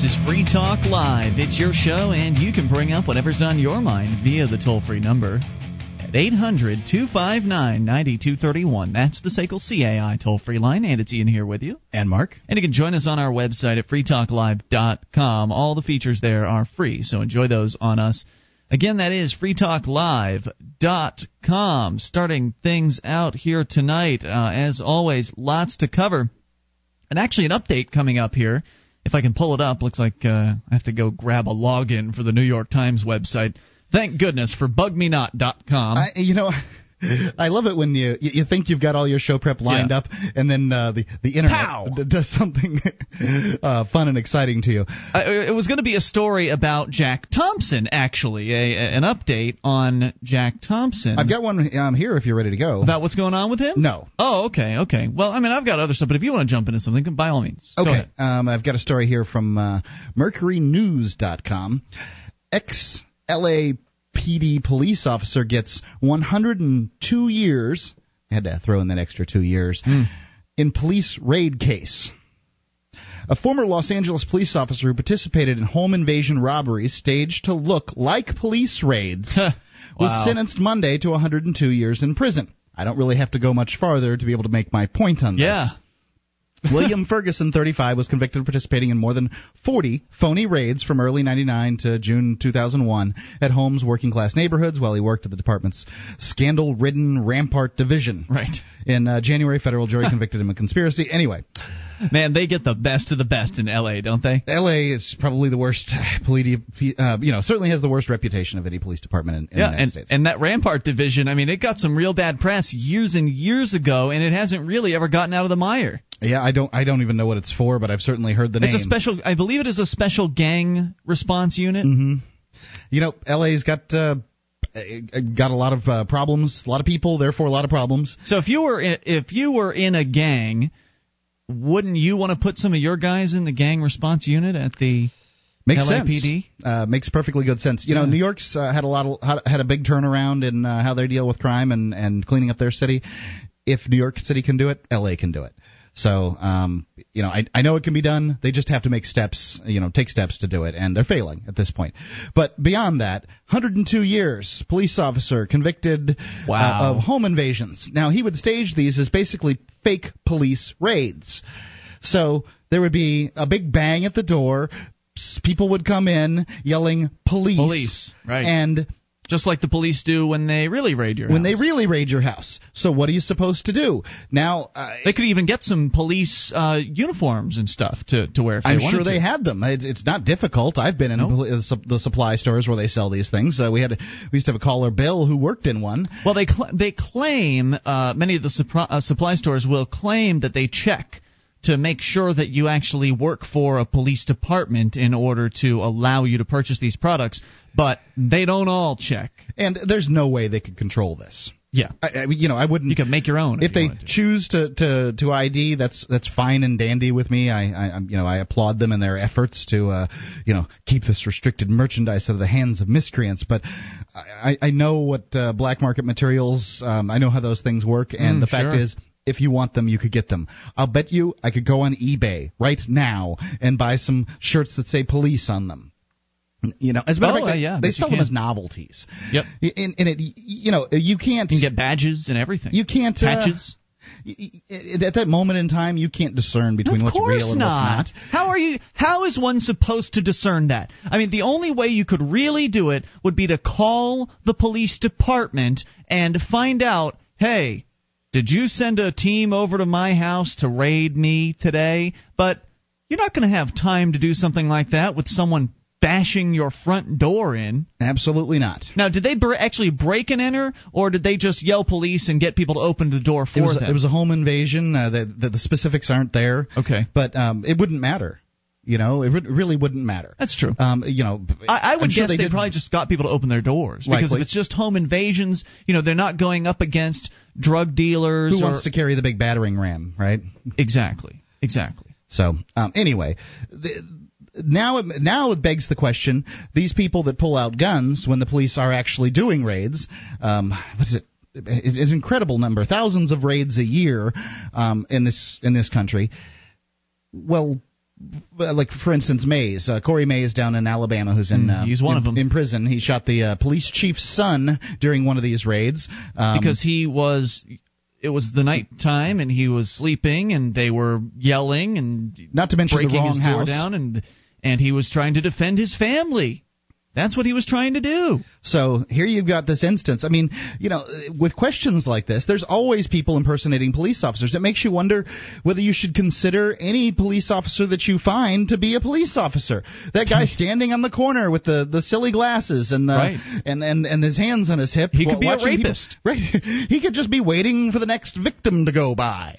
This is Free Talk Live. It's your show, and you can bring up whatever's on your mind via the toll free number at 800 259 9231. That's the SACL CAI toll free line, and it's Ian here with you. And Mark. And you can join us on our website at freetalklive.com. All the features there are free, so enjoy those on us. Again, that is freetalklive.com. Starting things out here tonight. Uh, as always, lots to cover. And actually, an update coming up here if I can pull it up, looks like uh, I have to go grab a login for the New York Times website. Thank goodness for bugmenot.com. I, you know, I love it when you you think you've got all your show prep lined Yeah. up, and then uh, the the internet d- does something uh, fun and exciting to you. Uh, it was going to be a story about Jack Thompson, actually, a, a- an update on Jack Thompson. I've got one um, here if you're ready to go. about what's going on with him. no. Oh, okay, okay. Well, I mean, I've got other stuff, but if you want to jump into something, by all means. Okay. Um, I've got a story here from uh, MercuryNews.com. Ex LAPD police officer gets 102 years. I had to throw in that extra two years hmm. in police raid case. A former Los Angeles police officer who participated in home invasion robberies staged to look like police raids was sentenced Monday to 102 years in prison. I don't really have to go much farther to be able to make my point on this. Yeah. William Ferguson, 35, was convicted of participating in more than 40 phony raids from early 99 to June 2001 at homes, working class neighborhoods while he worked at the department's scandal ridden Rampart Division. Right. In uh, January, federal jury convicted him of conspiracy. Anyway, Man, they get the best of the best in L.A., don't they? LA is probably the worst police, uh, you know, certainly has the worst reputation of any police department in, in yeah, the United and, States. and that Rampart division, I mean, it got some real bad press years and years ago, and it hasn't really ever gotten out of the mire. yeah, I don't, I don't even know what it's for, but I've certainly heard the name. It's a special, I believe it is a special gang response unit. Mm-hmm. You know, LA's got uh, got a lot of uh, problems, a lot of people, therefore a lot of problems. So if you were in, if you were in a gang, wouldn't you want to put some of your guys in the gang response unit at the Makes LAPD? sense. Uh, makes perfectly good sense. You know, Yeah. New York's uh, had a lot of had- had a big turnaround in uh, how they deal with crime and and cleaning up their city. If New York City can do it, LA can do it. So, um, you know, I, I know it can be done. They just have to make steps, you know, take steps to do it, and they're failing at this point. But beyond that, 102 years, police officer convicted Wow. uh, of home invasions. Now, he would stage these as basically fake police raids. So there would be a big bang at the door. People would come in yelling police. Police, right. And Just like the police do when they really raid your when house. they really raid your house. So what are you supposed to do? Now, uh, They could even get some police uh, uniforms and stuff to, to wear I'm sure they to. had them. It's, it's not difficult. I've been in No. poli- uh, the supply stores where they sell these things. Uh, we had a, we used to have a caller Bill who worked in one. Well, they cl- they claim uh, many of the uh, supply stores will claim that they check to make sure that you actually work for a police department in order to allow you to purchase these products, but they don't all check. And there's no way they could control this. Yeah, I, I, you know, I wouldn't. you can make your own if you they to. choose to, to, to ID, that's that's fine and dandy with me. I, I you know I applaud them in their efforts to uh, you know keep this restricted merchandise out of the hands of miscreants. But I, I know what uh, black market materials. Um, I know how those things work, and Mm, the fact sure. is. If you want them, you could get them. I'll bet you I could go on eBay right now and buy some shirts that say police on them. You know, as a matter Oh, of fact, uh, they, yeah, they sell them as novelties. Yep. And, and it, you know, you can't. You can get badges and everything. You can't uh, patches. y- at that moment in time, you can't discern between what's real and not. what's not. How are you? How is one supposed to discern that? I mean, the only way you could really do it would be to call the police department and find out. Hey, did you send a team over to my house to raid me today? But you're not going to have time to do something like that with someone bashing your front door in. Absolutely not. Now, did they br- actually break and enter, or did they just yell police and get people to open the door for It was, them? it was a home invasion. Uh, the, the, the specifics aren't there. Okay. But um, it wouldn't matter. You know, it really wouldn't matter. That's true. Um, you know, I, I would sure guess they, did- probably just got people to open their doors because Likely. if it's just home invasions, you know, they're not going up against drug dealers. Who or, wants to carry the big battering ram, right? Exactly. Exactly. So um, anyway, the, now it, now it begs the question: these people that pull out guns when the police are actually doing raids, um, what is it? It's an incredible number, thousands of raids a year um, in this in this country. Well, like for instance, Mays, uh, Cory Mays down in Alabama, who's in uh, he's one in, them in prison. He shot the uh, police chief's son during one of these raids um, because he was it was the night time and he was sleeping and they were yelling and not to mention breaking his door house. down and and he was trying to defend his family. That's what he was trying to do. So here you've got this instance. I mean, you know, with questions like this, there's always people impersonating police officers. It makes you wonder whether you should consider any police officer that you find to be a police officer. That guy standing on the corner with the, the silly glasses and the Right. and, and and his hands on his hip. He could be a watching people- rapist. right. He could just be waiting for the next victim to go by.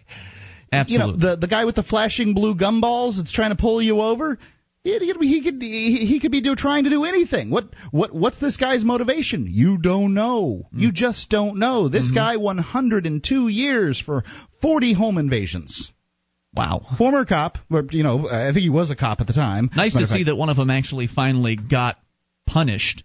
Absolutely. You know, the the guy with the flashing blue gumballs that's trying to pull you over. He he could he he, could be do, trying to do anything. What what what's this guy's motivation? You don't know. Mm. You just don't know. This Mm-hmm. guy 102 years for 40 home invasions. wow. Former cop, or, you know, I think he was a cop at the time. Nice to see that one of them actually finally got punished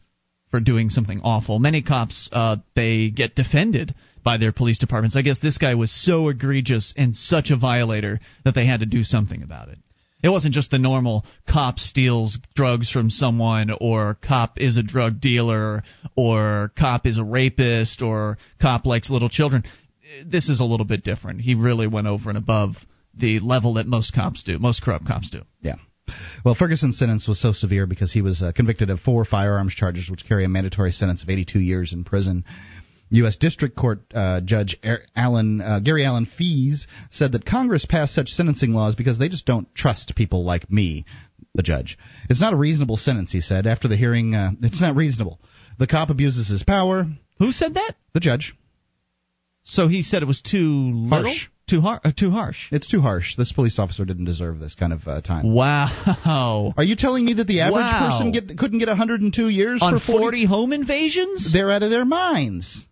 for doing something awful. Many cops uh, they get defended by their police departments. I guess this guy was so egregious and such a violator that they had to do something about it. It wasn't just the normal cop steals drugs from someone or cop is a drug dealer or cop is a rapist or cop likes little children. This is a little bit different. He really went over and above the level that most cops do, most corrupt cops do. Yeah. Well, Ferguson's sentence was so severe because he was uh, convicted of four firearms charges, which carry a mandatory sentence of 82 years in prison. U.S. District Court uh, Judge Er- Alan uh, Gary Allen Feess said that Congress passed such sentencing laws because they just don't trust people like me, the judge. It's not a reasonable sentence, he said. After the hearing, uh, it's not reasonable. The cop abuses his power. Who said that? The judge. So he said it was too little, Harsh. too har- uh, too harsh. It's too harsh. This police officer didn't deserve this kind of uh, time. Wow. Are you telling me that the average Wow. person get, couldn't get 102 years On for 40 40 home invasions? They're out of their minds.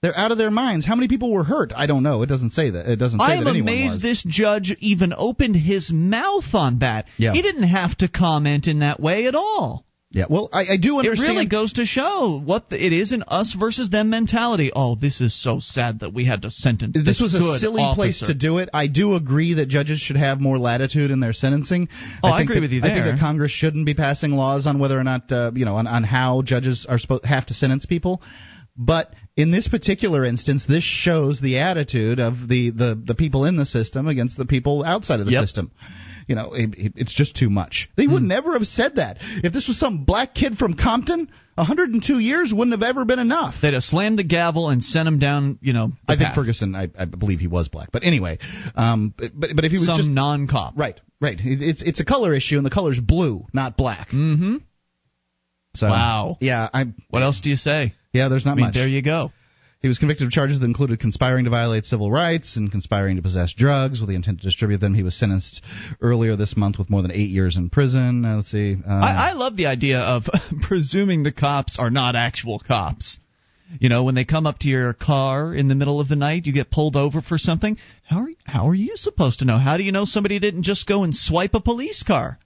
They're out of their minds. How many people were hurt? I don't know. It doesn't say that. It doesn't say I'm that anyone amazed was. this judge even opened his mouth on that. Yeah. He didn't have to comment in that way at all. yeah. Well, I, I do It really goes to show what the, it is an us versus them mentality. Oh, this is so sad that we had to sentence this this was a silly place to do it. I do agree that judges should have more latitude in their sentencing. Oh, I think agree that- with you there. I think that Congress shouldn't be passing laws on whether or not uh, you know on, on how judges are supposed have to sentence people. But in this particular instance, this shows the attitude of the, the, the people in the system against the people outside of the Yep. system. You know, it, it- it's just too much. They Hmm. would never have said that. If this was some black kid from Compton, 102 years wouldn't have ever been enough. They'd have slammed the gavel and sent him down, you know, I think. Ferguson, I, I believe he was black. But anyway, um, but but if he was some just non-cop. right, right, It- it's it's a color issue, and the color's blue, not black. Mm-hmm. So Wow. yeah, I What else do you say? yeah, there's not I mean, much. there you go. He was convicted of charges that included conspiring to violate civil rights and conspiring to possess drugs with the intent to distribute them. He was sentenced earlier this month with more than eight years in prison. Uh, let's see. Uh, I, I love the idea of presuming the cops are not actual cops. You know, when they come up to your car in the middle of the night, you get pulled over for something. How are how are you supposed to know? How do you know somebody didn't just go and swipe a police car?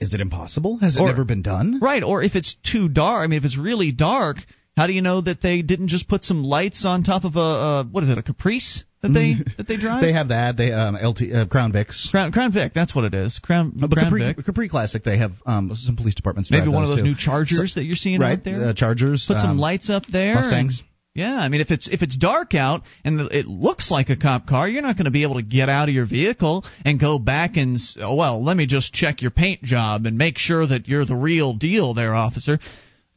Is it impossible? Has it Or- never been done? Right, or if it's too dark, I mean if it's really dark, how do you know that they didn't just put some lights on top of a uh, what is it, a Caprice that they that they drive? They have that. They um, LT uh, Crown Vics. Crown, Crown Vic, that's what it is. Crown, No, but Crown Capri, Vic. Capri Classic, they have um, some police departments. Maybe one of those too. new Chargers that you're seeing right? out there. Uh, Chargers. Put some um, lights up there. Mustangs. Yeah, I mean, if it's if it's dark out and it looks like a cop car, you're not going to be able to get out of your vehicle and go back and s- oh, well, let me just check your paint job and make sure that you're the real deal, there, officer.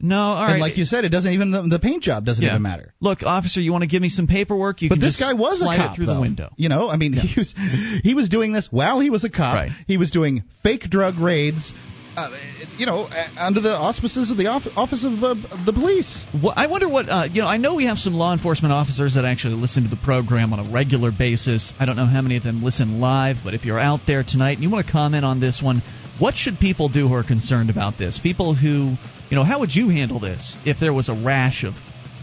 No, all right. And like you said, it doesn't even the, the paint job doesn't yeah. even matter. Look, officer, you want to give me some paperwork? You But can this just guy was a cop through though. the window. You know, I mean, he was he was doing this while he was a cop. Right. He was doing fake drug raids. Uh, you know, uh, under the auspices of the office of, uh, the police. Well, I wonder what uh, you know. I know we have some law enforcement officers that actually listen to the program on a regular basis. I don't know how many of them listen live, but if you're out there tonight and you want to comment on this one, what should people do who are concerned about this? People who, you know, how would you handle this if there was a rash of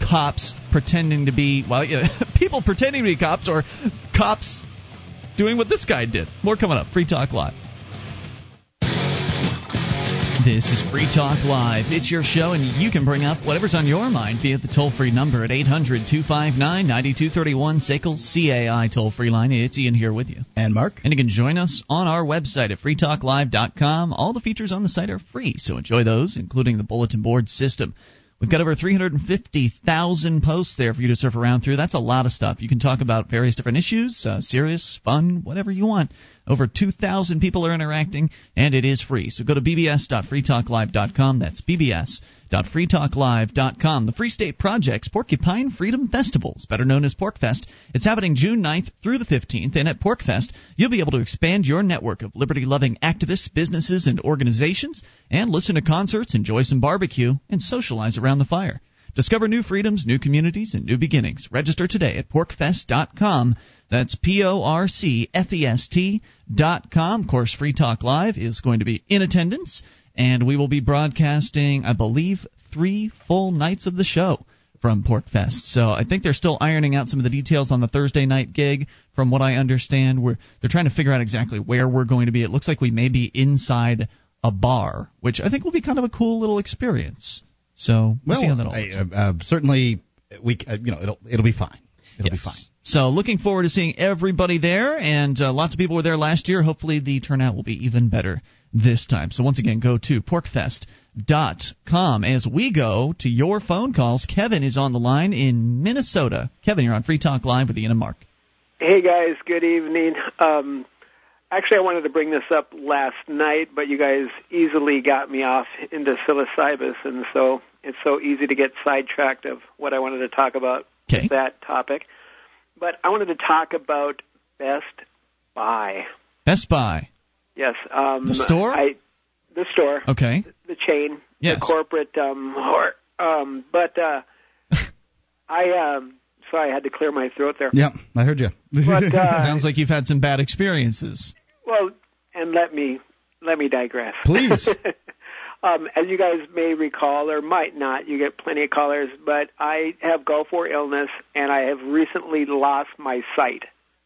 cops pretending to be well, people pretending to be cops or cops doing what this guy did? More coming up. Free Talk Live. This is Free Talk Live. It's your show, and you can bring up whatever's on your mind via the toll free number at 800 259 9231 SACL CAI toll free line. It's Ian here with you. And Mark. And you can join us on our website at freetalklive.com. All the features on the site are free, so enjoy those, including the bulletin board system. We've got over 350,000 posts there for you to surf around through. That's a lot of stuff. You can talk about various different issues, uh, serious, fun, whatever you want. Over 2,000 people are interacting, and it is free. So go to bbs.freetalklive.com. That's bbs.freetalklive.com. The Free State Project's Porcupine Freedom Festivals, better known as PorcFest. It's happening June 9th through the 15th, and at PorcFest, you'll be able to expand your network of liberty loving activists, businesses, and organizations, and listen to concerts, enjoy some barbecue, and socialize around the fire. Discover new freedoms, new communities, and new beginnings. Register today at porcfest.com. That's P O R C F E S T dot com. Of course, Free Talk Live is going to be in attendance, and we will be broadcasting, I believe, three full nights of the show from PorcFest. So I think they're still ironing out some of the details on the Thursday night gig. From what I understand, we're they're trying to figure out exactly where we're going to be. It looks like we may be inside a bar, which I think will be kind of a cool little experience. So we'll, well see how that all. I, uh, uh, certainly, we uh, you know it'll it'll be fine. It'll yes. be fine. So looking forward to seeing everybody there, and uh, lots of people were there last year. Hopefully the turnout will be even better this time. So once again, go to porcfest.com as we go to your phone calls. Kevin is on the line in Minnesota. Kevin, you're on Free Talk Live with Ian and Mark. Hey guys, good evening. Um, actually, I wanted to bring this up last night, but you guys easily got me off into psilocybus, and so it's so easy to get sidetracked of what I wanted to talk about okay. that topic. But I wanted to talk about Best Buy. Best Buy. Yes. Um, the store. I, the store. Okay. The, the chain. Yes. The corporate. Um, or, um, but uh, I um, sorry, I had to clear my throat there. Yep, I heard you. But, uh, Sounds like you've had some bad experiences. Well, and let me let me digress. Please. um, as you guys may recall, or might not, you get plenty of callers, but I have Gulf War illness, and I have recently lost my sight.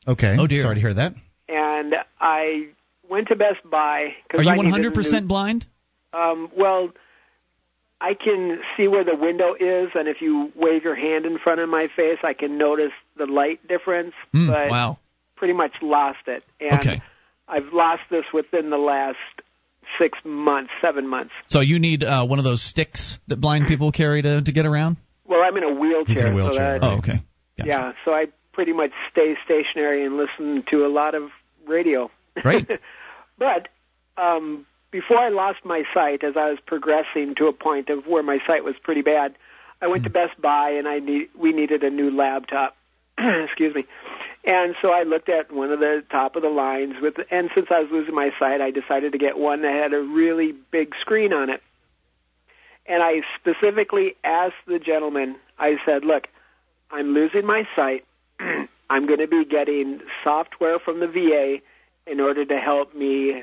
Okay. Oh dear. Sorry to hear that. And I went to Best Buy. Cause Are you I 100% new- blind? Um, well, I can see where the window is, and if you wave your hand in front of my face, I can notice the light difference. Mm, but wow. pretty much lost it. And Okay. I've lost this within the last six months, seven months. So you need uh, one of those sticks that blind people carry to to get around. Well, I'm in a wheelchair. He's in a So wheelchair, that, Oh, okay. Gotcha. Yeah, so I pretty much stay stationary and listen to a lot of radio. Great. but um, before I lost my sight, as I was progressing to a point of where my sight was pretty bad, I went to Best Buy and I need we needed a new laptop. Excuse me. And so I looked at one of the top of the lines with and since I was losing my sight, I decided to get one that had a really big screen on it. And I specifically asked the gentleman, I said, "Look, I'm losing my sight. I'm going to be getting software from the VA in order to help me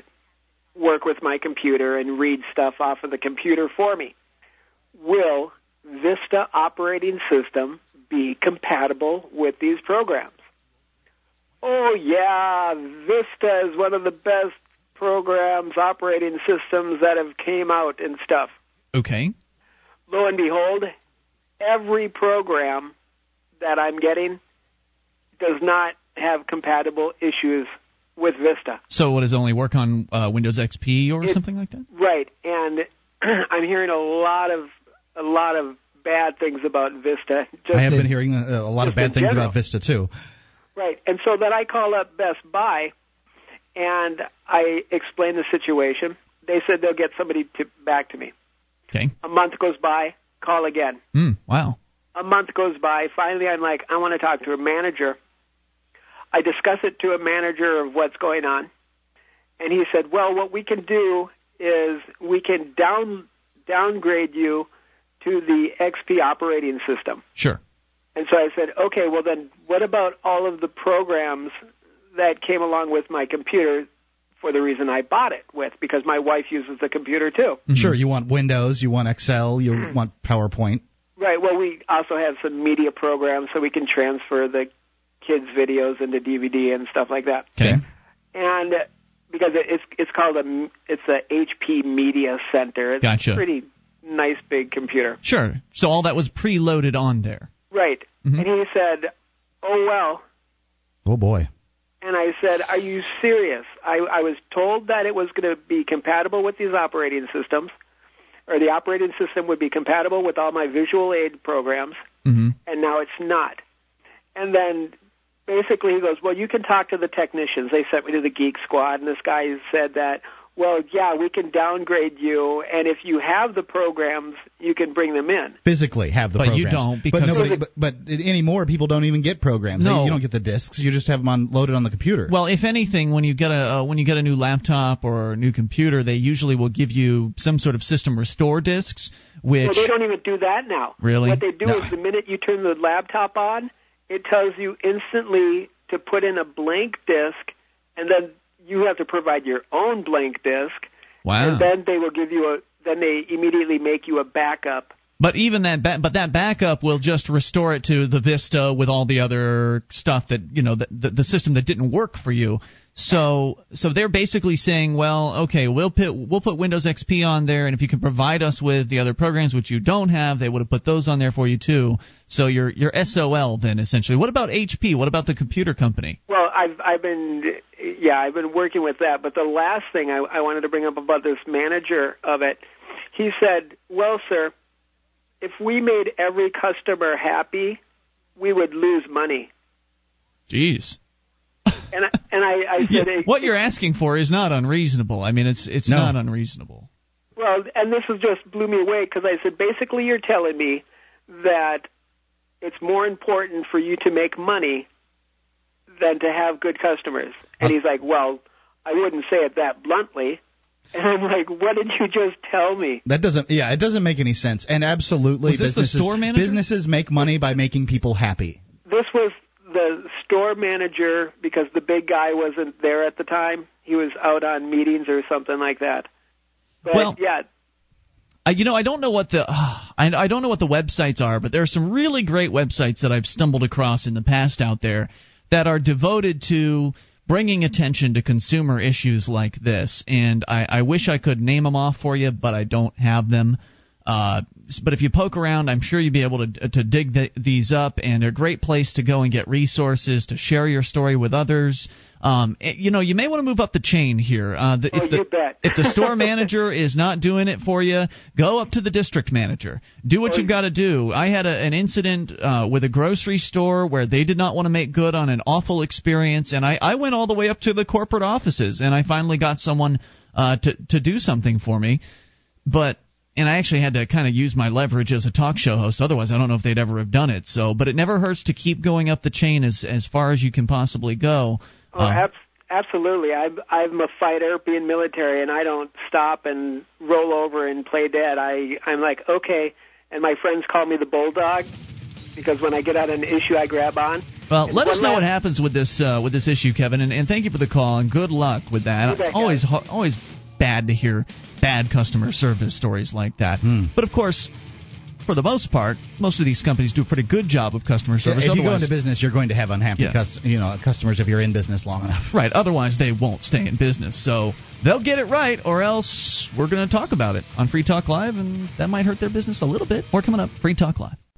work with my computer and read stuff off of the computer for me. Will Vista operating system be compatible with these programs? Oh, yeah, Vista is one of the best programs, operating systems that have came out and stuff. Okay. Lo and behold, every program that I'm getting does not have compatible issues with Vista. So what does only work on uh, Windows XP or It- something like that? Right, and I'm hearing a lot of a lot of bad things about Vista. Just I have been hearing uh, a lot of bad things general. about Vista too. Right, and so then I call up Best Buy, and I explain the situation. They said they'll get somebody to back to me. Okay. A month goes by, call again. Hmm. Wow. A month goes by. Finally, I'm like, I want to talk to a manager. I discuss it to a manager of what's going on, and he said, "Well, what we can do is we can down downgrade you to the XP operating system." Sure. And so I said, "Okay, well then, what about all of the programs that came along with my computer for the reason I bought it with? Because my wife uses the computer too." Mm-hmm. Sure, you want Windows, you want Excel, you mm-hmm. want PowerPoint. Right. Well, we also have some media programs so we can transfer the kids' videos into DVD and stuff like that. Okay. And because it, it's it's called a it's a HP Media Center. It's Gotcha. a pretty nice big computer. Sure. So all that was preloaded on there. Right. Mhm. And he said, "Oh well." Oh boy. And I said, "Are you serious?" I, I was told that it was going to be compatible with these operating systems, or the operating system would be compatible with all my visual aid programs, hmm and now it's not. And then basically he goes, "Well, you can talk to the technicians." They sent me to the Geek Squad, and this guy said that, "Well, yeah, we can downgrade you, and if you have the programs, you can bring them in." Physically have the But programs. you don't, but because- nobody, but, but anymore people don't even get programs. They- No. you don't get the discs. You just have them on, loaded on the computer. Well, if anything, when you get a uh, when you get a new laptop or a new computer, they usually will give you some sort of system restore discs, which Well, they don't even do that now. Really? What they do No. is the minute you turn the laptop on, it tells you instantly to put in a blank disk, and then you have to provide your own blank disk, wow. and then they will give you a. Then they immediately make you a backup. But even that, ba- but that backup will just restore it to the Vista with all the other stuff that you know, the, the, the system that didn't work for you. So, so they're basically saying, well, okay, we'll put we'll put Windows XP on there, and if you can provide us with the other programs which you don't have, they would have put those on there for you too. So you're you're SOL then essentially. What about HP? What about the computer company? Well, I've I've been yeah I've been working with that. But the last thing I, I wanted to bring up about this manager of it, he said, "Well, sir, if we made every customer happy, we would lose money." Jeez. And I, and I, I said, "It- what you're asking for is not unreasonable. I mean, it's it's No. not unreasonable. Well, and this was just blew me away because I said, basically, you're telling me that it's more important for you to make money than to have good customers. And uh. he's like, well, I wouldn't say it that bluntly. And I'm like, what did you just tell me? that doesn't. Yeah, it doesn't make any sense. And absolutely, Was this the businesses store manager? businesses businesses make money by making people happy. This was the store manager because the big guy wasn't there at the time. He was out on meetings or something like that. But Well- yeah, I, you know, I don't know what the uh, I, I don't know what the websites are, but there are some really great websites that I've stumbled across in the past out there that are devoted to bringing attention to consumer issues like this. And I, I wish I could name them off for you, but I don't have them. Uh, but if you poke around, I'm sure you'll be able to to dig the, these up, and they're a great place to go and get resources to share your story with others. Um, eh, you know, you may want to move up the chain here. Uh, the, Oh, if the, if the store manager is not doing it for you, go up to the district manager. Do what Oh, you've got to do. I had a, an incident uh, with a grocery store where they did not want to make good on an awful experience, and I, I went all the way up to the corporate offices, and I finally got someone uh, to to do something for me. But and I actually had to kind of use my leverage as a talk show host. Otherwise, I don't know if they'd ever have done it. So, but it never hurts to keep going up the chain as as far as you can possibly go. Oh, Uh, abs- absolutely. I'm I'm a fighter, being military, and I don't stop and roll over and play dead. I I'm like okay, and my friends call me the bulldog because when I get on an issue, I grab on. Well, And let us know last- what happens with this uh, with this issue, Kevin, and, and thank you for the call and good luck with that. You bet, It's always always bad to hear bad customer service stories like that. Hmm. But of course, for the most part, most of these companies do a pretty good job of customer service. if you go into business, you're going to have unhappy Yeah. cus- you know customers if you're in business long enough. Right. Otherwise, they won't stay in business. So they'll get it right, or else we're going to talk about it on Free Talk Live, and that might hurt their business a little bit. More coming up. Free Talk Live.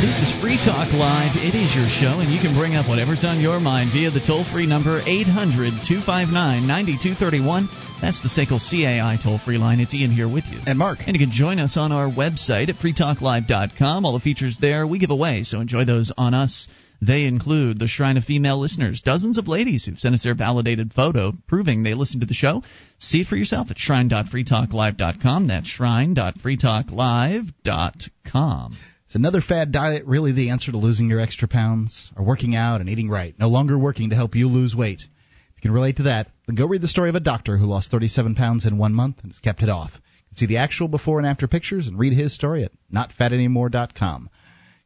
This is Free Talk Live. It is your show, and you can bring up whatever's on your mind via the toll free number 800 259 9231. That's the SACL CAI toll free line. It's Ian here with you. And Mark, And you can join us on our website at freetalklive.com. All the features there we give away, so enjoy those on us. They include the Shrine of Female Listeners, dozens of ladies who've sent us their validated photo proving they listen to the show. See it for yourself at shrine.freetalklive.com. That's shrine.freetalklive.com. is another fad diet really the answer to losing your extra pounds? Or working out and eating right, no longer working to help you lose weight? If you can relate to that, then go read the story of a doctor who lost 37 pounds in one month and has kept it off. You can see the actual before and after pictures and read his story at notfatanymore.com.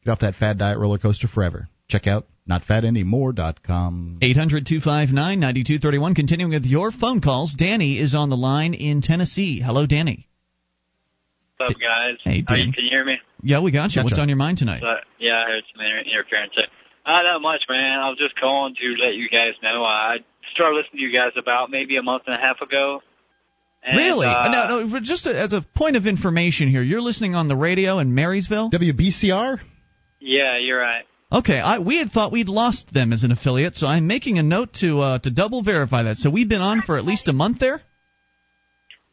Get off that fad diet roller coaster forever. Check out NotFatAnymore.com. 800 259 9231. Continuing with your phone calls, Danny is on the line in Tennessee. Hello, Danny. What's up, guys? Hey, Are Dan. you, can you hear me? Yeah, we got you. Gotcha. What's on your mind tonight? Uh, yeah, I heard some interference. there. Uh, not much, man. I was just calling to let you guys know. I started listening to you guys about maybe a month and a half ago. And, really? Uh, no, no, just as a point of information here, you're listening on the radio in Marysville? WBCR? Yeah, you're right. Okay, I, we had thought we'd lost them as an affiliate, so I'm making a note to uh, to double verify that. So we've been on for at least a month there.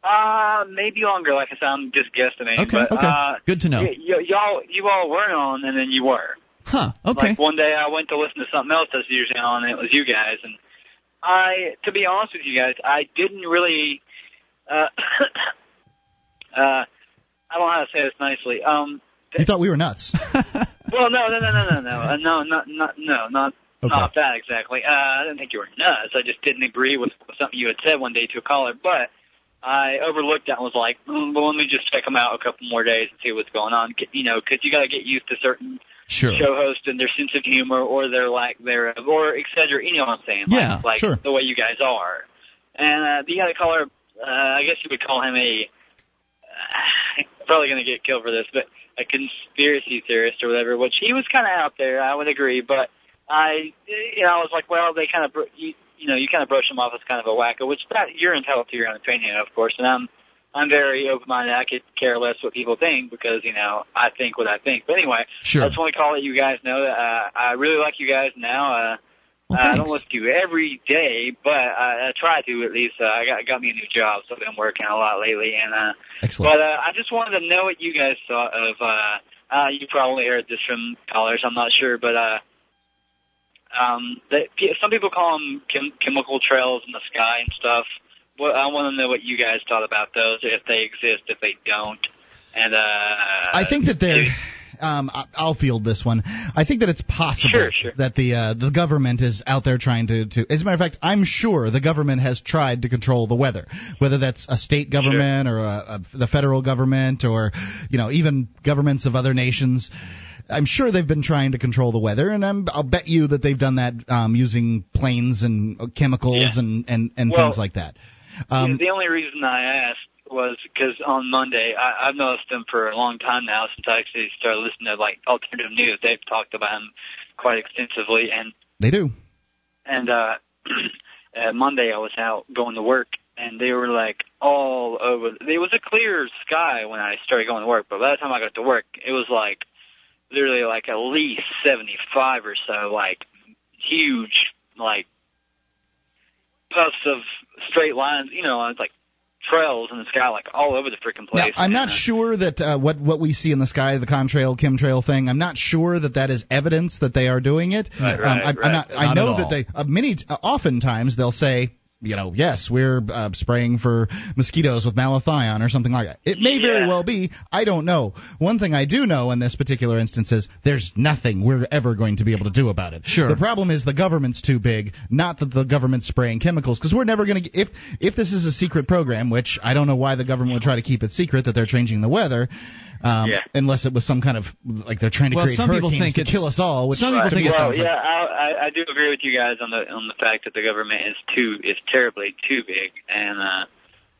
Uh, maybe longer. Like I said, I'm just guesstimating. Okay, but, okay. Uh, Good to know. Y- y- y'all, you all weren't on, and then you were. Huh? Okay. Like one day, I went to listen to something else that's usually on, and it was you guys. And I, to be honest with you guys, I didn't really. Uh, uh, I don't know how to say this nicely. Um, You thought we were nuts. well, no, no, no, no, no, no, uh, no, not, not, no, not, Okay. not that exactly. Uh, I didn't think you were nuts. I just didn't agree with something you had said one day to a caller, but I overlooked that and was like, mm, well, let me just check them out a couple more days and see what's going on. You know, because you got to get used to certain sure. show hosts and their sense of humor or their lack thereof, or et cetera. You know what I'm saying? Like, Yeah, like sure. the way you guys are. And uh, the other caller, uh, I guess you would call him a. Uh, probably going to get killed for this, but a conspiracy theorist or whatever, which he was kind of out there. I would agree, but I, you know, I was like, well, they kind of, you, you know, you kind of brush him off as kind of a wacko, which that you're entitled to your own opinion, of course, and I'm. I'm very open-minded. I could care less what people think because you know I think what I think. But anyway, Sure. I just want to call let you guys know that uh, I really like you guys now. Uh, Well, I don't listen to you every day, but I, I try to at least. Uh, I got got me a new job, so I've been working a lot lately. And uh, Excellent. but uh, I just wanted to know what you guys thought of. Uh, uh, you probably heard this from callers. I'm not sure, but uh, um, that, some people call them chem- chemical trails in the sky and stuff. Well, I want to know what you guys thought about those, if they exist, if they don't. And uh, I think that they're. Um, I'll field this one. I think that it's possible Sure, sure. that the uh, the government is out there trying to, to. As a matter of fact, I'm sure the government has tried to control the weather, whether that's a state government or a, a, the federal government or you know even governments of other nations. I'm sure they've been trying to control the weather, and I'm, I'll bet you that they've done that um, using planes and uh, chemicals Yeah. and and, and Well, things like that. Um, the only reason I asked was because on Monday I, I've noticed them for a long time now since I actually started listening to like alternative news. They've talked about them quite extensively, and they do. and uh, uh, Monday I was out going to work, and they were like all over. It was a clear sky when I started going to work, but by the time I got to work, it was like literally like at least seventy-five or so, like huge, like puffs of straight lines. You know, it's like trails in the sky, like all over the freaking Now, place. I'm not sure that uh, what what we see in the sky, the contrail, chemtrail thing. I'm not sure that that is evidence that they are doing it. Right, um, right, I, I'm right. not, I know that they uh, many uh, oftentimes they'll say. You know, yes, we're uh, spraying for mosquitoes with malathion or something like that. It may very well be. I don't know. One thing I do know in this particular instance is there's nothing we're ever going to be able to do about it. Sure. The problem is the government's too big, not that the government's spraying chemicals, because we're never going to. If if this is a secret program, which I don't know why the government would try to keep it secret that they're changing the weather, um, Yeah. unless it was some kind of like they're trying to Well, create some people hurricanes think to kill us all. Which some people think me it's- well, sounds yeah, like- I, I I do agree with you guys on the on the fact that the government is too is terribly too big, and uh,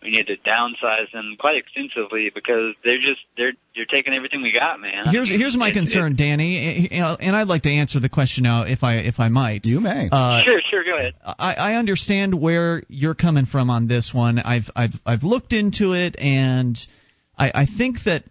we need to downsize them quite extensively because they're just they're you're taking everything we got, man. Here's here's my It's- concern, Danny, eh, eh, and I'd like to answer the question now, if I if I might. you may. Uh, sure, sure, go ahead. I, I understand where you're coming from on this one. I've I've I've looked into it, and I, I think that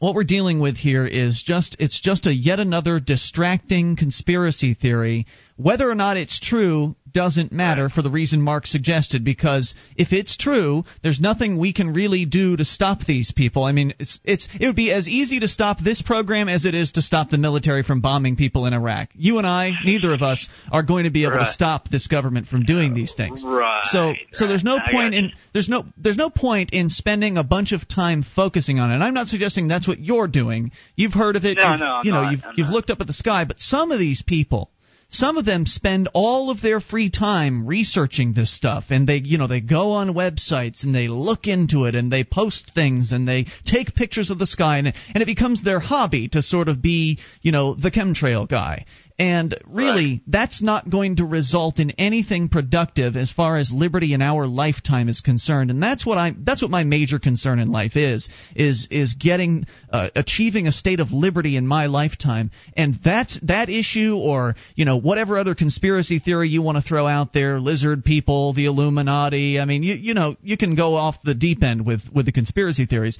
what we're dealing with here is just it's just a yet another distracting conspiracy theory. Whether or not it's true doesn't matter for the reason Mark suggested because if it's true, there's nothing we can really do to stop these people. I mean, it's it's it would be as easy to stop this program as it is to stop the military from bombing people in Iraq. You and I, neither of us are going to be able to stop this government from doing these things. Right, So so there's no. I point in there's no there's no point in spending a bunch of time focusing on it. And I'm not suggesting that's what you're doing. You've heard of it. No, you've, no, you know, not. you've I'm you've not. looked up at the sky, but some of these people some of them spend all of their free time researching this stuff and they you know they go on websites and they look into it and they post things and they take pictures of the sky and, and it becomes their hobby to sort of be you know the chemtrail guy And really, Right. that's not going to result in anything productive as far as liberty in our lifetime is concerned. And that's what I that's what my major concern in life is is is getting uh, achieving a state of liberty in my lifetime. And that that issue or, you know, whatever other conspiracy theory you want to throw out there, lizard people, the Illuminati, I mean, you you know, you can go off the deep end with with the conspiracy theories.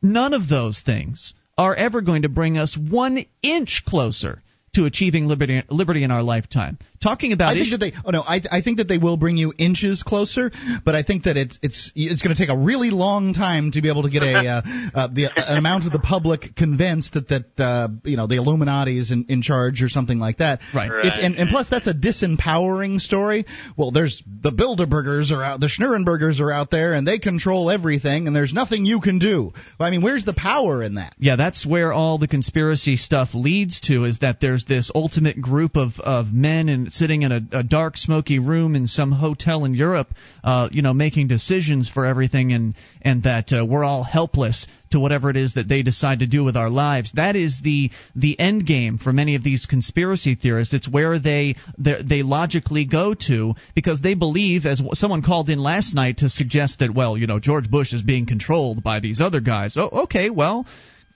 None of those things are ever going to bring us 1 inch closer to achieving liberty liberty in our lifetime. Talking about I think issue- that they. Oh no, I, I think that they will bring you inches closer, but I think that it's it's it's going to take a really long time to be able to get a uh, uh, the an amount of the public convinced that that uh, you know the Illuminati is in, in charge or something like that. Right. It's, and, and plus that's a disempowering story. Well, there's the Bilderbergers are out, the Schnurrenbergers are out there, and they control everything, and there's nothing you can do. Well, I mean, where's the power in that? Yeah, that's where all the conspiracy stuff leads to is that there's this ultimate group of, of men and sitting in a, a dark, smoky room in some hotel in Europe, uh, you know, making decisions for everything, and and that uh, we're all helpless to whatever it is that they decide to do with our lives. That is the the end game for many of these conspiracy theorists. It's where they they logically go to because they believe, as someone called in last night to suggest that, well, you know, George Bush is being controlled by these other guys. Oh, okay, well.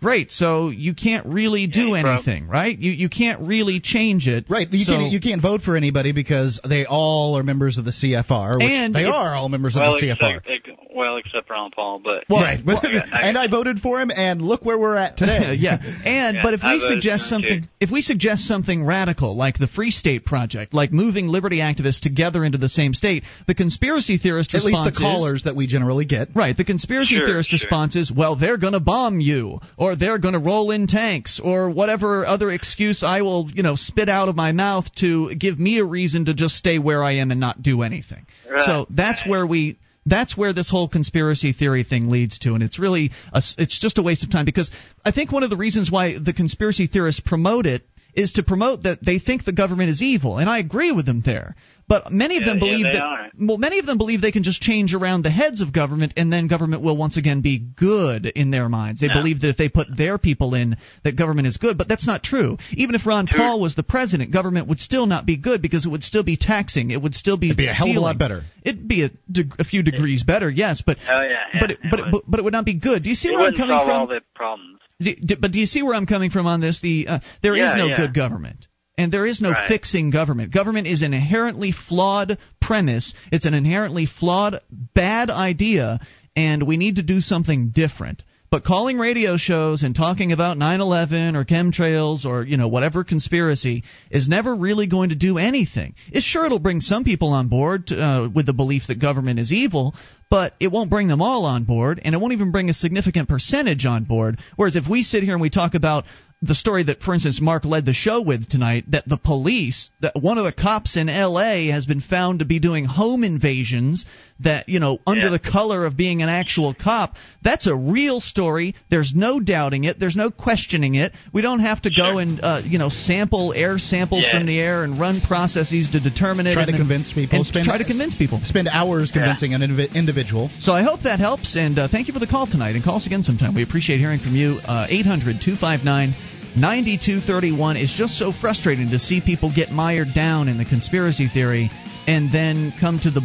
Great. So you can't really do Yeah, bro. anything, right? You you can't really change it. Right, you so, can't you can't vote for anybody because they all are members of the CFR, which And they if- are all members Well, of the CFR. except ex- well, except Ron Paul, but Well, right, well, yeah, and I voted for him, and look where we're at today. yeah, and Yeah, but if I we suggest something, too. if we suggest something radical like the Free State Project, like moving liberty activists together into the same state, the conspiracy theorist At least the callers that we generally get. right. The conspiracy Sure, theorist sure. response is, well, they're going to bomb you, or they're going to roll in tanks, or whatever other excuse I will, you know, spit out of my mouth to give me a reason to just stay where I am and not do anything. Right, So that's where we that's where this whole conspiracy theory thing leads to and it's really a, it's just a waste of time because i think one of the reasons why the conspiracy theorists promote it is to promote that they think the government is evil and i agree with them there but many of Yeah, them yeah, believe they that are. well many of them believe they can just change around the heads of government and then government will once again be good in their minds they No. believe that if they put their people in that government is good but that's not true even if ron Who- paul was the president government would still not be good because it would still be taxing it would still be It'd be a hell of a lot better. It'd be a, deg- a few degrees better, yes, but Oh, yeah, yeah, but it, it but, it, would. but but it would not be good. Do you see it where I'm wouldn't coming solve from? all the problems. Do- do- but do you see where I'm coming from on this? The uh, there is Yeah, no yeah. good government. And there is no Right. fixing government. Government is an inherently flawed premise. It's an inherently flawed, bad idea, and we need to do something different. But calling radio shows and talking about 9/11 or chemtrails or you know whatever conspiracy is never really going to do anything. It's sure it'll bring some people on board uh, with the belief that government is evil, but it won't bring them all on board, and it won't even bring a significant percentage on board. Whereas if we sit here and we talk about the story that, for instance, Mark led the show with tonight, that the police, that one of the cops in L.A. has been found to be doing home invasions, that you know, under Yeah. the color of being an actual cop. That's a real story. There's no doubting it. There's no questioning it. We don't have to go and uh, you know sample air samples Yeah. from the air and run processes to determine it. Try and to then- convince people. And Spend- try to convince people. Spend hours convincing an indivi- individual. So I hope that helps, and uh, thank you for the call tonight. And call us again sometime. We appreciate hearing from you. Uh, 800 259 9231 is just so frustrating to see people get mired down in the conspiracy theory and then come to the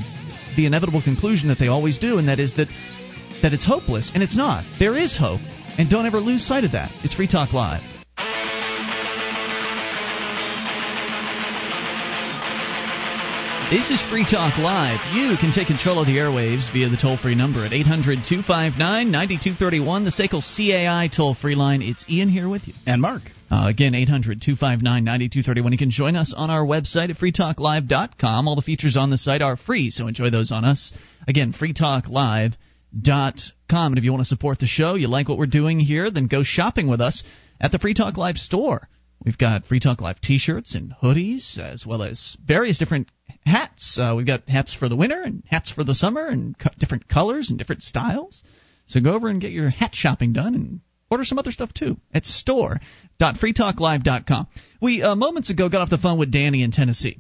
the inevitable conclusion that they always do, and that is that that it's hopeless, and it's not. There is hope, and don't ever lose sight of that. It's Free Talk Live. This is Free Talk Live. You can take control of the airwaves via the toll free number at 800 259 9231, the SACL CAI toll free line. It's Ian here with you. And Mark. Uh, again, 800 259 9231. You can join us on our website at freetalklive.com. All the features on the site are free, so enjoy those on us. Again, freetalklive.com. And if you want to support the show, you like what we're doing here, then go shopping with us at the Free Talk Live store. We've got Free Talk Live t shirts and hoodies, as well as various different hats. Uh, we've got hats for the winter and hats for the summer and co- different colors and different styles. So go over and get your hat shopping done and order some other stuff too at store.freetalklive.com. We uh, moments ago got off the phone with Danny in Tennessee.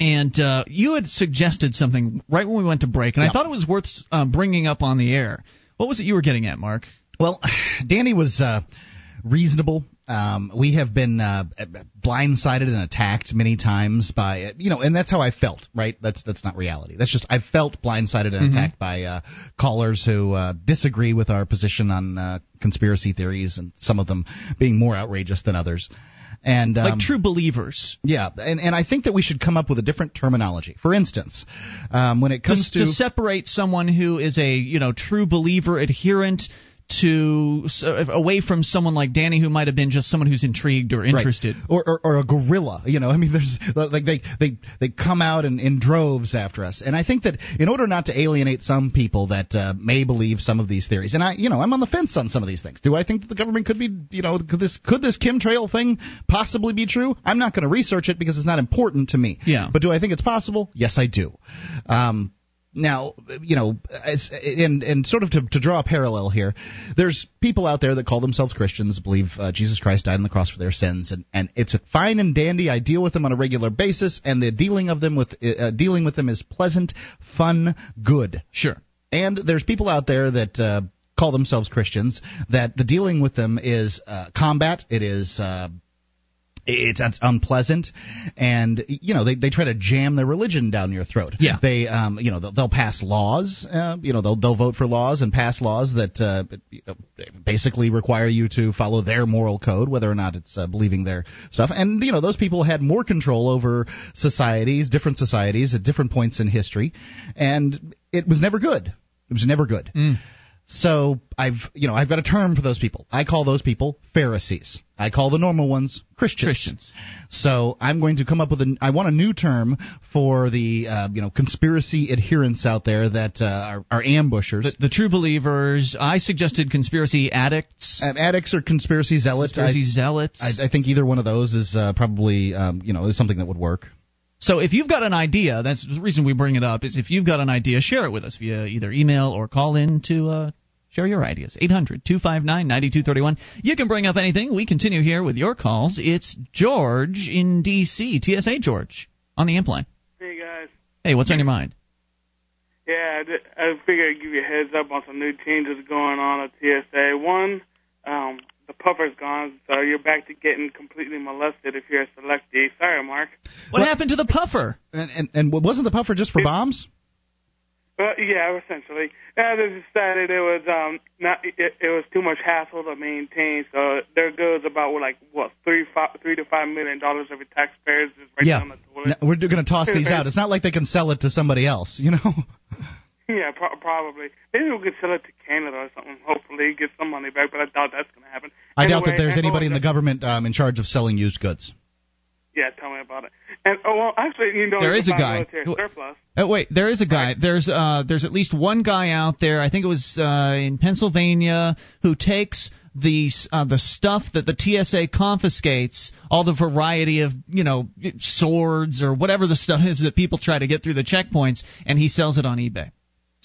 And uh, you had suggested something right when we went to break, and I thought it was worth uh, bringing up on the air. What was it you were getting at, Mark? Well, Danny was uh, reasonable Um, we have been uh, blindsided and attacked many times by you know, and that's how I felt. Right? That's that's not reality. That's just I felt blindsided and mm-hmm. attacked by uh, callers who uh, disagree with our position on uh, conspiracy theories, and some of them being more outrageous than others. And um, like true believers. Yeah, and and I think that we should come up with a different terminology. For instance, um, when it comes to, to separate someone who is a you know true believer adherent to away from someone like Danny, who might have been just someone who's intrigued or interested, right. or, or, or a gorilla. You know, I mean, there's like they they they come out in, in droves after us, and I think that in order not to alienate some people that uh, may believe some of these theories, and I you know I'm on the fence on some of these things. Do I think that the government could be you know could this could this chemtrail thing possibly be true? I'm not going to research it because it's not important to me. Yeah. But do I think it's possible? Yes, I do. Um, now, you know, as, and and sort of to, to draw a parallel here, there's people out there that call themselves Christians, believe uh, Jesus Christ died on the cross for their sins, and, and it's a fine and dandy. I deal with them on a regular basis, and the dealing of them with uh, dealing with them is pleasant, fun, good. Sure. And there's people out there that uh, call themselves Christians that the dealing with them is uh, combat. It is uh, it's, it's unpleasant, and you know they, they try to jam their religion down your throat. Yeah, they um you know they'll, they'll pass laws. Uh, you know they'll they'll vote for laws and pass laws that uh, basically require you to follow their moral code, whether or not it's uh, believing their stuff. And you know those people had more control over societies, different societies at different points in history, and it was never good. It was never good. Mm. So I've you know I've got a term for those people. I call those people Pharisees. I call the normal ones Christians. Christians. So I'm going to come up with a. I want a new term for the uh, you know conspiracy adherents out there that uh, are, are ambushers. The, the, true believers. I suggested conspiracy addicts. Uh, addicts or conspiracy zealots. Conspiracy I, zealots. I, I, think either one of those is uh, probably um, you know is something that would work. So if you've got an idea, that's the reason we bring it up. Is if you've got an idea, share it with us via either email or call in to uh, share your ideas. 800 259 9231. You can bring up anything. We continue here with your calls. It's George in D.C. TSA George on the implant. Hey guys. Hey, what's on your mind? Yeah, I figured I'd give you a heads up on some new changes going on at TSA. One, um, the puffer's gone, so you're back to getting completely molested if you're a selectee. Sorry, Mark. What, what happened to the puffer? And, and and wasn't the puffer just for it, bombs? Well, yeah, essentially. Yeah, they decided it was um not it, it was too much hassle to maintain, so there goes about like what three five three to five million dollars of your taxpayers just right yeah. down the toilet. we're going to toss these out. It's not like they can sell it to somebody else, you know. Yeah, pro- probably. Maybe we could sell it to Canada or something. Hopefully, get some money back. But I doubt that's going to happen. I anyway, doubt that there's anybody in the government um, in charge of selling used goods. Yeah, tell me about it. And oh well, actually, you know, there is a guy. Surplus. Oh, wait, there is a guy. Right. There's uh, there's at least one guy out there. I think it was uh, in Pennsylvania who takes the uh, the stuff that the TSA confiscates, all the variety of you know swords or whatever the stuff is that people try to get through the checkpoints, and he sells it on eBay.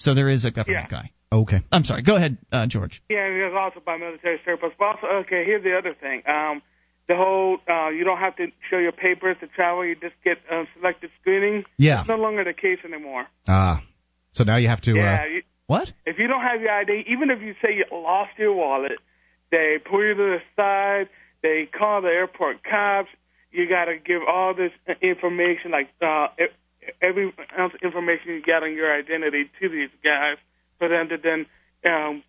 So there is a government yeah. guy. Okay. I'm sorry. Go ahead, uh, George. Yeah, and there's also by military surplus. But also, okay, here's the other thing. Um, the whole uh, you don't have to show your papers to travel. You just get uh, selected screening. Yeah. It's no longer the case anymore. Ah. So now you have to. Yeah. Uh, you, what? If you don't have your ID, even if you say you lost your wallet, they pull you to the side. They call the airport cops. You got to give all this information, like uh, every ounce of information you got on your identity to these guys for them to then um,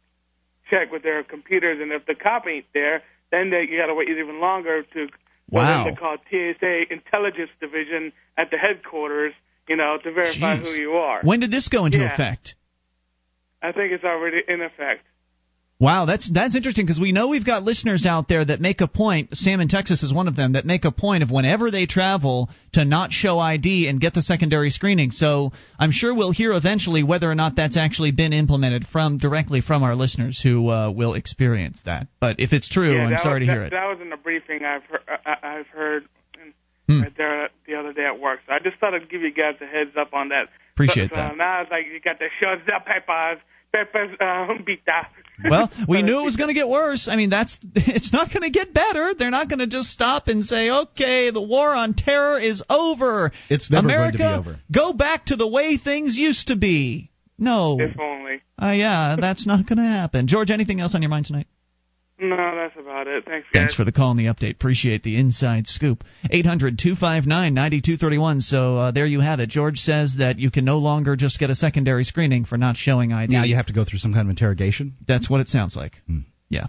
check with their computers. And if the cop ain't there, then they, you got to wait even longer to wow. them to call TSA Intelligence Division at the headquarters, you know, to verify Jeez. who you are. When did this go into yeah. effect? I think it's already in effect. Wow, that's that's interesting because we know we've got listeners out there that make a point. Sam in Texas is one of them that make a point of whenever they travel to not show ID and get the secondary screening. So I'm sure we'll hear eventually whether or not that's actually been implemented from directly from our listeners who uh, will experience that. But if it's true, yeah, I'm sorry was, to hear that, it. That was in a briefing I've heard, I, I've heard hmm. right there the other day at work. So I just thought I'd give you guys a heads up on that. Appreciate so, that. So now it's like you got the shows up peppers. Peppers um, pita. Well, we knew it was going to get worse. I mean, that's it's not going to get better. They're not going to just stop and say, "Okay, the war on terror is over." It's never America, going to be over. Go back to the way things used to be. No. If only. Uh, yeah, that's not going to happen. George, anything else on your mind tonight? No, that's about it. Thanks, guys. Thanks for the call and the update. Appreciate the inside scoop. 800 259 9231. So uh, there you have it. George says that you can no longer just get a secondary screening for not showing ID. Now you have to go through some kind of interrogation. That's what it sounds like. Hmm. Yeah.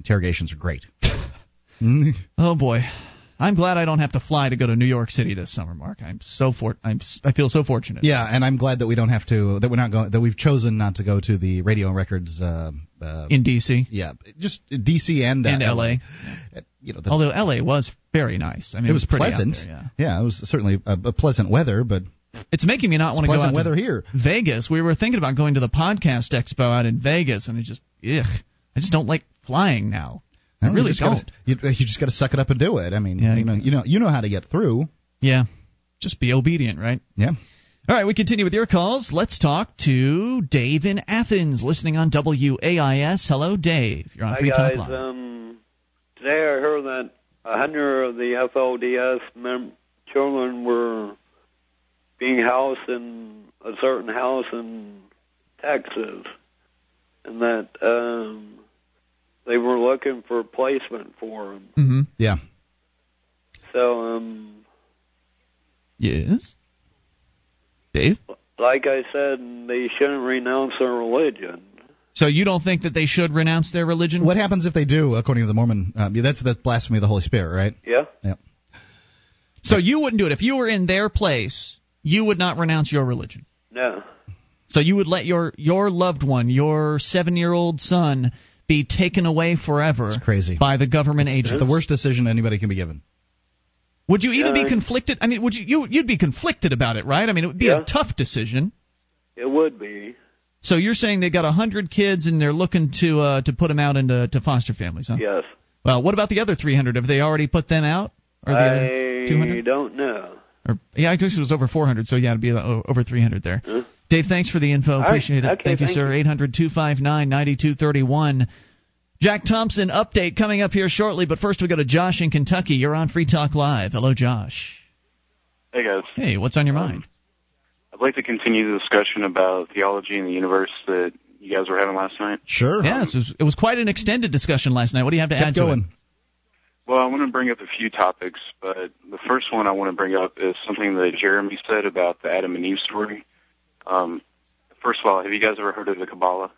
Interrogations are great. Oh boy. I'm glad I don't have to fly to go to New York City this summer, Mark. I'm so for I'm I feel so fortunate. Yeah, and I'm glad that we don't have to that we're not going that we've chosen not to go to the Radio and Records. Uh, uh, In DC yeah, just DC and uh, and LA. Uh, You know, the, Although LA was very nice. I mean, it was pretty out pleasant. there, yeah. it was certainly a, a pleasant weather, but It's making me not want to go out weather to here. Vegas. We were thinking about going to the podcast expo out in Vegas, and it just, ugh, I just don't like flying now. I No, you really just don't. Gotta, you, you just got to suck it up and do it. I mean, Yeah, you know, you know, you know how to get through. Yeah, just be obedient, right? Yeah. All right, we continue with your calls. Let's talk to Dave in Athens, listening on WAIS. Hello, Dave. You're on Hi Free guys. Talk Live. Um, today I heard that a hundred of the FLDS mem- children were being housed in a certain house in Texas, and that um, they were looking for placement for him. mm-hmm. Yeah. So, um, Yes. Dave. like I said, they shouldn't renounce their religion. So you don't think that they should renounce their religion? What happens if they do, according to the Mormon? Um, that's the blasphemy of the Holy Spirit, right? Yeah. Yeah. So you wouldn't do it if you were in their place. You would not renounce your religion. No. So you would let your your loved one, your seven year old son, be taken away forever It's crazy. by the government It's agents. the worst decision anybody can be given. Would you even Yeah, be conflicted? I mean, would you, you you'd be conflicted about it, right? I mean, it would be Yeah. a tough decision. It would be. So you're saying they got a hundred kids and they're looking to uh, to put them out into to foster families, huh? Yes. Well, what about the other 300? Have they already put them out? Or the other I 200? don't know. Or yeah, I guess it was over 400, so yeah, it'd be uh, over 300 there. Huh? Dave, thanks for the info. right. Appreciate it. Okay, thank you, thank sir. you. 800 259 9231. Jack Thompson update coming up here shortly, but first we go to Josh in Kentucky. You're on Free Talk Live. Hello, Josh. Hey guys, Hey, what's on your mind? Um, I'd like to continue the discussion about theology and the universe that you guys were having last night. Sure. Yes, it was, it was quite an extended discussion last night. What do you have to Kept add to going. it? Well, I want to bring up a few topics, but the first one I want to bring up is something that Jeremy said about the Adam and Eve story. Um, first of all, have you guys ever heard of the Kabbalah?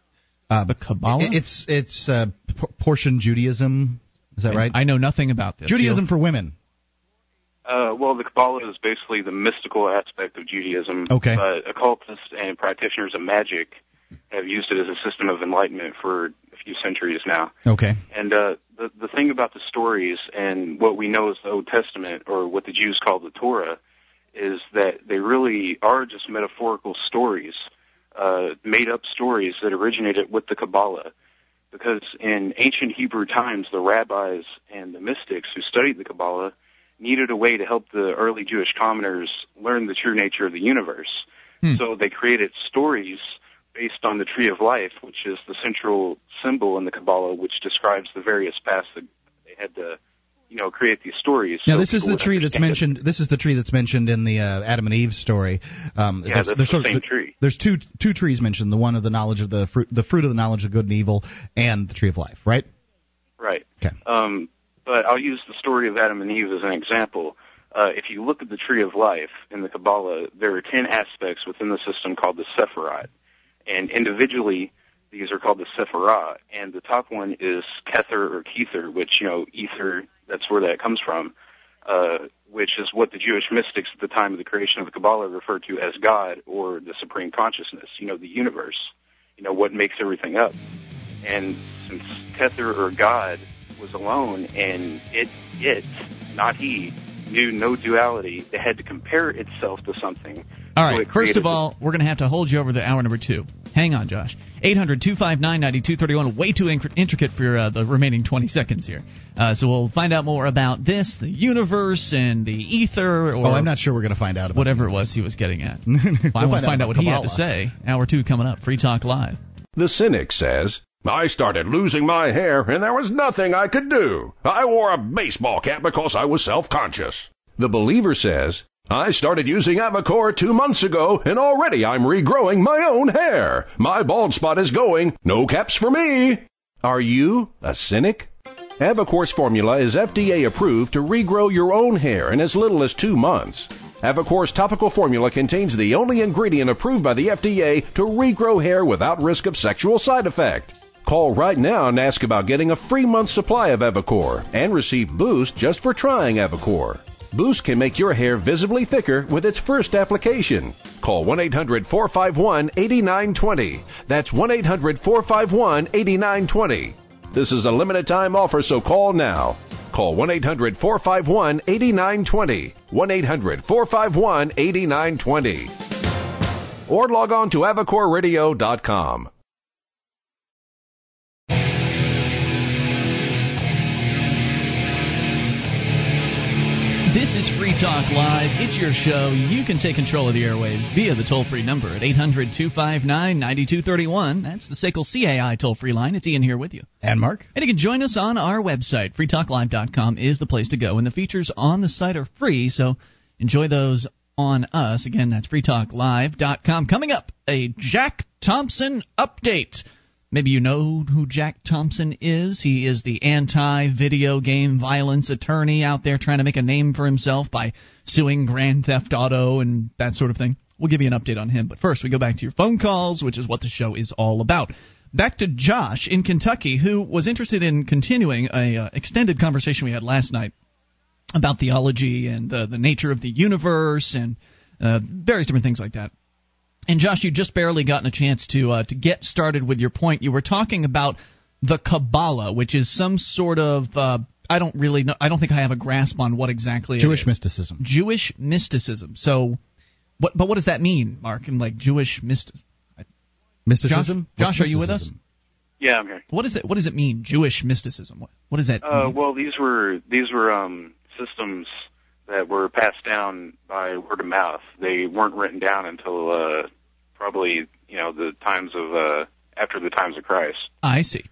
Uh, The Kabbalah? It's it's uh, p- portion Judaism. Is that right? I know nothing about this. Judaism for women. Uh, well, the Kabbalah is basically the mystical aspect of Judaism. Okay. But occultists and practitioners of magic have used it as a system of enlightenment for a few centuries now. Okay. And uh, the the thing about the stories and what we know as the Old Testament, or what the Jews call the Torah, is that they really are just metaphorical stories, uh, made up stories that originated with the Kabbalah. Because in ancient Hebrew times, the rabbis and the mystics who studied the Kabbalah needed a way to help the early Jewish commoners learn the true nature of the universe. Hmm. So they created stories based on the tree of life, which is the central symbol in the Kabbalah, which describes the various paths that they had to, you know, create these stories. Now so this is the tree that's understand it. mentioned. This is the tree that's mentioned in the uh, Adam and Eve story. Um, Yeah, there's- that's there's the sort of- same tree. There's two two trees mentioned. The one of the knowledge of the fruit, the fruit of the knowledge of good and evil, and the tree of life. Right? Right. Okay. Um, but I'll use the story of Adam and Eve as an example. Uh, if you look at the tree of life in the Kabbalah, there are ten aspects within the system called the Sephirot, and individually these are called the Sephirah. And the top one is Kether or Kether, which you know ether. That's where that comes from. Uh, which is what the Jewish mystics at the time of the creation of the Kabbalah referred to as God or the supreme consciousness. You know, the universe. You know what makes everything up. And since Kether or God was alone and it, it, not he, knew no duality, it had to compare itself to something. All So First of all, we're going to have to hold you over the hour number two. Hang on, Josh. 800 259 9231. Way too inc- intricate for uh, the remaining 20 seconds here. Uh, so we'll find out more about this, the universe, and the ether, or Oh, I'm not sure we're going to find out about whatever it was he was getting at. We'll I want to find out about what he had to say. Hour two coming up. Free Talk Live. The cynic says, I started losing my hair and there was nothing I could do. I wore a baseball cap because I was self-conscious. The believer says, I started using Avacor two months ago and already I'm regrowing my own hair. My bald spot is going. No caps for me. Are you a cynic? Avacor's formula is FDA approved to regrow your own hair in as little as two months. Avacor's topical formula contains the only ingredient approved by the FDA to regrow hair without risk of sexual side effect. Call right now and ask about getting a free month supply of Avacor and receive Boost just for trying Avacor. Boost can make your hair visibly thicker with its first application. Call 1 800 451 8920. That's 1 800 451 8920. This is a limited time offer, so call now. Call 1 800 451 8920. 1 800 451 8920. Or log on to AvacorRadio.com. This is Free Talk Live. It's your show. You can take control of the airwaves via the toll free number at 800 259 9231. That's the SACL CAI toll free line. It's Ian here with you. And Mark? And you can join us on our website. FreeTalkLive.com is the place to go. And the features on the site are free, so enjoy those on us. Again, that's FreeTalkLive.com. Coming up, a Jack Thompson update. Maybe you know who Jack Thompson is. He is the anti video game violence attorney out there trying to make a name for himself by suing Grand Theft Auto and that sort of thing. We'll give you an update on him. But first, we go back to your phone calls, which is what the show is all about. Back to Josh in Kentucky, who was interested in continuing a uh, extended conversation we had last night about theology and the, the nature of the universe and uh, various different things like that. And Josh, you just barely gotten a chance to uh, to get started with your point. You were talking about the Kabbalah, which is some sort of uh, I don't really know. I don't think I have a grasp on what exactly Jewish is. mysticism. Jewish mysticism. So, what? But what does that mean, Mark? And like Jewish mysticism. Mysticism? Josh, What's Josh, are you with us? Yeah, I'm here. What is it? What does it mean? Jewish mysticism. What, what does that Uh, mean? well, these were these were um, systems that were passed down by word of mouth. They weren't written down until uh, probably you know the times of uh, after the times of Christ. I see.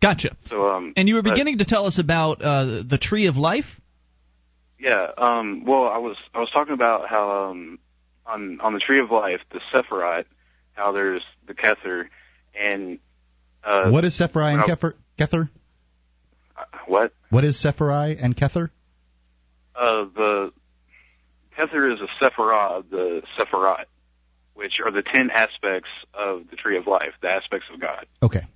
Gotcha. So um, And you were but- beginning to tell us about uh, the tree of life. Yeah. Um, well, I was I was talking about how um, on on the tree of life, the Sephiroth, how there's the Kether, and uh, what is Sephirai and I- Kether? Kether? what What is Sephirai and Kether? Uh, the Kether is a Sephiroth, the Sephiroth, which are the ten aspects of the tree of life, the aspects of God. Okay.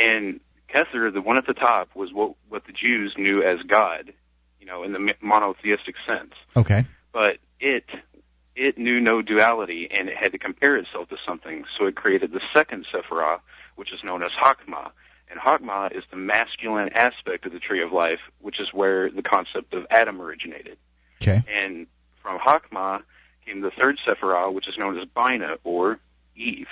And Kether, the one at the top, was what what the Jews knew as God, you know, in the monotheistic sense. Okay. But it it knew no duality, and it had to compare itself to something. So it created the second Sephiroth, which is known as Hakma. And Hakma is the masculine aspect of the tree of life, which is where the concept of Adam originated. Okay. And from Hakma came the third Sephiroth, which is known as Bina or Eve.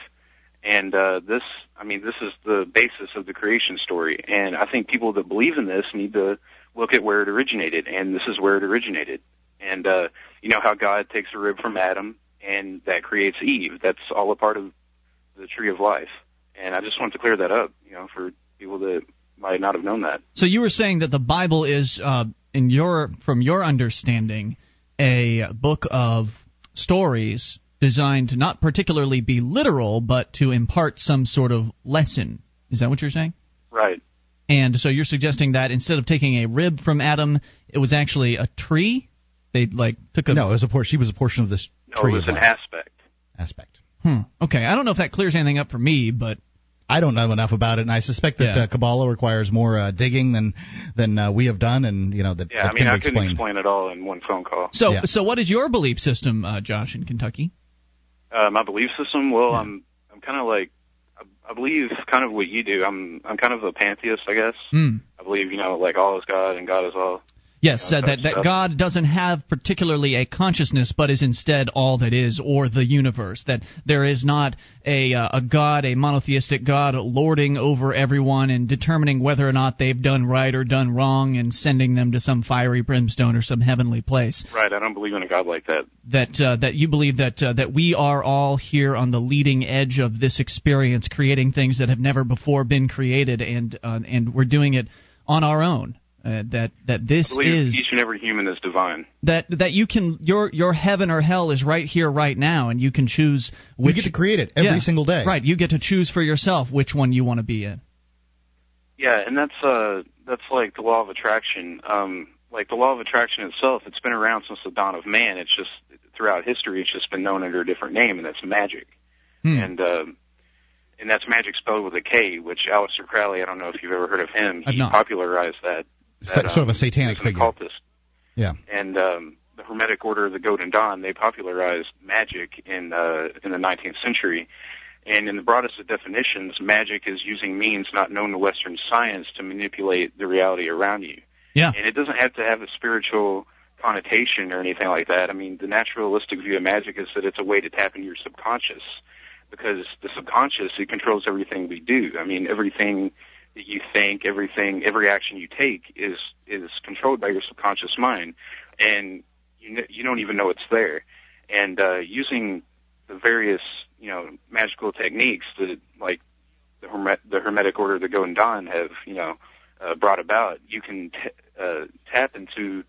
And uh, this, I mean, this is the basis of the creation story. And I think people that believe in this need to look at where it originated, and this is where it originated. And uh, you know how God takes a rib from Adam, and that creates Eve. That's all a part of the tree of life. And I just wanted to clear that up, you know, for people that might not have known that. So you were saying that the Bible is, uh, in your from your understanding, a book of stories designed to not particularly be literal, but to impart some sort of lesson. Is that what you're saying? Right. And so you're suggesting that instead of taking a rib from Adam, it was actually a tree. They like took a No, it was a portion. She was a portion of this No, tree it was an life aspect. aspect. Hmm. Okay, I don't know if that clears anything up for me, but I don't know enough about it, and I suspect that Yeah. uh, Kabbalah requires more uh, digging than than uh, we have done, and you know that, Yeah, that I mean, can I be couldn't explain it all in one phone call. so Yeah. so what is your belief system, uh, Josh, in Kentucky? Uh, my belief system, well, I'm I'm kind of like I, I believe kind of what you do. I'm I'm kind of a pantheist, I guess. Hmm. I believe you know like all is God and God is all. Yes, uh, that that. God doesn't have particularly a consciousness, but is instead all that is, or the universe. That there is not a uh, a God, a monotheistic God, lording over everyone and determining whether or not they've done right or done wrong, and sending them to some fiery brimstone or some heavenly place. Right. I don't believe in a God like that. That uh, that you believe that uh, that we are all here on the leading edge of this experience, creating things that have never before been created, and uh, and we're doing it on our own. Uh, that that this believe is each and every human is divine. that that you can your your heaven or hell is right here right now and you can choose we which get to create it every Yeah, single day. right you get to choose for yourself which one you want to be in Yeah, and that's uh that's like the law of attraction. Um, like the law of attraction itself, it's been around since the dawn of man. It's just throughout history, it's just been known under a different name, and that's magic. Hmm. And um, and that's magic spelled with a K, which Aleister Crowley. I don't know if you've ever heard of him. He popularized that. That, sort of a um, satanic he was an figure. occultist. Yeah. and um, the Hermetic Order of the Golden Dawn, they popularized magic in uh, in the 19th century. And in the broadest of definitions, magic is using means not known to Western science to manipulate the reality around you. Yeah. And it doesn't have to have a spiritual connotation or anything like that. I mean, the naturalistic view of magic is that it's a way to tap into your subconscious because the subconscious, it controls everything we do. I mean, everything that you think, everything, every action you take is is controlled by your subconscious mind, and you you don't even know it's there. And uh, using the various you know magical techniques that like the Hermet- the Hermetic Order the Golden Dawn have you know uh, brought about, you can t- uh, tap into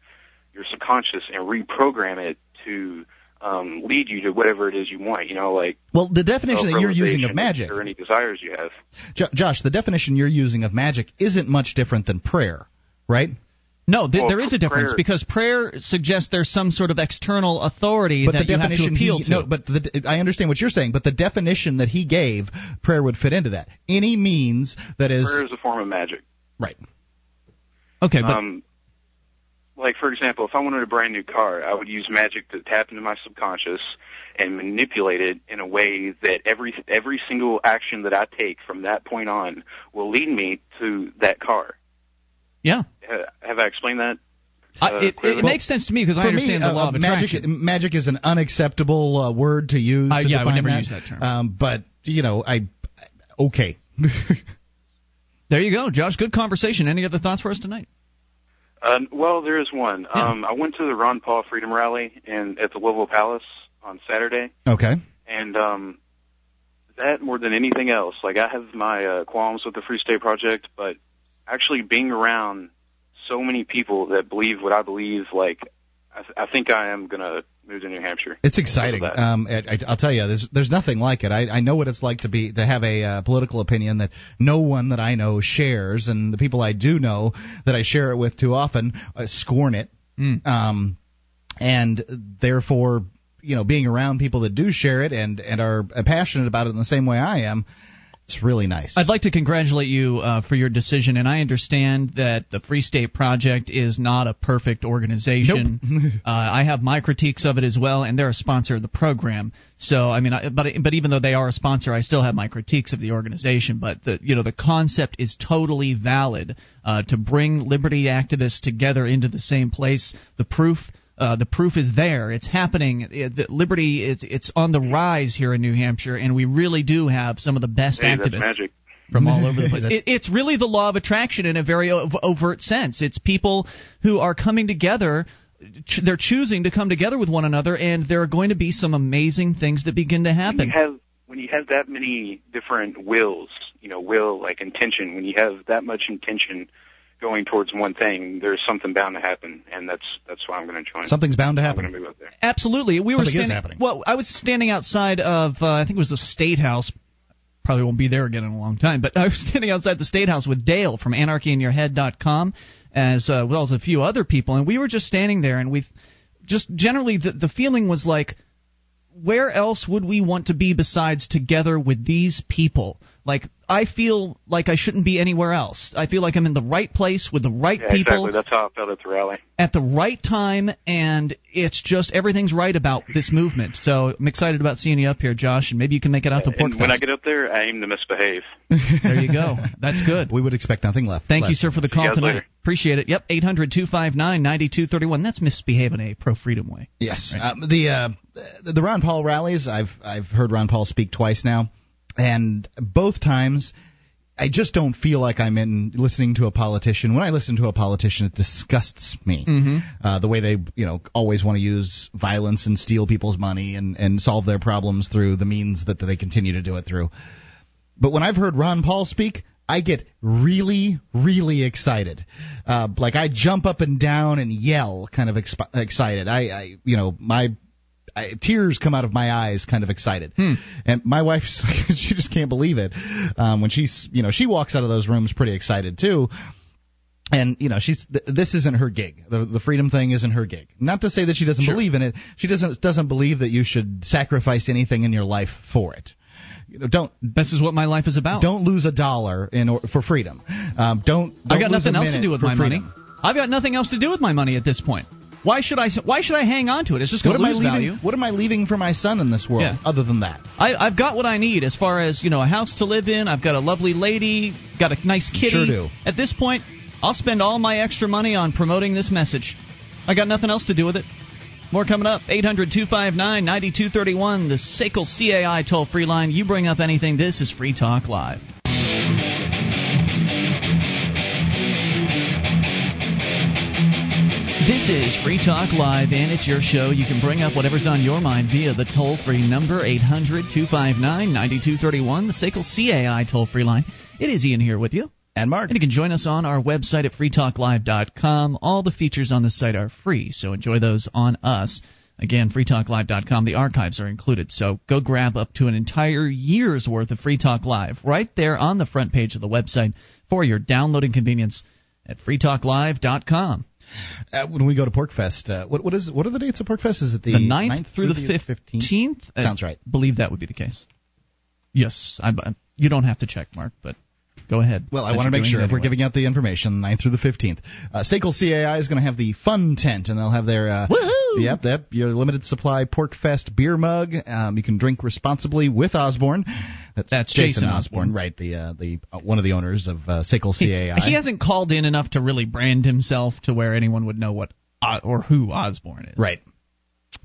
your subconscious and reprogram it to um, lead you to whatever it is you want. You know, like Well, the definition that you're using of magic, or any desires you have. Jo- Josh, the definition you're using of magic isn't much different than prayer, right? No, th- Well, there is a difference prayer- because prayer suggests there's some sort of external authority But that the you have to definition appeal he, to. no, but the, I understand what you're saying. But the definition that he gave, prayer would fit into that. Any means that is Prayer is a form of magic. right. okay, but Um, like for example, if I wanted a brand new car, I would use magic to tap into my subconscious and manipulate it in a way that every every single action that I take from that point on will lead me to that car. yeah, Uh, have I explained that? I, uh, it, it makes sense to me because I understand me, the law uh, of magic, attraction. magic is an unacceptable uh, word to use. Uh, to yeah, I would define never use that term. Um, but you know, I okay. There you go, Josh. Good conversation. Any other thoughts for us tonight? Uh, well, there is one. Yeah. Um, I went to the Ron Paul Freedom Rally in at the Louisville Palace on Saturday, okay. and um, that more than anything else, like I have my uh, qualms with the Free State Project, but actually being around so many people that believe what I believe, like I, th- I think I am gonna move to New Hampshire. It's exciting. Because of that. Um, I, I'll tell you, there's there's nothing like it. I, I know what it's like to be to have a uh, political opinion that no one that I know shares, and the people I do know that I share it with too often uh, scorn it. Mm. Um, and therefore, you know, being around people that do share it and and are passionate about it in the same way I am, it's really nice. I'd like to congratulate you uh, for your decision, and I understand that the Free State Project is not a perfect organization. uh, I have my critiques of it as well, and they're a sponsor of the program. So, I mean, I, but but even though they are a sponsor, I still have my critiques of the organization. But the you know the concept is totally valid uh, to bring liberty activists together into the same place. The proof. Uh, the proof is there. It's happening. It, the liberty it's it's on the rise here in New Hampshire, and we really do have some of the best Hey, activists that's magic. from all over the place. It, it's really the law of attraction in a very ov- overt sense. It's people who are coming together. Ch- they're choosing to come together with one another, and there are going to be some amazing things that begin to When happen. you have when you have that many different wills, you know, will like intention. When you have that much intention going towards one thing, there's something bound to happen, and that's that's why I'm going to join. Something's bound to I'm going happen. to move up there. Absolutely, we were Something is standing. happening. Well, I was standing outside of uh, I think it was the State House. Probably won't be there again in a long time, but I was standing outside the State House with Dale from AnarchyInYourHead.com, as uh, well as a few other people, and we were just standing there, and we just generally the the feeling was like where else would we want to be besides together with these people? Like I feel like I shouldn't be anywhere else. I feel like I'm in the right place with the right Yeah, people exactly. That's how I felt at the rally. at the right time, and it's just everything's right about this movement. So I'm excited about seeing you up here, Josh, and maybe you can make it out to And Pork when I get up there, I aim to misbehave. There you go. That's good. We would expect nothing left. Thank you, sir, for the See you call guys tonight. later. Appreciate it. Yep, 800 259 9231. That's misbehaving a pro freedom way. Yes, um, the uh, the Ron Paul rallies. I've I've heard Ron Paul speak twice now, and both times. I just don't feel like I'm in listening to a politician. When I listen to a politician, it disgusts me. Mm-hmm. Uh, the way they, you know, always want to use violence and steal people's money and and solve their problems through the means that they continue to do it through. But when I've heard Ron Paul speak, I get really, really excited. Uh, like I jump up and down and yell, kind of exp- excited. I, I, you know, my I, tears come out of my eyes, kind of excited. And my wife, she just can't believe it um, when she's, you know, she walks out of those rooms pretty excited too. and you know she's th- this isn't her gig. The the freedom thing isn't her gig. Not to say that she doesn't Sure. believe in it. She doesn't doesn't believe that you should sacrifice anything in your life for it. You know, don't This is what my life is about. don't lose a dollar in or, for freedom. Um, don't, don't I got nothing else to do with my freedom. money. I've got nothing else to do with my money at this point. Why should I? Why should I hang on to it? It's just going What to am I lose leaving? value. What am I leaving for my son in this world? Yeah. Other than that, I, I've got what I need as far as you know a house to live in. I've got a lovely lady, got a nice kitty. Sure do. At this point, I'll spend all my extra money on promoting this message. I got nothing else to do with it. More coming up. 800 259 9231, the SACL CAI toll free line. You bring up anything. This is Free Talk Live. This is Free Talk Live, and it's your show. You can bring up whatever's on your mind via the toll free number 800 259 9231, the SACL CAI toll free line. It is Ian here with you. and Mark. And you can join us on our website at freetalklive.com. All the features on the site are free, so enjoy those on us. Again, freetalklive.com. The archives are included, so go grab up to an entire year's worth of Free Talk Live right there on the front page of the website for your downloading convenience at freetalklive.com. Uh, when we go to PorkFest, uh, what what is what are the dates of PorkFest? Is it the, The 9th through the 15th? 15th? Sounds right. believe that would be the case. Yes, I, I- you don't have to check, Mark, but go ahead. Well, I want to make sure if we're giving out the information, 9th through the 15th. Uh, SACL CAI is going to have the fun tent, and they'll have their uh, Woohoo! Yep, yep, your limited supply PorkFest beer mug. Um, you can drink responsibly with Osborne. That's, That's Jason Osborne, Osborne. right? The uh, the uh, one of the owners of uh, SACL He, CAI. he hasn't called in enough to really brand himself to where anyone would know what uh, or who Osborne is. Right.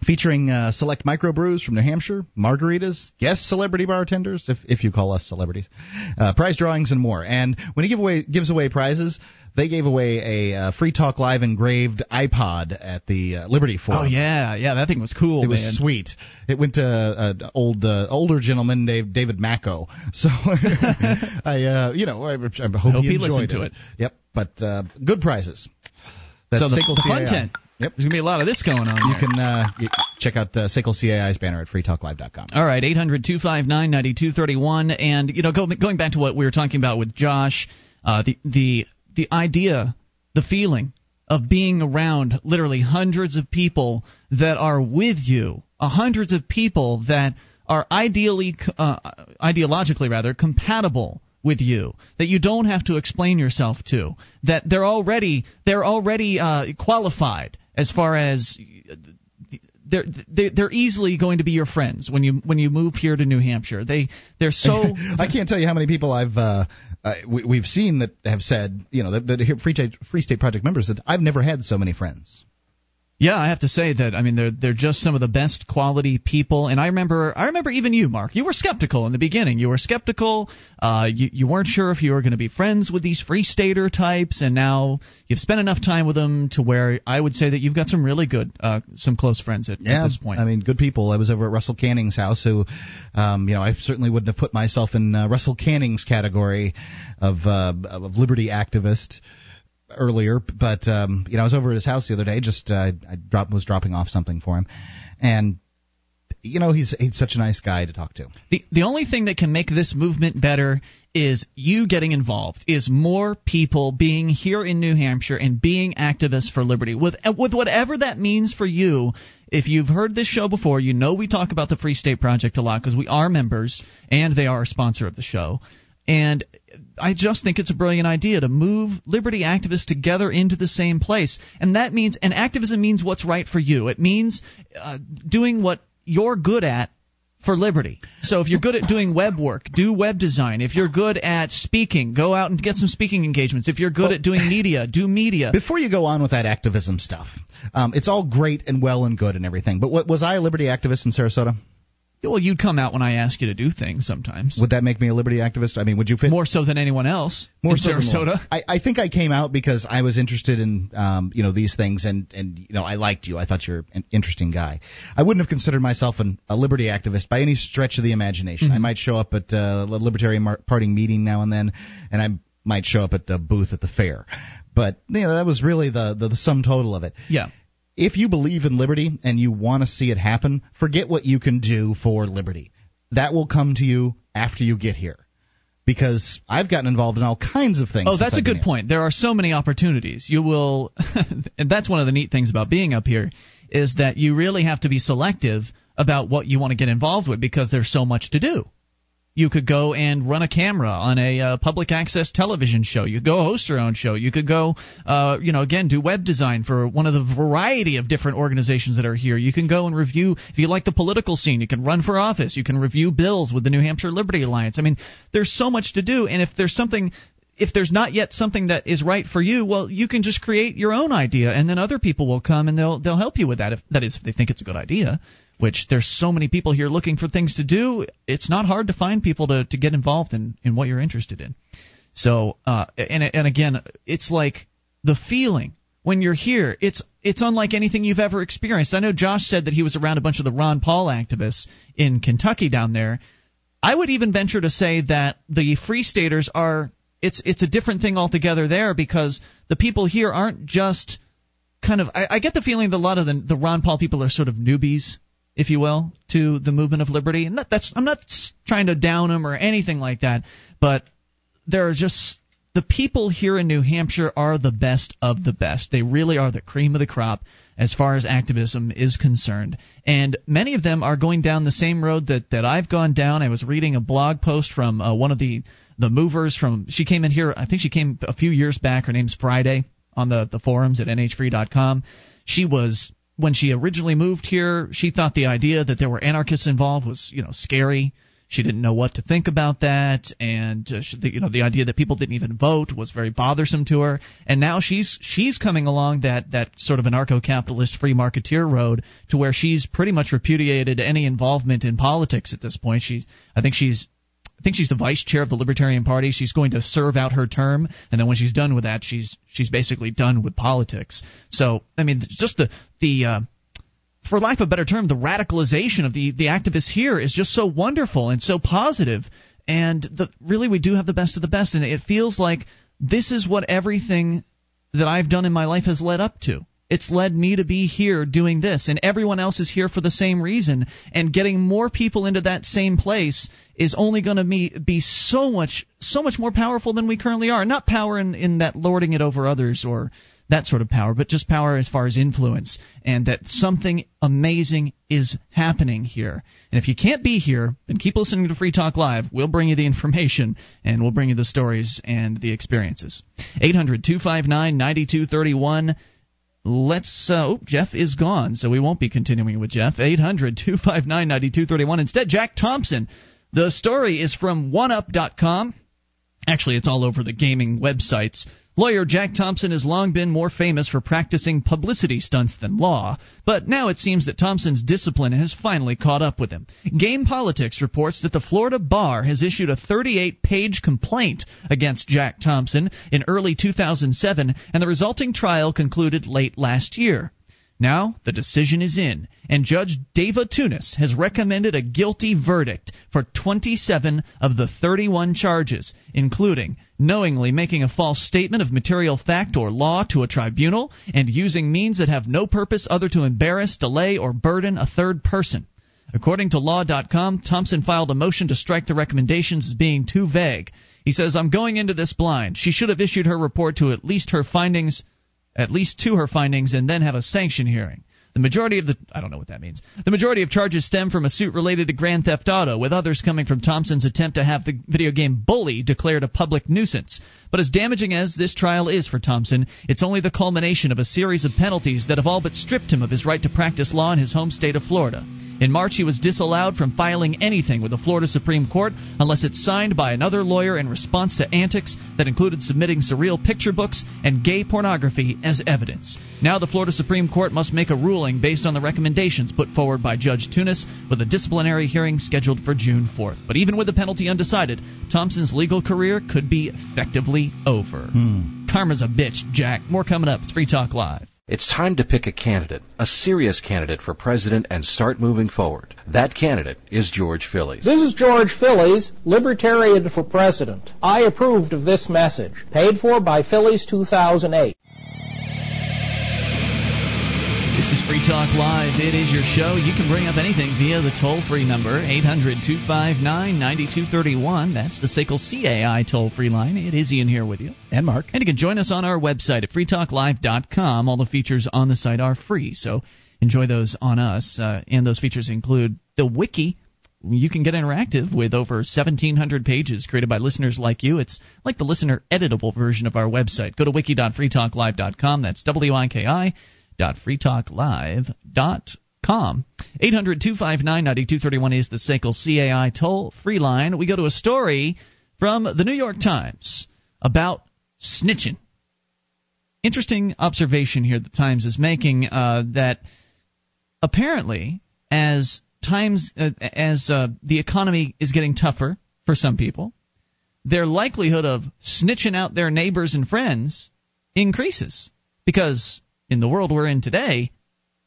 Featuring uh, select microbrews from New Hampshire, margaritas, guest celebrity bartenders, if if you call us celebrities, uh, prize drawings and more. And when he give away gives away prizes, they gave away a uh, Free Talk Live engraved iPod at the uh, Liberty Forum. Oh yeah, yeah, that thing was cool, It was sweet. It went to an uh, old uh, older gentleman Dave, David Macco. So I, uh, you know, I, I hope, hope he he enjoyed listened to it. Yep, but uh, good prizes. That's So the, the fun CAI. tent. Yep. There's gonna be a lot of this going on. You there. can uh, y check out the SACL CAI's banner at freetalklive.com. All right, 800 259 9231. And, you know, go, going back to what we were talking about with Josh, uh, the, the, the idea, the feeling of being around literally hundreds of people that are with you, uh, hundreds of people that are ideally, uh, ideologically rather, compatible with you that you don't have to explain yourself to that they're already they're already uh, qualified as far as they're they're easily going to be your friends when you when you move here to New Hampshire. They they're so I can't tell you how many people I've uh, uh, we, we've seen that have said, you know, that, that Free, State, Free State Project members that I've never had so many friends. Yeah. I have to say that I mean they're they're just some of the best quality people. And I remember I remember even you, Mark. You were skeptical in the beginning. You were skeptical. Uh, you you weren't sure if you were going to be friends with these Free Stater types, and now you've spent enough time with them to where I would say that you've got some really good uh, some close friends at, Yeah, at this point. I mean, good people. I was over at Russell Kanning's house, who, um, you know, I certainly wouldn't have put myself in uh, Russell Kanning's category of uh, of liberty activist earlier, but um, you know, I was over at his house the other day. Just uh, I drop, was dropping off something for him, and you know, he's he's such a nice guy to talk to. The the only thing that can make this movement better is you getting involved. Is more people being here in New Hampshire and being activists for liberty with with whatever that means for you. If you've heard this show before, you know we talk about the Free State Project a lot because we are members and they are a sponsor of the show. And I just think it's a brilliant idea to move liberty activists together into the same place. And that means, and activism means what's right for you. It means uh, doing what you're good at for liberty. So if you're good at doing web work, do web design. If you're good at speaking, go out and get some speaking engagements. If you're good at doing media, do media. Before you go on with that activism stuff, um, it's all great and well and good and everything. But what, was I a liberty activist in Sarasota? Well, you'd come out when I ask you to do things sometimes. Would that make me a liberty activist? I mean, would you fit More so than anyone else more in so than Sarasota. I, I think I came out because I was interested in um, you know these things and and you know I liked you. I thought you're an interesting guy. I wouldn't have considered myself an, a liberty activist by any stretch of the imagination. I might show up at uh, a Libertarian Mar- Party meeting now and then, and I might show up at the booth at the fair. But you know that was really the the, the sum total of it. Yeah. If you believe in liberty and you want to see it happen, forget what you can do for liberty. That will come to you after you get here because I've gotten involved in all kinds of things. Oh, that's a good here. point. There are so many opportunities. You will, and that's one of the neat things about being up here is that you really have to be selective about what you want to get involved with because there's so much to do. You could go and run a camera on a uh, public access television show. You could go host your own show. You could go, uh, you know, again, do web design for one of the variety of different organizations that are here. You can go and review, if you like the political scene, you can run for office. You can review bills with the New Hampshire Liberty Alliance. I mean, there's so much to do, and if there's something if there's not yet something that is right for you, well, you can just create your own idea, and then other people will come and they'll they'll help you with that. If that is, if they think it's a good idea. Which there's so many people here looking for things to do. It's not hard to find people to to get involved in in what you're interested in. So, uh, and and again, it's like the feeling when you're here. It's it's unlike anything you've ever experienced. I know Josh said that he was around a bunch of the Ron Paul activists in Kentucky down there. I would even venture to say that the Free Staters are it's it's a different thing altogether there because the people here aren't just kind of I, I get the feeling that a lot of the the Ron Paul people are sort of newbies, if you will, to the movement of liberty. And that, that's I'm not trying to down them or anything like that, but there are just the people here in New Hampshire are the best of the best. They really are the cream of the crop as far as activism is concerned. And many of them are going down the same road that, that I've gone down. I was reading a blog post from uh, one of the, the movers from she came in here I think she came a few years back. Her name's Friday on the, the forums at nhfree.com. She was when she originally moved here, she thought the idea that there were anarchists involved was, you know, scary. She didn't know what to think about that, and uh, she, the, you know the idea that people didn't even vote was very bothersome to her. And now she's she's coming along that that sort of anarcho-capitalist free marketeer road to where she's pretty much repudiated any involvement in politics at this point. She's I think she's I think she's the vice chair of the Libertarian Party. She's going to serve out her term, and then when she's done with that, she's she's basically done with politics. So I mean, just the the uh, for lack of a better term, the radicalization of the the activists here is just so wonderful and so positive. And the, really, we do have the best of the best, and it feels like this is what everything that I've done in my life has led up to. It's led me to be here doing this, and everyone else is here for the same reason. And getting more people into that same place is only going to be, be so much so much more powerful than we currently are. Not power in, in that lording it over others or that sort of power, but just power as far as influence, and that something amazing is happening here. And if you can't be here, then keep listening to Free Talk Live. We'll bring you the information, and we'll bring you the stories and the experiences. 800 259 9231. Let's. Uh, oh, Jeff is gone, so we won't be continuing with Jeff. 800 259 9231. Instead, Jack Thompson. The story is from OneUp.com. Actually, it's all over the gaming websites. Lawyer Jack Thompson has long been more famous for practicing publicity stunts than law, but now it seems that Thompson's discipline has finally caught up with him. Game Politics reports that the Florida bar has issued a 38 page complaint against Jack Thompson in early 2007, and the resulting trial concluded late last year. Now, the decision is in, and Judge Dava Tunis has recommended a guilty verdict for 27 of the 31 charges, including knowingly making a false statement of material fact or law to a tribunal and using means that have no purpose other to embarrass, delay, or burden a third person. According to Law.com, Thompson filed a motion to strike the recommendations as being too vague. He says, I'm going into this blind. She should have issued her report to at least her findings at least to her findings and then have a sanction hearing. The majority of the I don't know what that means. The majority of charges stem from a suit related to Grand Theft Auto, with others coming from Thompson's attempt to have the video game Bully declared a public nuisance. But as damaging as this trial is for Thompson, it's only the culmination of a series of penalties that have all but stripped him of his right to practice law in his home state of Florida. In March, he was disallowed from filing anything with the Florida Supreme Court unless it's signed by another lawyer in response to antics that included submitting surreal picture books and gay pornography as evidence. Now, the Florida Supreme Court must make a ruling based on the recommendations put forward by Judge Tunis, with a disciplinary hearing scheduled for June 4th. But even with the penalty undecided, Thompson's legal career could be effectively over. Hmm. Karma's a bitch, Jack. More coming up. It's Free Talk Live. It's time to pick a candidate, a serious candidate for president, and start moving forward. That candidate is George Phillies. This is George Phillies, Libertarian for President. I approved of this message. Paid for by Phillies 2008. This is Free Talk Live. It is your show. You can bring up anything via the toll free number, 800 259 9231. That's the SACL CAI toll free line. It is Ian here with you. And Mark. And you can join us on our website at freetalklive.com. All the features on the site are free, so enjoy those on us. Uh, and those features include the wiki. You can get interactive with over 1,700 pages created by listeners like you. It's like the listener editable version of our website. Go to wiki.freetalklive.com. That's W I K I www.freetalklive.com. 800 259 9231 is the SACL CAI toll free line. We go to a story from the New York Times about snitching. Interesting observation here the Times is making uh, that apparently, as times uh, as uh, the economy is getting tougher for some people, their likelihood of snitching out their neighbors and friends increases because in the world we're in today,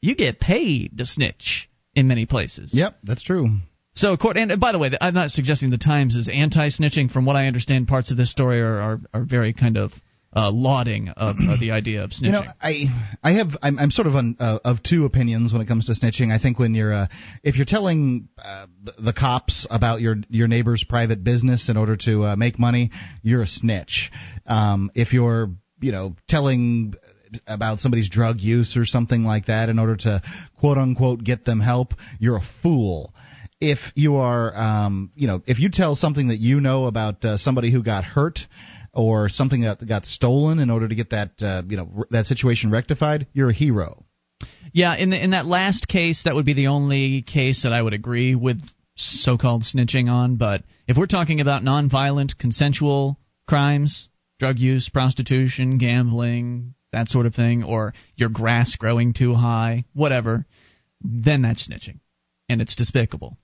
you get paid to snitch in many places. Yep, that's true. So, court and by the way, I'm not suggesting the Times is anti-snitching. From what I understand, parts of this story are are, are very kind of uh, lauding of, of, the idea of snitching. You know, I I have I'm, I'm sort of on, uh, of two opinions when it comes to snitching. I think when you're uh, if you're telling uh, the cops about your your neighbor's private business in order to uh, make money, you're a snitch. Um, if you're you know telling about somebody's drug use or something like that in order to quote unquote get them help, you're a fool. If you are, um, you know, if you tell something that you know about uh, somebody who got hurt or something that got stolen in order to get that, uh, you know, r- that situation rectified, you're a hero. Yeah, in the, in that last case, that would be the only case that I would agree with so-called snitching on. But if we're talking about nonviolent, consensual crimes, drug use, prostitution, gambling, that sort of thing, or your grass growing too high, whatever, then that's snitching. And it's despicable.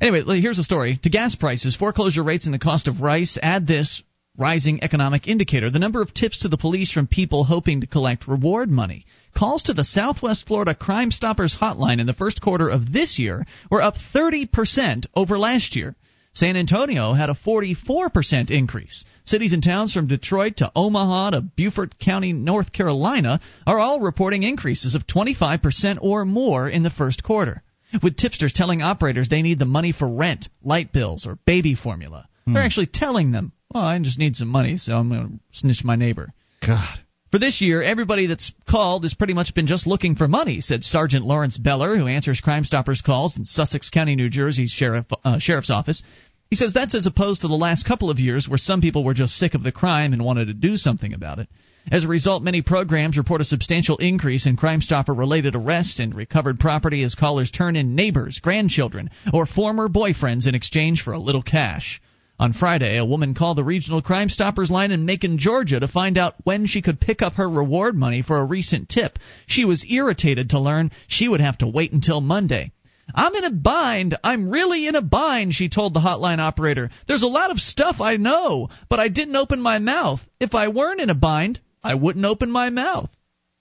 Anyway, here's a story. To gas prices, foreclosure rates, and the cost of rice, add this rising economic indicator the number of tips to the police from people hoping to collect reward money. Calls to the Southwest Florida Crime Stoppers hotline in the first quarter of this year were up 30% over last year. San Antonio had a 44% increase. Cities and towns from Detroit to Omaha to Beaufort County, North Carolina are all reporting increases of 25% or more in the first quarter. With tipsters telling operators they need the money for rent, light bills, or baby formula. Hmm. They're actually telling them, well, I just need some money, so I'm going to snitch my neighbor. God. For this year, everybody that's called has pretty much been just looking for money, said Sergeant Lawrence Beller, who answers Crime Stoppers calls in Sussex County, New Jersey's sheriff, uh, sheriff's office. He says that's as opposed to the last couple of years where some people were just sick of the crime and wanted to do something about it. As a result, many programs report a substantial increase in Crime Stopper related arrests and recovered property as callers turn in neighbors, grandchildren, or former boyfriends in exchange for a little cash. On Friday, a woman called the Regional Crime Stoppers line in Macon, Georgia to find out when she could pick up her reward money for a recent tip. She was irritated to learn she would have to wait until Monday. I'm in a bind. I'm really in a bind, she told the hotline operator. There's a lot of stuff I know, but I didn't open my mouth. If I weren't in a bind, I wouldn't open my mouth.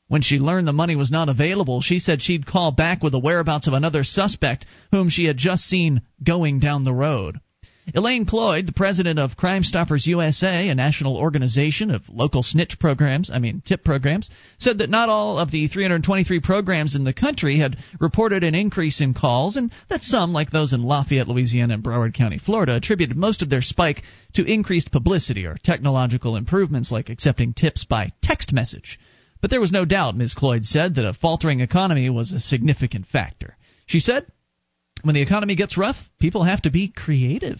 When she learned the money was not available, she said she'd call back with the whereabouts of another suspect whom she had just seen going down the road. Elaine Cloyd, the president of Crime Stoppers USA, a national organization of local snitch programs, I mean tip programs, said that not all of the 323 programs in the country had reported an increase in calls, and that some, like those in Lafayette, Louisiana, and Broward County, Florida, attributed most of their spike to increased publicity or technological improvements like accepting tips by text message. But there was no doubt, Ms. Cloyd said, that a faltering economy was a significant factor. She said, when the economy gets rough, people have to be creative.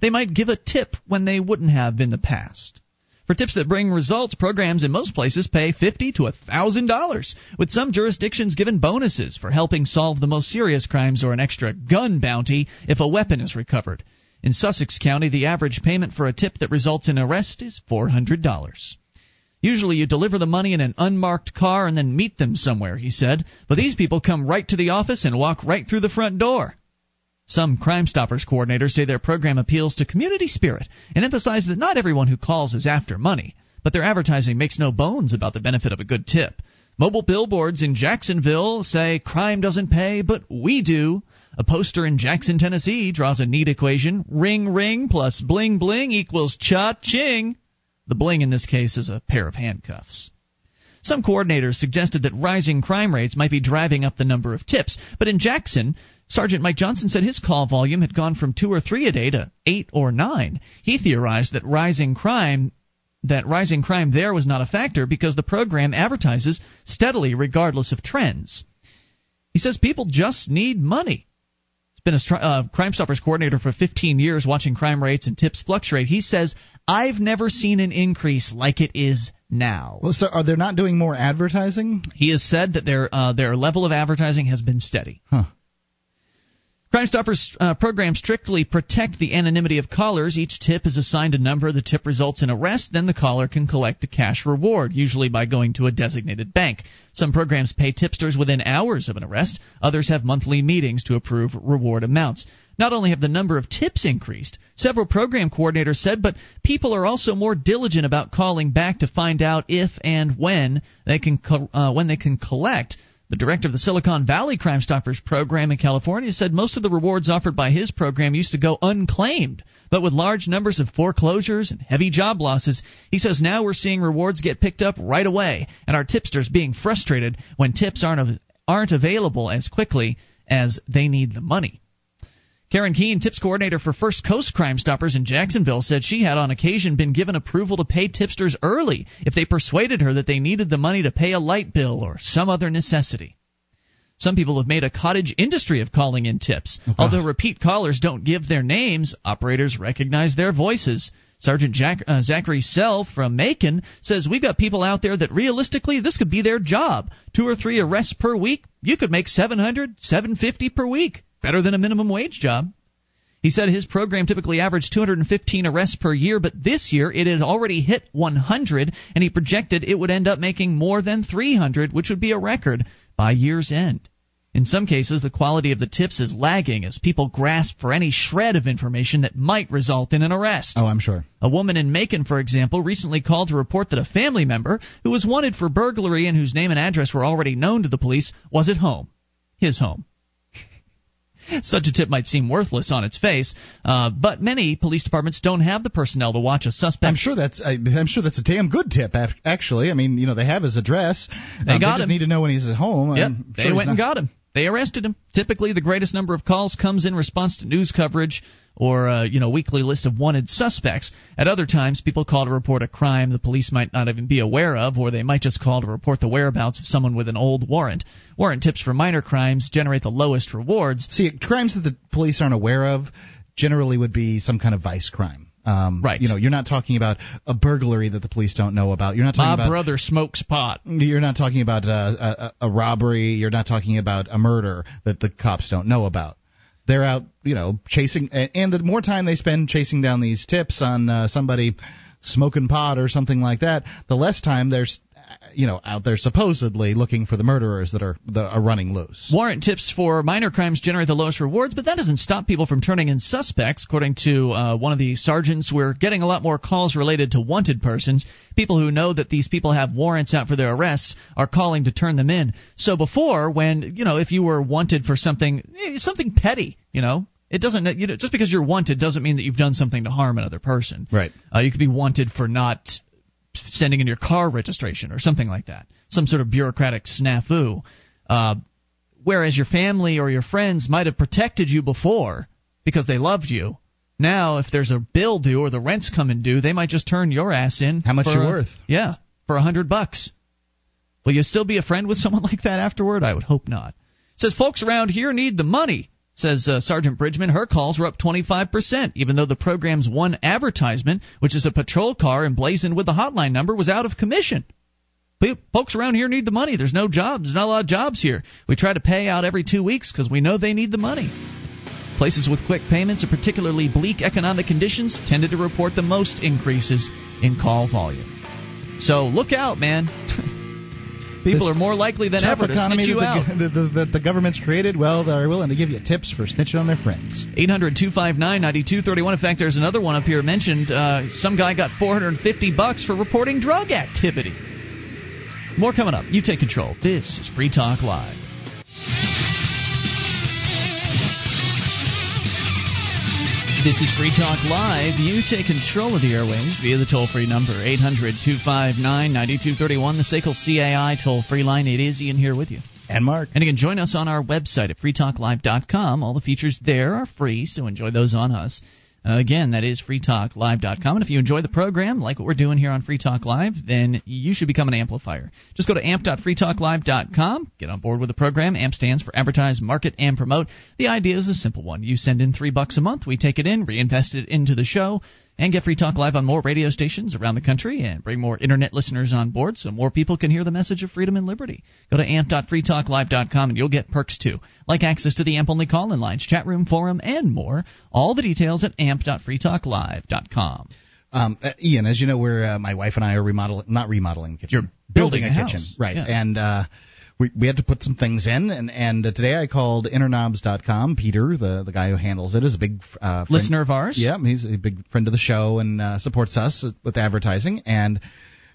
They might give a tip when they wouldn't have in the past. For tips that bring results, programs in most places pay fifty to thousand dollars, with some jurisdictions given bonuses for helping solve the most serious crimes or an extra gun bounty if a weapon is recovered. In Sussex County, the average payment for a tip that results in arrest is four hundred dollars. Usually you deliver the money in an unmarked car and then meet them somewhere, he said, but these people come right to the office and walk right through the front door. Some Crime Stoppers coordinators say their program appeals to community spirit and emphasize that not everyone who calls is after money, but their advertising makes no bones about the benefit of a good tip. Mobile billboards in Jacksonville say crime doesn't pay, but we do. A poster in Jackson, Tennessee draws a neat equation ring ring plus bling bling equals cha ching. The bling in this case is a pair of handcuffs. Some coordinators suggested that rising crime rates might be driving up the number of tips, but in Jackson, Sergeant Mike Johnson said his call volume had gone from two or three a day to eight or nine. He theorized that rising crime that rising crime there was not a factor because the program advertises steadily regardless of trends. He says people just need money. He's been a uh, Crime Stoppers coordinator for 15 years, watching crime rates and tips fluctuate. He says, I've never seen an increase like it is now. Well, so are they not doing more advertising? He has said that their uh, their level of advertising has been steady. Huh. Crime Stoppers uh, program strictly protect the anonymity of callers. Each tip is assigned a number. The tip results in arrest. Then the caller can collect a cash reward, usually by going to a designated bank. Some programs pay tipsters within hours of an arrest. Others have monthly meetings to approve reward amounts. Not only have the number of tips increased, several program coordinators said, but people are also more diligent about calling back to find out if and when they can co- uh, when they can collect. The director of the Silicon Valley Crime Stoppers program in California said most of the rewards offered by his program used to go unclaimed. But with large numbers of foreclosures and heavy job losses, he says now we're seeing rewards get picked up right away, and our tipsters being frustrated when tips aren't aren't available as quickly as they need the money. Karen Keene, tips coordinator for First Coast Crime Stoppers in Jacksonville, said she had on occasion been given approval to pay tipsters early if they persuaded her that they needed the money to pay a light bill or some other necessity. Some people have made a cottage industry of calling in tips. Oh, Although repeat callers don't give their names, operators recognize their voices. Sergeant Jack, uh, Zachary Sell from Macon says we've got people out there that realistically this could be their job. Two or three arrests per week, you could make 700, 750 per week. Better than a minimum wage job. He said his program typically averaged 215 arrests per year, but this year it had already hit 100, and he projected it would end up making more than 300, which would be a record by year's end. In some cases, the quality of the tips is lagging as people grasp for any shred of information that might result in an arrest. Oh, I'm sure. A woman in Macon, for example, recently called to report that a family member who was wanted for burglary and whose name and address were already known to the police was at home. His home. Such a tip might seem worthless on its face, uh, but many police departments don't have the personnel to watch a suspect. I'm sure that's I, am sure that's a damn good tip. Actually, I mean, you know, they have his address. They um, got they him. Need to know when he's at home. Yep, they went not... and got him. They arrested him. Typically, the greatest number of calls comes in response to news coverage or uh, you know weekly list of wanted suspects. At other times, people call to report a crime the police might not even be aware of, or they might just call to report the whereabouts of someone with an old warrant. Warrant tips for minor crimes generate the lowest rewards. See, crimes that the police aren't aware of generally would be some kind of vice crime. Um, right. You know, you're not talking about a burglary that the police don't know about. You're not talking My about. My brother smokes pot. You're not talking about a, a, a robbery. You're not talking about a murder that the cops don't know about. They're out, you know, chasing, and the more time they spend chasing down these tips on uh, somebody smoking pot or something like that, the less time there's you know out there supposedly looking for the murderers that are that are running loose. Warrant tips for minor crimes generate the lowest rewards, but that doesn't stop people from turning in suspects. According to uh, one of the sergeants, we're getting a lot more calls related to wanted persons. People who know that these people have warrants out for their arrests are calling to turn them in. So before, when you know, if you were wanted for something eh, something petty, you know, it doesn't you know just because you're wanted doesn't mean that you've done something to harm another person. Right. Uh, you could be wanted for not sending in your car registration or something like that, some sort of bureaucratic snafu. Uh, whereas your family or your friends might have protected you before because they loved you. Now, if there's a bill due or the rent's coming due, they might just turn your ass in. How much you're worth? Yeah, for a hundred bucks. Will you still be a friend with someone like that afterward? I would hope not. It says folks around here need the money. Says uh, Sergeant Bridgman, her calls were up 25%, even though the program's one advertisement, which is a patrol car emblazoned with the hotline number, was out of commission. Folks around here need the money. There's no jobs. There's not a lot of jobs here. We try to pay out every two weeks because we know they need the money. Places with quick payments and particularly bleak economic conditions tended to report the most increases in call volume. So look out, man. People are more likely than ever to snitch you that out. The, the, the, the, government's created, well, they're willing to give you tips for snitching on their friends. 800 259 9231. In fact, there's another one up here mentioned. Uh, some guy got 450 bucks for reporting drug activity. More coming up. You take control. This is Free Talk Live. This is Free Talk Live. You take control of the airwaves via the toll free number 800 259 9231, the SACL CAI toll free line. It is Ian here with you. And Mark. And you can join us on our website at freetalklive.com. All the features there are free, so enjoy those on us. Again, that is freetalklive.com. And if you enjoy the program, like what we're doing here on Free Talk Live, then you should become an amplifier. Just go to amp.freetalklive.com, get on board with the program. AMP stands for Advertise, Market, and Promote. The idea is a simple one. You send in three bucks a month, we take it in, reinvest it into the show, and get Free Talk Live on more radio stations around the country and bring more internet listeners on board so more people can hear the message of freedom and liberty. Go to amp.freetalklive.com and you'll get perks too, like access to the AMP only call in lines, chat room, forum, and more. All the details at amp.freetalklive.com. Um, uh, Ian, as you know, we're uh, my wife and I are remodeling, not remodeling the kitchen. You're building a, a kitchen, right? Yeah. And uh, we we had to put some things in, and and uh, today I called interknobs.com. Peter, the the guy who handles it, is a big uh, friend- Listener of ours? Yeah, he's a big friend of the show and uh, supports us with advertising. And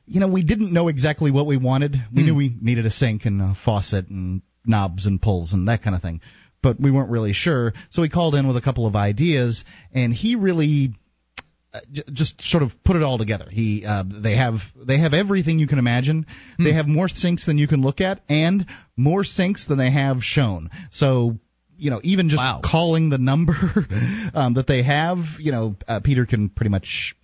you know, we didn't know exactly what we wanted. We knew we needed a sink and a faucet and knobs and pulls and that kind of thing, but we weren't really sure. So we called in with a couple of ideas, and he really just sort of put it all together. He uh, they have they have everything you can imagine. They have more sinks than you can look at, and more sinks than they have shown. So. You know, even just Wow. calling the number um, that they have, you know, uh, Peter can pretty much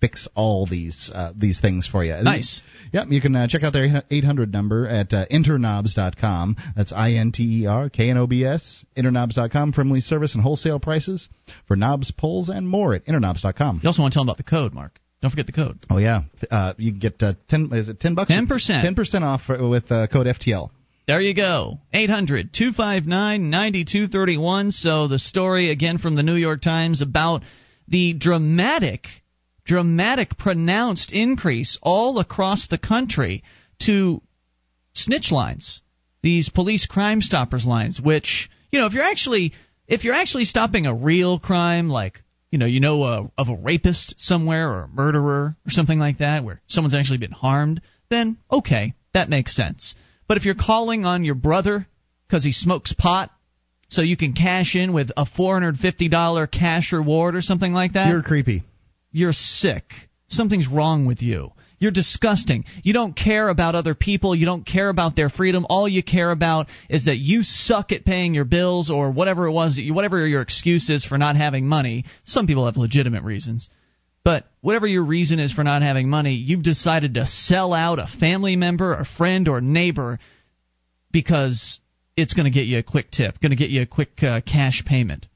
fix all these uh, these things for you. Nice. Yep, you can uh, check out their 800 number at uh, interknobs.com. That's I N T E R K N O B S. Interknobs.com. Friendly service and wholesale prices for knobs, pulls, and more at interknobs.com. You also want to tell them about the code, Mark. Don't forget the code. Oh yeah, uh, you can get uh, ten. Is it ten bucks? 10%. Ten percent off for, with uh, code FTL. There you go. 800 259 9231. So, the story again from the New York Times about the dramatic, dramatic, pronounced increase all across the country to snitch lines, these police crime stoppers lines, which, you know, if you're actually. If you're actually stopping a real crime, like you know, you know uh, of a rapist somewhere or a murderer or something like that, where someone's actually been harmed, then okay, that makes sense. But if you're calling on your brother because he smokes pot, so you can cash in with a $450 cash reward or something like that, You're creepy. You're sick. Something's wrong with you. You're disgusting. You don't care about other people. You don't care about their freedom. All you care about is that you suck at paying your bills or whatever it was you, whatever your excuse is for not having money. Some people have legitimate reasons. But whatever your reason is for not having money, you've decided to sell out a family member, a friend, or neighbor because it's going to get you a quick tip, going to get you a quick uh, cash payment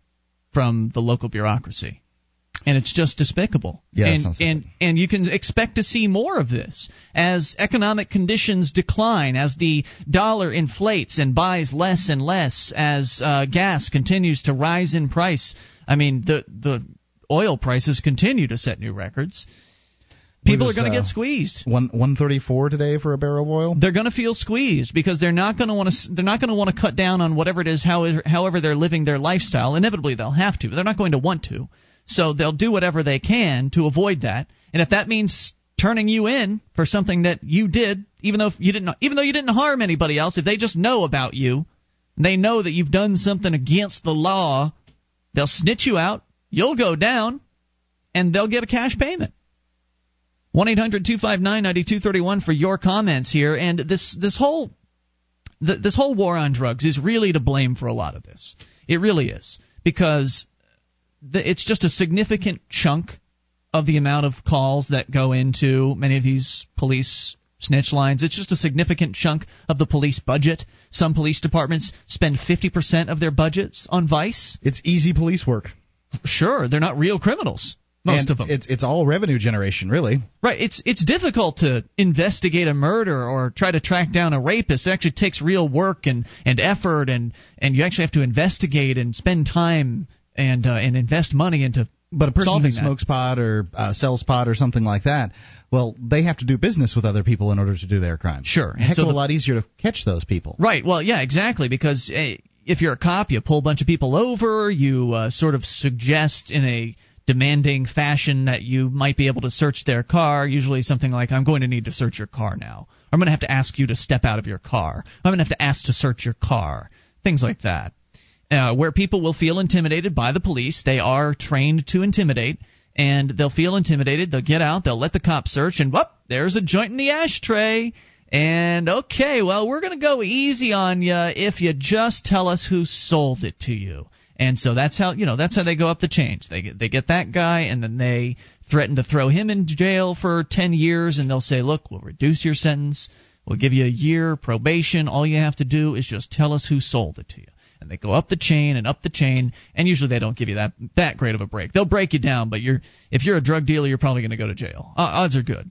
from the local bureaucracy. And it's just despicable. Yeah, and sounds and and you can expect to see more of this as economic conditions decline, as the dollar inflates and buys less and less, as uh, gas continues to rise in price. I mean, the the oil prices continue to set new records. People was, are going to uh, get squeezed. One one thirty four today for a barrel of oil. They're going to feel squeezed because they're not going to want to. They're not going to want to cut down on whatever it is, however, however they're living their lifestyle. Inevitably, they'll have to. But they're not going to want to. So they'll do whatever they can to avoid that. And if that means turning you in for something that you did, even though you didn't, even though you didn't harm anybody else, if they just know about you, they know that you've done something against the law, they'll snitch you out. You'll go down, and they'll get a cash payment. 1 800 259 9231 for your comments here. And this, this whole. this whole war on drugs is really to blame for a lot of this. It really is. Because the, it's just a significant chunk of the amount of calls that go into many of these police snitch lines. It's just a significant chunk of the police budget. Some police departments spend 50% of their budgets on vice. It's easy police work. Sure, they're not real criminals. Most And of them. It's it's all revenue generation, really. Right. It's it's difficult to investigate a murder or try to track down a rapist. It actually takes real work and, and effort and, and you actually have to investigate and spend time and uh, and invest money into But a person who that. smokes pot or uh, sells pot or something like that, well, they have to do business with other people in order to do their crime. Sure. And Heck so of a the- lot easier to catch those people. Right. Well, yeah, exactly. Because eh, if you're a cop, you pull a bunch of people over. You uh, sort of suggest in a demanding fashion that you might be able to search their car. Usually something like, "I'm going to need to search your car now." I'm going to have to ask you to step out of your car. I'm going to have to ask to search your car. Things like that. Uh, where people will feel intimidated by the police. They are trained to intimidate, and they'll feel intimidated. They'll get out. They'll let the cops search, and whoop, there's a joint in the ashtray. And okay, well, we're going to go easy on you if you just tell us who sold it to you. And so that's how you know that's how they go up the chain. They get, they get that guy, and then they threaten to throw him in jail for ten years, and they'll say, "Look, we'll reduce your sentence. We'll give you a year probation. All you have to do is just tell us who sold it to you." And they go up the chain and up the chain, and usually they don't give you that that great of a break. They'll break you down, but you're if you're a drug dealer, you're probably going to go to jail. Uh, odds are good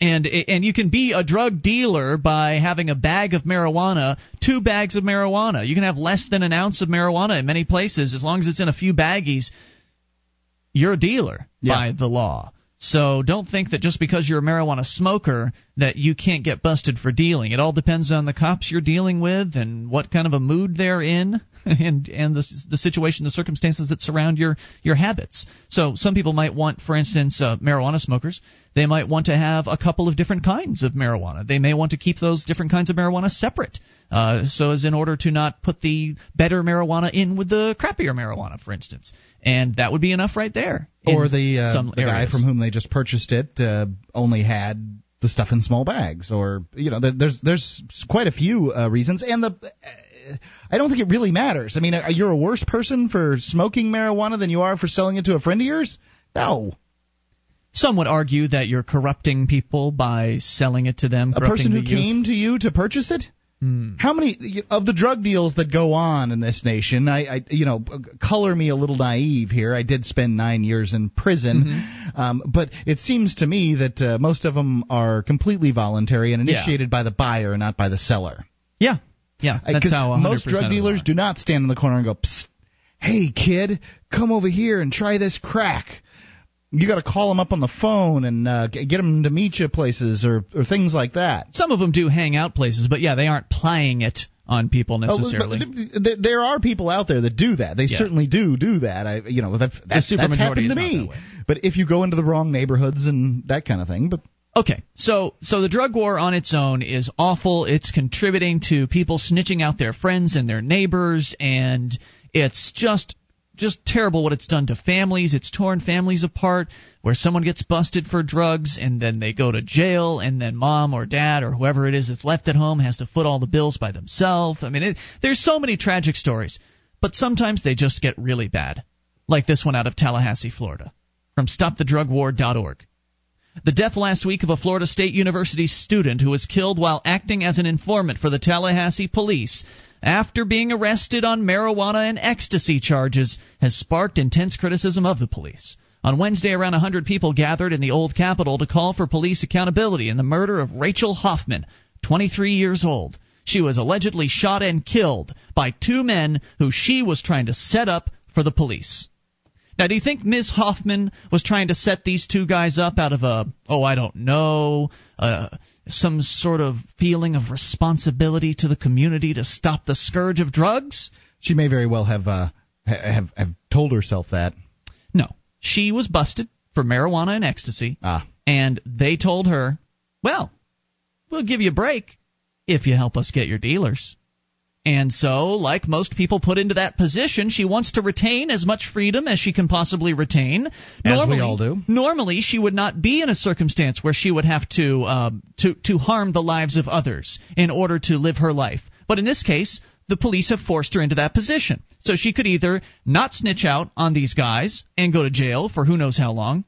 and and you can be a drug dealer by having a bag of marijuana, two bags of marijuana. You can have less than an ounce of marijuana in many places as long as it's in a few baggies. You're a dealer Yeah. by the law. So don't think that just because you're a marijuana smoker that you can't get busted for dealing. It all depends on the cops you're dealing with and what kind of a mood they're in and and the the situation, the circumstances that surround your your habits. So some people might want, for instance, uh, marijuana smokers. They might want to have a couple of different kinds of marijuana. They may want to keep those different kinds of marijuana separate, uh, so as in order to not put the better marijuana in with the crappier marijuana, for instance. And that would be enough right there. Or the uh, the guy from whom they just purchased it uh, only had the stuff in small bags, or you know, there, there's there's quite a few uh, reasons, and the. Uh, I don't think it really matters. I mean, are you're a worse person for smoking marijuana than you are for selling it to a friend of yours? No. Some would argue that you're corrupting people by selling it to them. A person who came to you to purchase it? Hmm. How many of the drug deals that go on in this nation? I, I, you know, color me a little naive here. I did spend nine years in prison, Mm-hmm. um, but it seems to me that uh, most of them are completely voluntary and Yeah. initiated by the buyer, not by the seller. Yeah, yeah. That's how 100% most drug dealers do not stand in the corner and go, Psst, "Hey, kid, come over here and try this crack." You got to call them up on the phone and uh, get them to meet you places or or things like that. Some of them do hang out places, but yeah, they aren't plying it on people Oh, necessarily. th- there are people out there that do that. They Yeah. certainly do do that. I, you know, that, that's, supermajority that's happened to me. But if you go into the wrong neighborhoods and that kind of thing, but Okay, so so the drug war on its own is awful. It's contributing to people snitching out their friends and their neighbors, and it's just just terrible what it's done to families. It's torn families apart, where someone gets busted for drugs and then they go to jail, and then mom or dad or whoever it is that's left at home has to foot all the bills by themselves. I mean, it, there's so many tragic stories, but sometimes they just get really bad, like this one out of Tallahassee, Florida, from StopTheDrugWar.org. The death last week of a Florida State University student who was killed while acting as an informant for the Tallahassee police after being arrested on marijuana and ecstasy charges has sparked intense criticism of the police. On Wednesday, around 100 people gathered in the Old Capitol to call for police accountability in the murder of Rachel Hoffman, 23 years old. She was allegedly shot and killed by two men who she was trying to set up for the police. Now, do you think Ms. Hoffman was trying to set these two guys up out of a, oh, I don't know, uh, some sort of feeling of responsibility to the community to stop the scourge of drugs? she may very well have uh, have have told herself that. No. She was busted for marijuana and ecstasy, Ah, and they told her, well, we'll give you a break if you help us get your dealers. And so, like most people put into that position, she wants to retain as much freedom as she can possibly retain. As we all do. Normally, she would not be in a circumstance where she would have to um, to to harm the lives of others in order to live her life. But in this case, the police have forced her into that position. So she could either not snitch out on these guys and go to jail for who knows how long,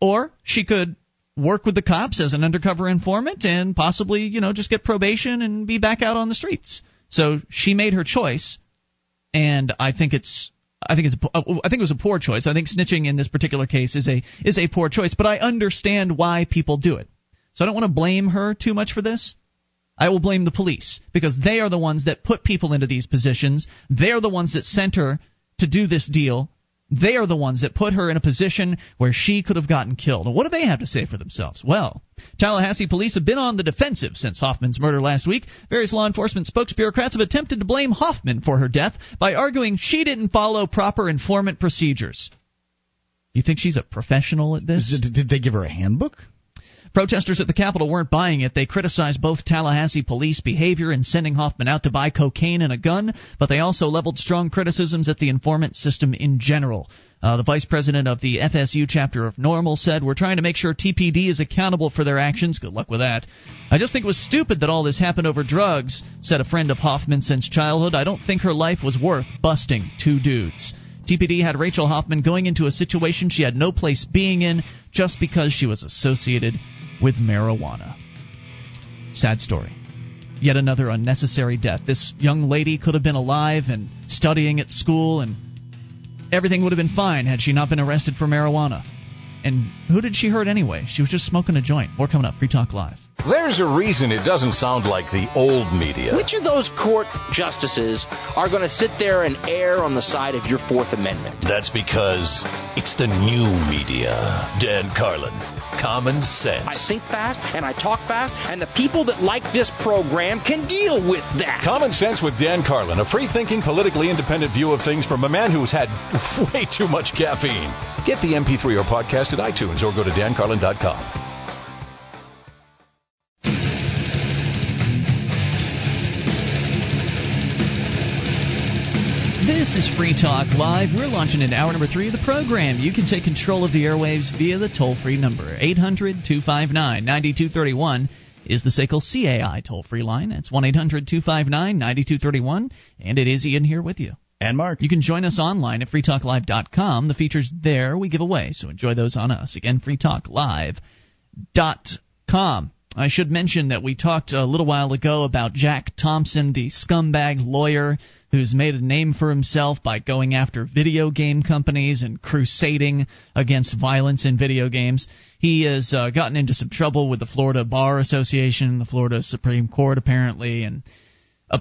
or she could work with the cops as an undercover informant and possibly, you know, just get probation and be back out on the streets. So she made her choice, and I think it's I think it's uh, I think it was a poor choice. I think snitching in this particular case is a is a poor choice, but I understand why people do it. So I don't want to blame her too much for this. I will blame the police because they are the ones that put people into these positions. They're the ones that sent her to do this deal. They are the ones that put her in a position where she could have gotten killed. And what do they have to say for themselves? Well, Tallahassee police have been on the defensive since Hoffman's murder last week. Various law enforcement spokesbureaucrats have attempted to blame Hoffman for her death by arguing she didn't follow proper informant procedures. You think she's a professional at this? did, did they give her a handbook? Protesters at the Capitol weren't buying it. They criticized both Tallahassee police behavior in sending Hoffman out to buy cocaine and a gun, but they also leveled strong criticisms at the informant system in general. Uh, the vice president of the FSU chapter of NORML said, We're trying to make sure TPD is accountable for their actions. Good luck with that. I just think it was stupid that all this happened over drugs, said a friend of Hoffman since childhood. I don't think her life was worth busting two dudes. TPD had Rachel Hoffman going into a situation she had no place being in just because she was associated with marijuana. Sad story. Yet another unnecessary death. This young lady could have been alive and studying at school, and everything would have been fine had she not been arrested for marijuana. And who did she hurt anyway? She was just smoking a joint. More coming up. Free Talk Live. There's a reason it doesn't sound like the old media. Which of those court justices are going to sit there and err on the side of your Fourth Amendment? That's because it's the new media. Dan Carlin, common sense. I think fast and I talk fast, and the people that like this program can deal with that. Common Sense with Dan Carlin, a free thinking, politically independent view of things from a man who's had way too much caffeine. Get the MP3 or podcast at iTunes or go to dancarlin.com. This is Free Talk Live. We're launching into hour number three of the program. You can take control of the airwaves via the toll free number. 800 259 9231 is the SACL CAI toll free line. That's 1 800 259 9231. And it is Ian here with you. And Mark. You can join us online at freetalklive.com. The features there we give away, so enjoy those on us. Again, freetalklive.com. I should mention that we talked a little while ago about Jack Thompson, the scumbag lawyer who's made a name for himself by going after video game companies and crusading against violence in video games. He has uh, gotten into some trouble with the Florida Bar Association, the Florida Supreme Court, apparently, and uh,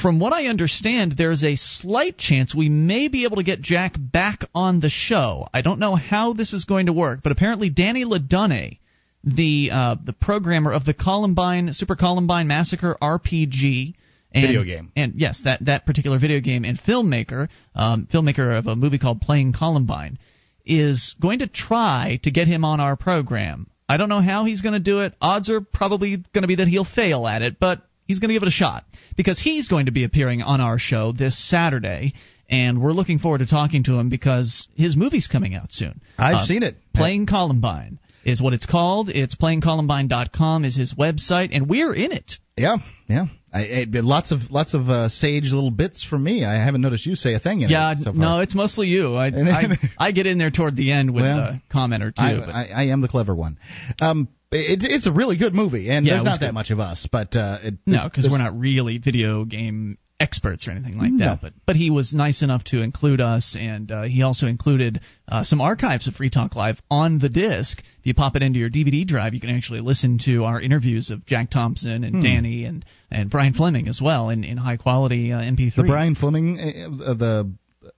from what I understand, there's a slight chance we may be able to get Jack back on the show. I don't know how this is going to work, but apparently Danny Ledonne, the uh, the programmer of the Columbine Super Columbine Massacre RPG, and, video game. And yes, that that particular video game and filmmaker, um, filmmaker of a movie called Playing Columbine, is going to try to get him on our program. I don't know how he's going to do it. Odds are probably going to be that he'll fail at it, but he's going to give it a shot because he's going to be appearing on our show this Saturday, and we're looking forward to talking to him because his movie's coming out soon. I've Uh, seen it. Playing Columbine is what it's called. It's playingcolumbine.com is his website, and we're in it. Yeah, yeah. I, I, lots of lots of uh, sage little bits from me. I haven't noticed you say a thing in Yeah, it so far. no, it's mostly you. I, I I get in there toward the end with Well, a comment or two. I, but I, I am the clever one. Um, it, it's a really good movie, and Yeah, there's not that much of us, but uh, it, no, because we're not really video game experts or anything like No. that. But but he was nice enough to include us, and uh, he also included uh, some archives of Free Talk Live on the disc. If you pop it into your DVD drive, you can actually listen to our interviews of Jack Thompson and Hmm. Danny and and Brian Flemming as well in in high quality uh, MP3. The Brian Flemming, uh, uh, the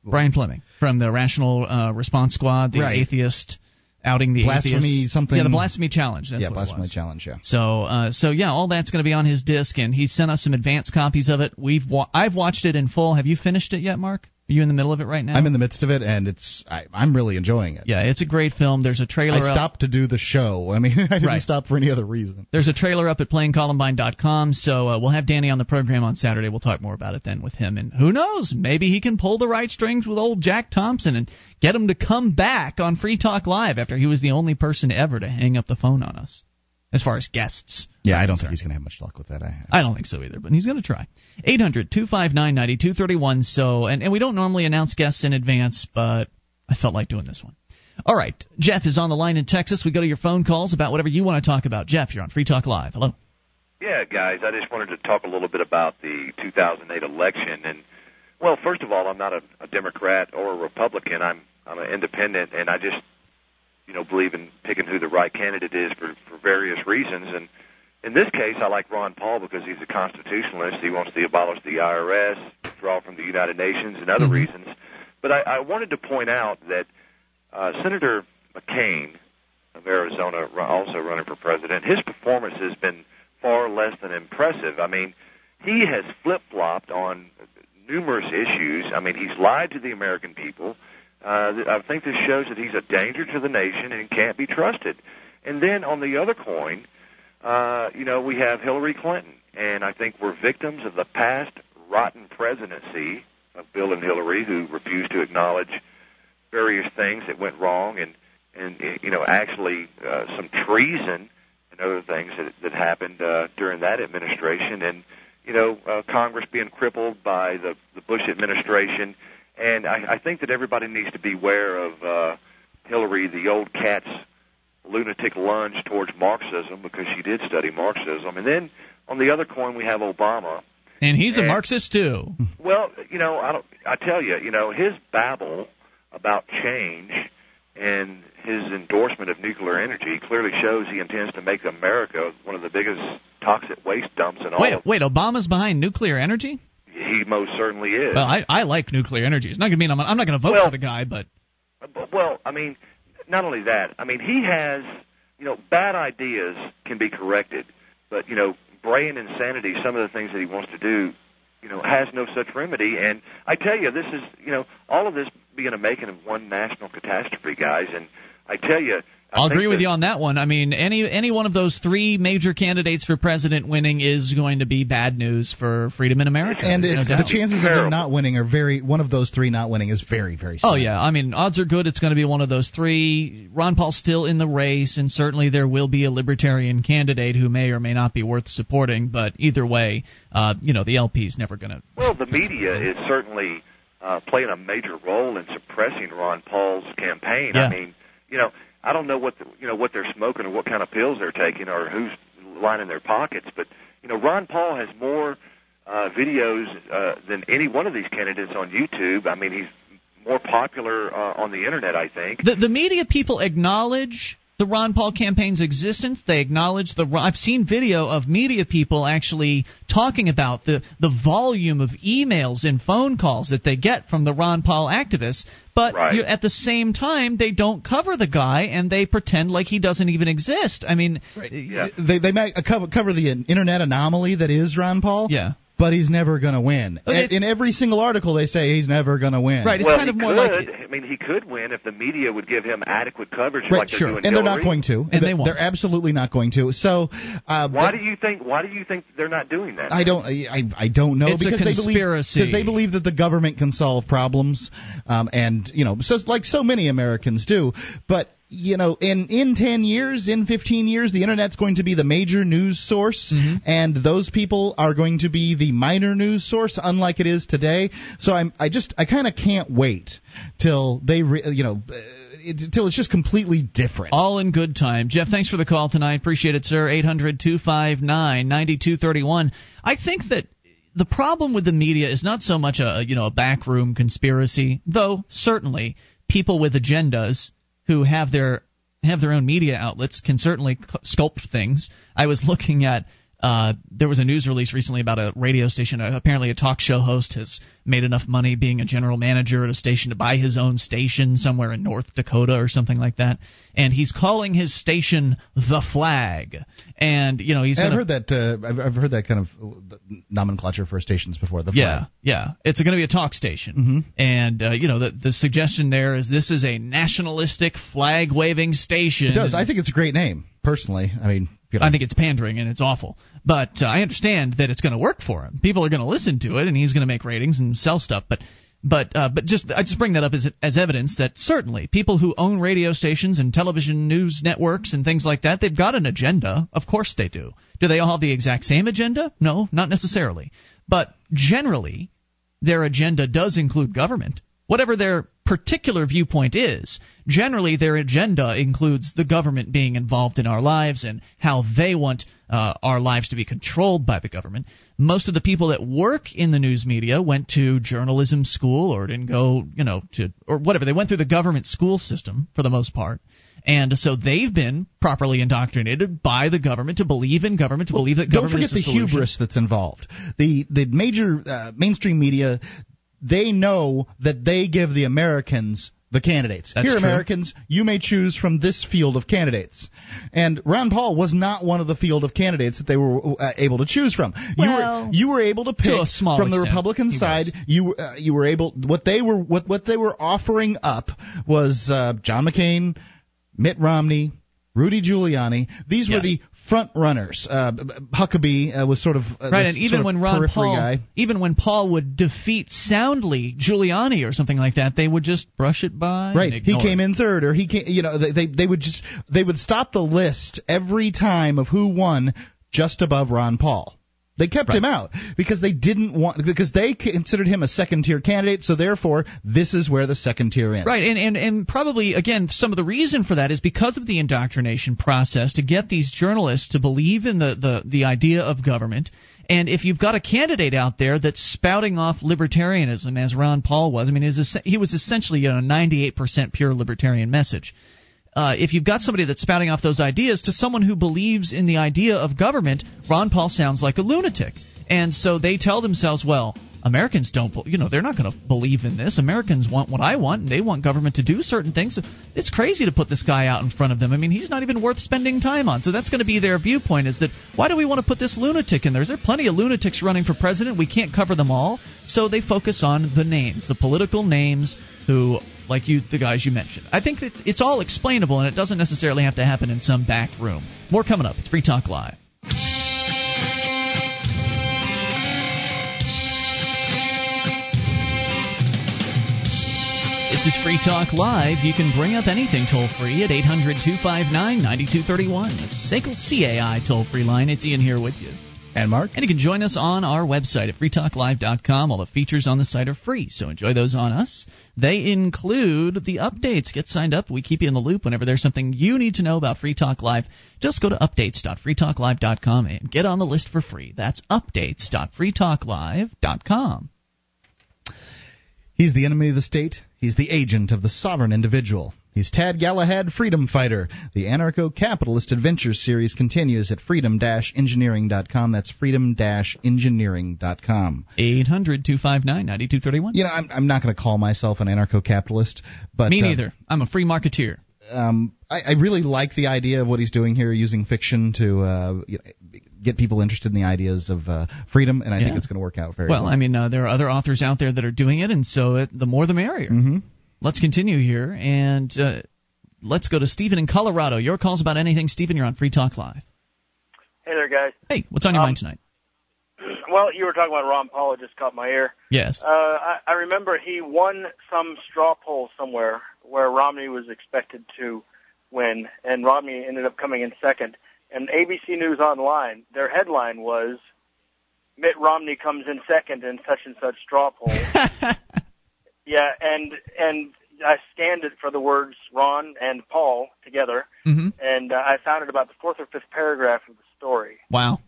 Brian Flemming from the Rational uh, Response Squad, the Right. atheist outing the Blasphemy atheist. something- Yeah, the blasphemy challenge. That's yeah, Blasphemy. Challenge. Yeah. So, uh, so yeah, all that's going to be on his disc, and he sent us some advance copies of it. We've wa- I've watched it in full. Have you finished it yet, Mark? Are you in the middle of it right now? I'm in the midst of it, and it's I, I'm really enjoying it. Yeah, it's a great film. There's a trailer. I up. stopped to do the show. I mean, I didn't Right. stop for any other reason. There's a trailer up at playingcolumbine.com, so uh, we'll have Danny on the program on Saturday. We'll talk more about it then with him, and who knows, maybe he can pull the right strings with old Jack Thompson and get him to come back on Free Talk Live after he was the only person ever to hang up the phone on us, as far as guests. Yeah, I don't think he's going to have much luck with that. I, I don't think so either, but he's going to try. 800 259 9231. So, and, and we don't normally announce guests in advance, but I felt like doing this one. All right. Jeff is on the line in Texas. We go to your phone calls about whatever you want to talk about. Jeff, you're on Free Talk Live. Hello. Yeah, guys, I just wanted to talk a little bit about the 2008 election. And well, first of all, I'm not a, a Democrat or a Republican. I'm I'm an independent, and I just you know believe in picking who the right candidate is for for various reasons. And in this case, I like Ron Paul because he's a constitutionalist. He wants to abolish the IRS, withdraw from the United Nations, and other reasons. But I, I wanted to point out that uh, Senator McCain of Arizona, also running for president, his performance has been far less than impressive. I mean, he has flip flopped on numerous issues. I mean, he's lied to the American people. Uh, I think this shows that he's a danger to the nation and can't be trusted. And then on the other coin, uh, you know, we have Hillary Clinton, and I think we're victims of the past rotten presidency of Bill and Hillary, who refused to acknowledge various things that went wrong, and and you know, actually uh, some treason and other things that that happened uh, during that administration, and you know, uh, Congress being crippled by the the Bush administration, and I, I think that everybody needs to beware of uh, Hillary, the old cat's lunatic lunge towards Marxism because she did study Marxism, and then on the other coin we have Obama. And he's a Marxist too. Well, you know, I don't. I tell you, you know, his babble about change and his endorsement of nuclear energy clearly shows he intends to make America one of the biggest toxic waste dumps in all. Wait, wait, Obama's behind nuclear energy? He most certainly is. Well, I, I like nuclear energy. It's not going to mean I'm, I'm not going to vote Well- for the guy, but Well, I mean, not only that. I mean, he has, you know, bad ideas can be corrected, but you know, brain insanity, some of the things that he wants to do, you know, has no such remedy. And I tell you, this is, you know, all of this being a making of one national catastrophe, guys. And I tell you, I I'll think agree with you on that one. I mean, any any one of those three major candidates for president winning is going to be bad news for freedom in America. And There's no the doubt. chances of them not winning are very. One of those three not winning is very, very. Slim. Oh yeah, I mean odds are good it's going to be one of those three. Ron Paul's still in the race, and certainly there will be a libertarian candidate who may or may not be worth supporting. But either way, uh, you know the LP's never going to. Well, the media is certainly uh, playing a major role in suppressing Ron Paul's campaign. Yeah. I mean, you know, I don't know what the, you know what they're smoking or what kind of pills they're taking or who's lining their pockets, but you know, Ron Paul has more uh, videos uh, than any one of these candidates on YouTube. I mean, he's more popular uh, on the internet, I think. The the media people acknowledge the Ron Paul campaign's existence. They acknowledge the. I've seen video of media people actually talking about the the volume of emails and phone calls that they get from the Ron Paul activists. But Right. you, at the same time, they don't cover the guy and they pretend like he doesn't even exist. I mean, They they might uh, cover cover the internet anomaly that is Ron Paul. Yeah. But he's never going to win. But in every single article, they say he's never going to win. Right, it's well, kind he of more could. like- I mean, he could win if the media would give him adequate coverage, Right, like they're sure, doing and they're not going to. And they They- won't. They're absolutely not going to. So, uh, Why but- do you think? Why do you think they're not doing that? I don't. I, I don't know It's a because they believe conspiracy. because they believe that the government can solve problems, um, and you know, so like so many Americans do. But you know, in in ten years, in fifteen years, the internet's going to be the major news source, Mm-hmm. and those people are going to be the minor news source, unlike it is today. So I'm. I just. I kind of can't wait till they. Re, you know. Uh, it, till it's just completely different. All in good time. Jeff, thanks for the call tonight. Appreciate it, sir. 800 259 9231. I think that the problem with the media is not so much a you know a backroom conspiracy, though certainly people with agendas who have their have their own media outlets can certainly sculpt things. I was looking at uh, there was a news release recently about a radio station. Uh, apparently, a talk show host has made enough money being a general manager at a station to buy his own station somewhere in North Dakota or something like that. And he's calling his station the Flag. And you know he's I've heard that. Uh, I've, I've heard that kind of uh, nomenclature for stations before. The Yeah, flag. yeah. It's going to be a talk station, Mm-hmm. and uh, you know the the suggestion there is this is a nationalistic flag waving station. It does. I think it's a great name, personally. I mean, I think it's pandering and it's awful, but uh, I understand that it's going to work for him. People are going to listen to it, and he's going to make ratings and sell stuff. But but uh, but just I just bring that up as as evidence that certainly people who own radio stations and television news networks and things like that they've got an agenda. Of course they do. Do they all have the exact same agenda? No, not necessarily. But generally, their agenda does include government. Whatever their particular viewpoint is, generally their agenda includes the government being involved in our lives and how they want uh, our lives to be controlled by the government. Most of the people that work in the news media went to journalism school or didn't go, you know, to or whatever. They went through the government school system for the most part. And so they've been properly indoctrinated by the government to believe in government, to believe that don't government forget is the the hubris that's involved. The the major uh, mainstream media, they know that they give the Americans the candidates. That's Here, true. Americans, you may choose from this field of candidates. And Ron Paul was not one of the field of candidates that they were uh, able to choose from. you were you were able to pick a small from the extent, Republican he side. You uh, you were able what they were what what they were offering up was uh, John McCain, Mitt Romney, Rudy Giuliani. These Yeah. were the front runners. Uh, Huckabee uh, was sort of uh, right, and even when Ron Paul, guy. even when Paul would defeat soundly Giuliani or something like that, they would just brush it by. Right, he came it. in third, or he came. You know, they, they they would just they would stop the list every time of who won just above Ron Paul. They kept him out because they didn't want because they considered him a second tier candidate. So therefore, this is where the second tier ends. Right, and, and and probably again some of the reason for that is because of the indoctrination process to get these journalists to believe in the the, the idea of government. And if you've got a candidate out there that's spouting off libertarianism, as Ron Paul was, I mean, is he was essentially you know 98% pure libertarian message. Uh, if you've got somebody that's spouting off those ideas to someone who believes in the idea of government, Ron Paul sounds like a lunatic. And so they tell themselves, well, Americans don't, you know, they're not going to believe in this. Americans want what I want, and they want government to do certain things. It's crazy to put this guy out in front of them. I mean, he's not even worth spending time on. So that's going to be their viewpoint: is that why do we want to put this lunatic in there? Is there plenty of lunatics running for president? We can't cover them all. So they focus on the names, the political names who, like you, the guys you mentioned. I think it's it's all explainable, and it doesn't necessarily have to happen in some back room. More coming up. It's Free Talk Live. This is Free Talk Live. You can bring up anything toll free at 800 259 9231. The SACL CAI toll free line. It's Ian here with you. And Mark. And you can join us on our website at freetalklive.com. All the features on the site are free, so enjoy those on us. They include the updates. Get signed up. We keep you in the loop whenever there's something you need to know about Free Talk Live. Just go to updates.freetalklive.com and get on the list for free. That's updates.freetalklive.com. He's the enemy of the state. He's the agent of the sovereign individual. He's Tad Galahad, freedom fighter. The anarcho-capitalist adventures series continues at freedom-engineering.com. That's freedom-engineering.com. 800 259 9231. You know, I'm, I'm not going to call myself an anarcho-capitalist, but Me uh, neither. I'm a free marketeer. um, I, I really like the idea of what he's doing here, using fiction to uh, get people interested in the ideas of uh, freedom, and I think it's going to work out very Well, well. I mean, uh, there are other authors out there that are doing it, and so it, the more the merrier. Mm-hmm. Let's continue here, and uh, let's go to Stephen in Colorado. Your calls about anything, Stephen. You're on Free Talk Live. Hey there, guys. Hey, what's on your Um, mind tonight? Well, you were talking about Ron Paul. It just caught my ear. Yes. Uh, I, I remember he won some straw poll somewhere where Romney was expected to win, and Romney ended up coming in second. And ABC News Online, their headline was Mitt Romney comes in second in such and such straw poll. yeah, and and I scanned it for the words Ron and Paul together, hmm and uh, I found it about the fourth or fifth paragraph of the story. Wow.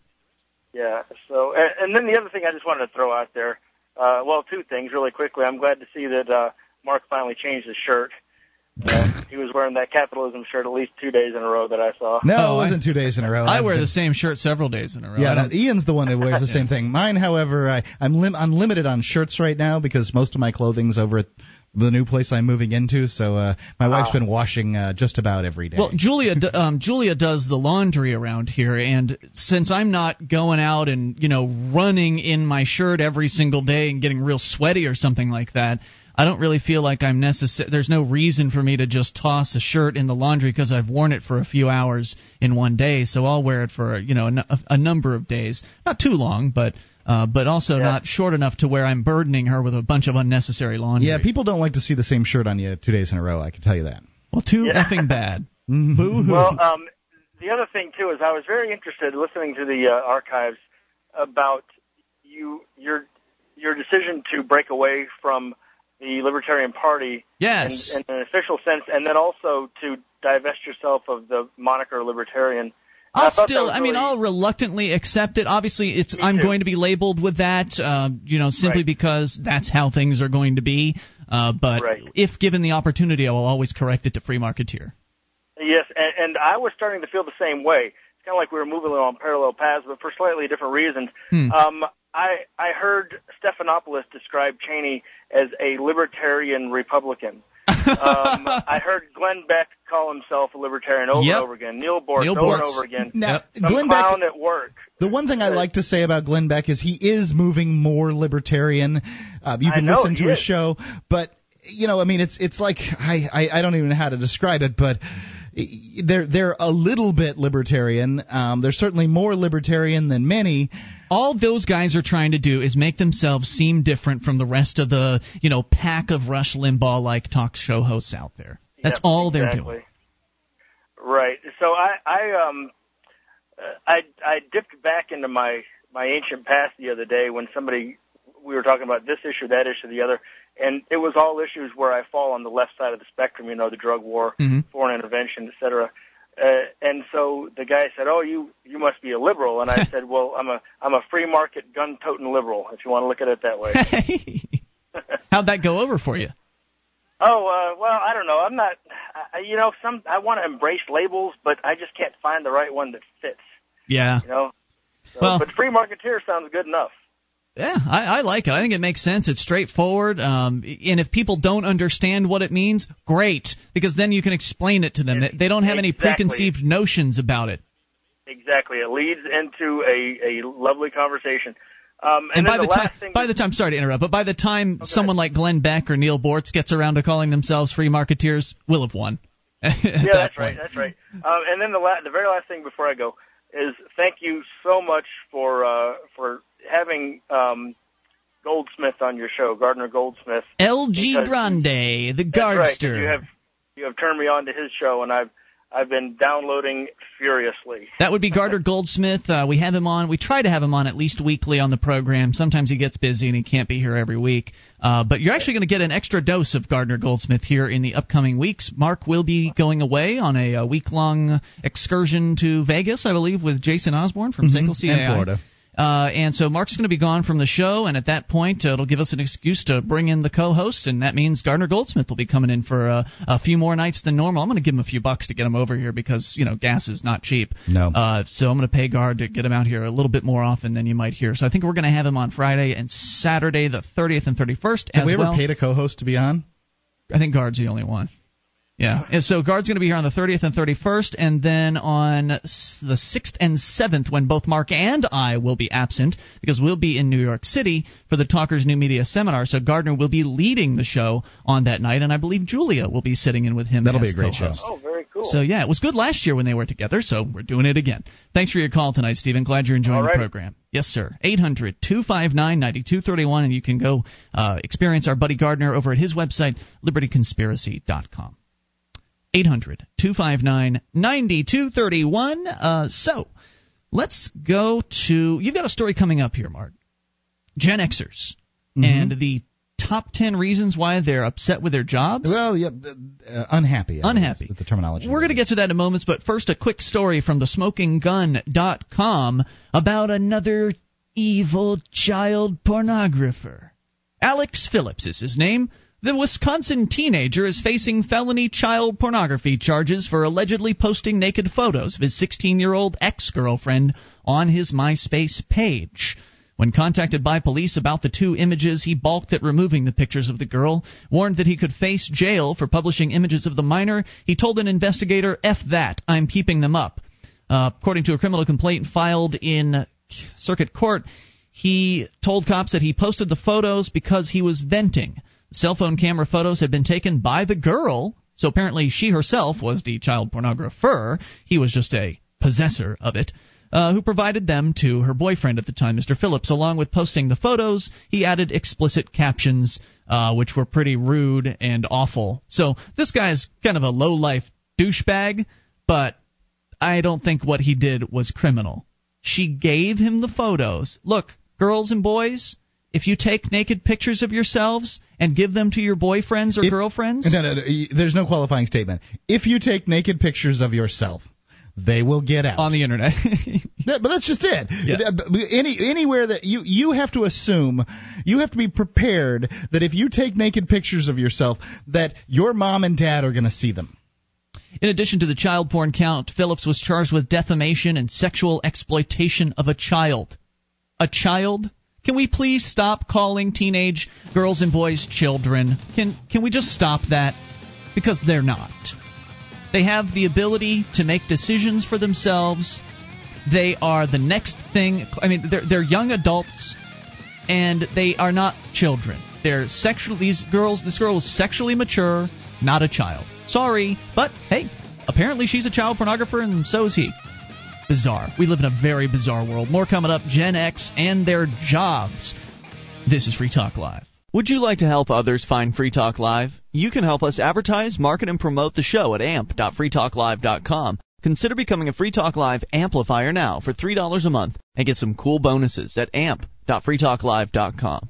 Yeah. So, and, and then the other thing I just wanted to throw out there, uh, well, two things really quickly. I'm glad to see that uh, Mark finally changed his shirt. He was wearing that capitalism shirt at least two days in a row that I saw. no, Oh, it wasn't two days in a row. I I've wear the same shirt several days in a row. Yeah, no, Ian's the one that wears the same thing. Mine, however, I, I'm lim- I'm limited on shirts right now because most of my clothing's over at the new place I'm moving into. So uh, my wife's been washing uh, just about every day. Well, Julia, d- um, Julia does the laundry around here, and since I'm not going out and you know running in my shirt every single day and getting real sweaty or something like that, I don't really feel like I'm necessary. There's no reason for me to just toss a shirt in the laundry because I've worn it for a few hours in one day. So I'll wear it for you know a, number of days, not too long, but. Uh, but also not short enough to where I'm burdening her with a bunch of unnecessary laundry. yeah, people don't like to see the same shirt on you two days in a row. I can tell you that. well, too Yeah. effing bad. Boo hoo. Well, um, the other thing too is I was very interested listening to the uh, archives about you your your decision to break away from the Libertarian Party yes. in, in an official sense, and then also to divest yourself of the moniker Libertarian. I I'll that still, I mean, really- I'll reluctantly accept it. Obviously, it's Me I'm too. going to be labeled with that, uh, you know, simply Right. because that's how things are going to be. Uh, but Right. if given the opportunity, I will always correct it to free marketeer. Yes, and, and I was starting to feel the same way. It's kind of like we were moving along parallel paths, but for slightly different reasons. Hmm. Um, I I heard Stephanopoulos describe Cheney as a libertarian Republican. um, I heard Glenn Beck call himself a libertarian over Yep. and over again. Neal Boortz Neil over and over again. Now, Some Glenn Beck. clown at work. The one thing I like to say about Glenn Beck is he is moving more libertarian. Uh, you I can know, listen to his is. show, but you know, I mean, it's it's like I, I I don't even know how to describe it, but they're they're a little bit libertarian. Um, they're certainly more libertarian than many. All those guys are trying to do is make themselves seem different from the rest of the you know pack of Rush Limbaugh like talk show hosts out there. That's Yep, all they're exactly. doing. Right. So I I um I I dipped back into my my ancient past the other day when somebody we were talking about this issue, that issue, the other, and it was all issues where I fall on the left side of the spectrum. You know, the drug war, Mhm. foreign intervention, et cetera. Uh, and so the guy said, "Oh, you you must be a liberal," and I said, "Well, I'm a I'm a free market gun toting liberal, if you want to look at it that way." How'd that go over for you? Oh uh, well, I don't know. I'm not. I, you know, some I want to embrace labels, but I just can't find the right one that fits. Yeah. You know. So, Well- but free marketeer sounds good enough. Yeah, I, I like it. I think it makes sense. It's straightforward. Um, and if people don't understand what it means, great, because then you can explain it to them. They- They don't have any preconceived notions about it. Exactly. It leads into a a lovely conversation. Um, And, and, by the, the, time, by the time, sorry to interrupt, but by the time someone like Glenn Beck or Neal Boortz gets around to calling themselves free marketeers, we'll have won. Yeah, that that's right. That's right. Um, and then the la- the very last thing before I go is thank you so much for uh, for having um, Goldsmith on your show, Gardner Goldsmith. LG Grande, the That's right, 'cause Gardster. you have you have turned me on to his show, and I've I've been downloading furiously. That would be Gardner Goldsmith. Uh, we have him on. We try to have him on at least weekly on the program. Sometimes he gets busy and he can't be here every week. Uh, but you're actually going to get an extra dose of Gardner Goldsmith here in the upcoming weeks. Mark will be going away on a, uh week long excursion to Vegas, I believe, with Jason Osborne from Mhm, Single and Florida. Uh, and so Mark's going to be gone from the show, and at that point, uh, it'll give us an excuse to bring in the co-hosts, and that means Gardner Goldsmith will be coming in for uh, a few more nights than normal. I'm going to give him a few bucks to get him over here because you know gas is not cheap. No. Uh, so I'm going to pay Guard to get him out here a little bit more often than you might hear. So I think we're going to have him on Friday and Saturday, the 30th and 31st. Have we ever well. paid a co-host to be on? I think Guard's the only one. Yeah. And so Guard's going to be here on the 30th and 31st, and then on the 6th and 7th, when both Mark and I will be absent, because we'll be in New York City for the Talkers New Media Seminar. So Gardner will be leading the show on that night, and I believe Julia will be sitting in with him. That'll as be a great show. co-host. Oh, very cool. So yeah, it was good last year when they were together, so we're doing it again. Thanks for your call tonight, Stephen. Glad you're enjoying the program. Yes, sir. 800-259-9231, and you can go uh, experience our buddy Gardner over at his website, libertyconspiracy.com. 800-259-9231. Uh, so, let's go to... You've got a story coming up here, Mark. Gen Xers. Mhm. And the top 10 reasons why they're upset with their jobs. Well, yeah, uh, unhappy. I Unhappy. guess, the terminology. We're going to get to that in moments, but first, a quick story from the thesmokinggun.com about another evil child pornographer. Alex Phillips is his name. The Wisconsin teenager is facing felony child pornography charges for allegedly posting naked photos of his 16 year old ex girlfriend on his MySpace page. When contacted by police about the two images, he balked at removing the pictures of the girl, warned that he could face jail for publishing images of the minor. He told an investigator, F that, I'm keeping them up. Uh, according to a criminal complaint filed in circuit court, he told cops that he posted the photos because he was venting. Cell phone camera photos had been taken by the girl, so apparently she herself was the child pornographer. He was just a possessor of it. Uh, who provided them to her boyfriend at the time, Mr. Phillips. Along with posting the photos, he added explicit captions, uh, which were pretty rude and awful. So this guy's kind of a low life douchebag, but I don't think what he did was criminal. She gave him the photos. Look, girls and boys, if you take naked pictures of yourselves and give them to your boyfriends or girlfriends, No, no, no, there's no qualifying statement. If you take naked pictures of yourself, they will get out on the internet. But that's just it. Yeah. Any anywhere that you you have to assume, you have to be prepared that if you take naked pictures of yourself, that your mom and dad are going to see them. In addition to the child porn count, Phillips was charged with defamation and sexual exploitation of a child. A child? Can we please stop calling teenage girls and boys children? Can can we just stop that? Because they're not. They have the ability to make decisions for themselves. They are the next thing. I mean, they're they're young adults, and they are not children. They're sexual. These girls. This girl is sexually mature, not a child. Sorry, but hey, apparently she's a child pornographer, and so is he. Bizarre. We live in a very bizarre world. More coming up Gen X and their jobs. This is Free Talk Live. Would you like to help others find Free Talk Live? You can help us advertise, market, and promote the show at amp.freetalklive.com. Consider becoming a Free Talk Live amplifier now for $3 a month and get some cool bonuses at amp.freetalklive.com.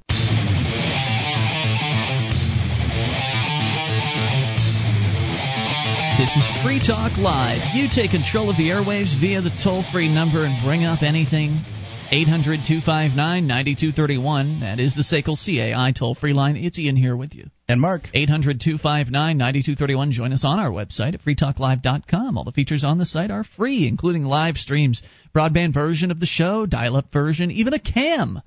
This is Free Talk Live. You take control of the airwaves via the toll free number and bring up anything. 800 259 9231. That is the SACL CAI toll free line. It's Ian here with you. And Mark. 800 259 9231. Join us on our website at freetalklive.com. All the features on the site are free, including live streams, broadband version of the show, dial up version, even a cam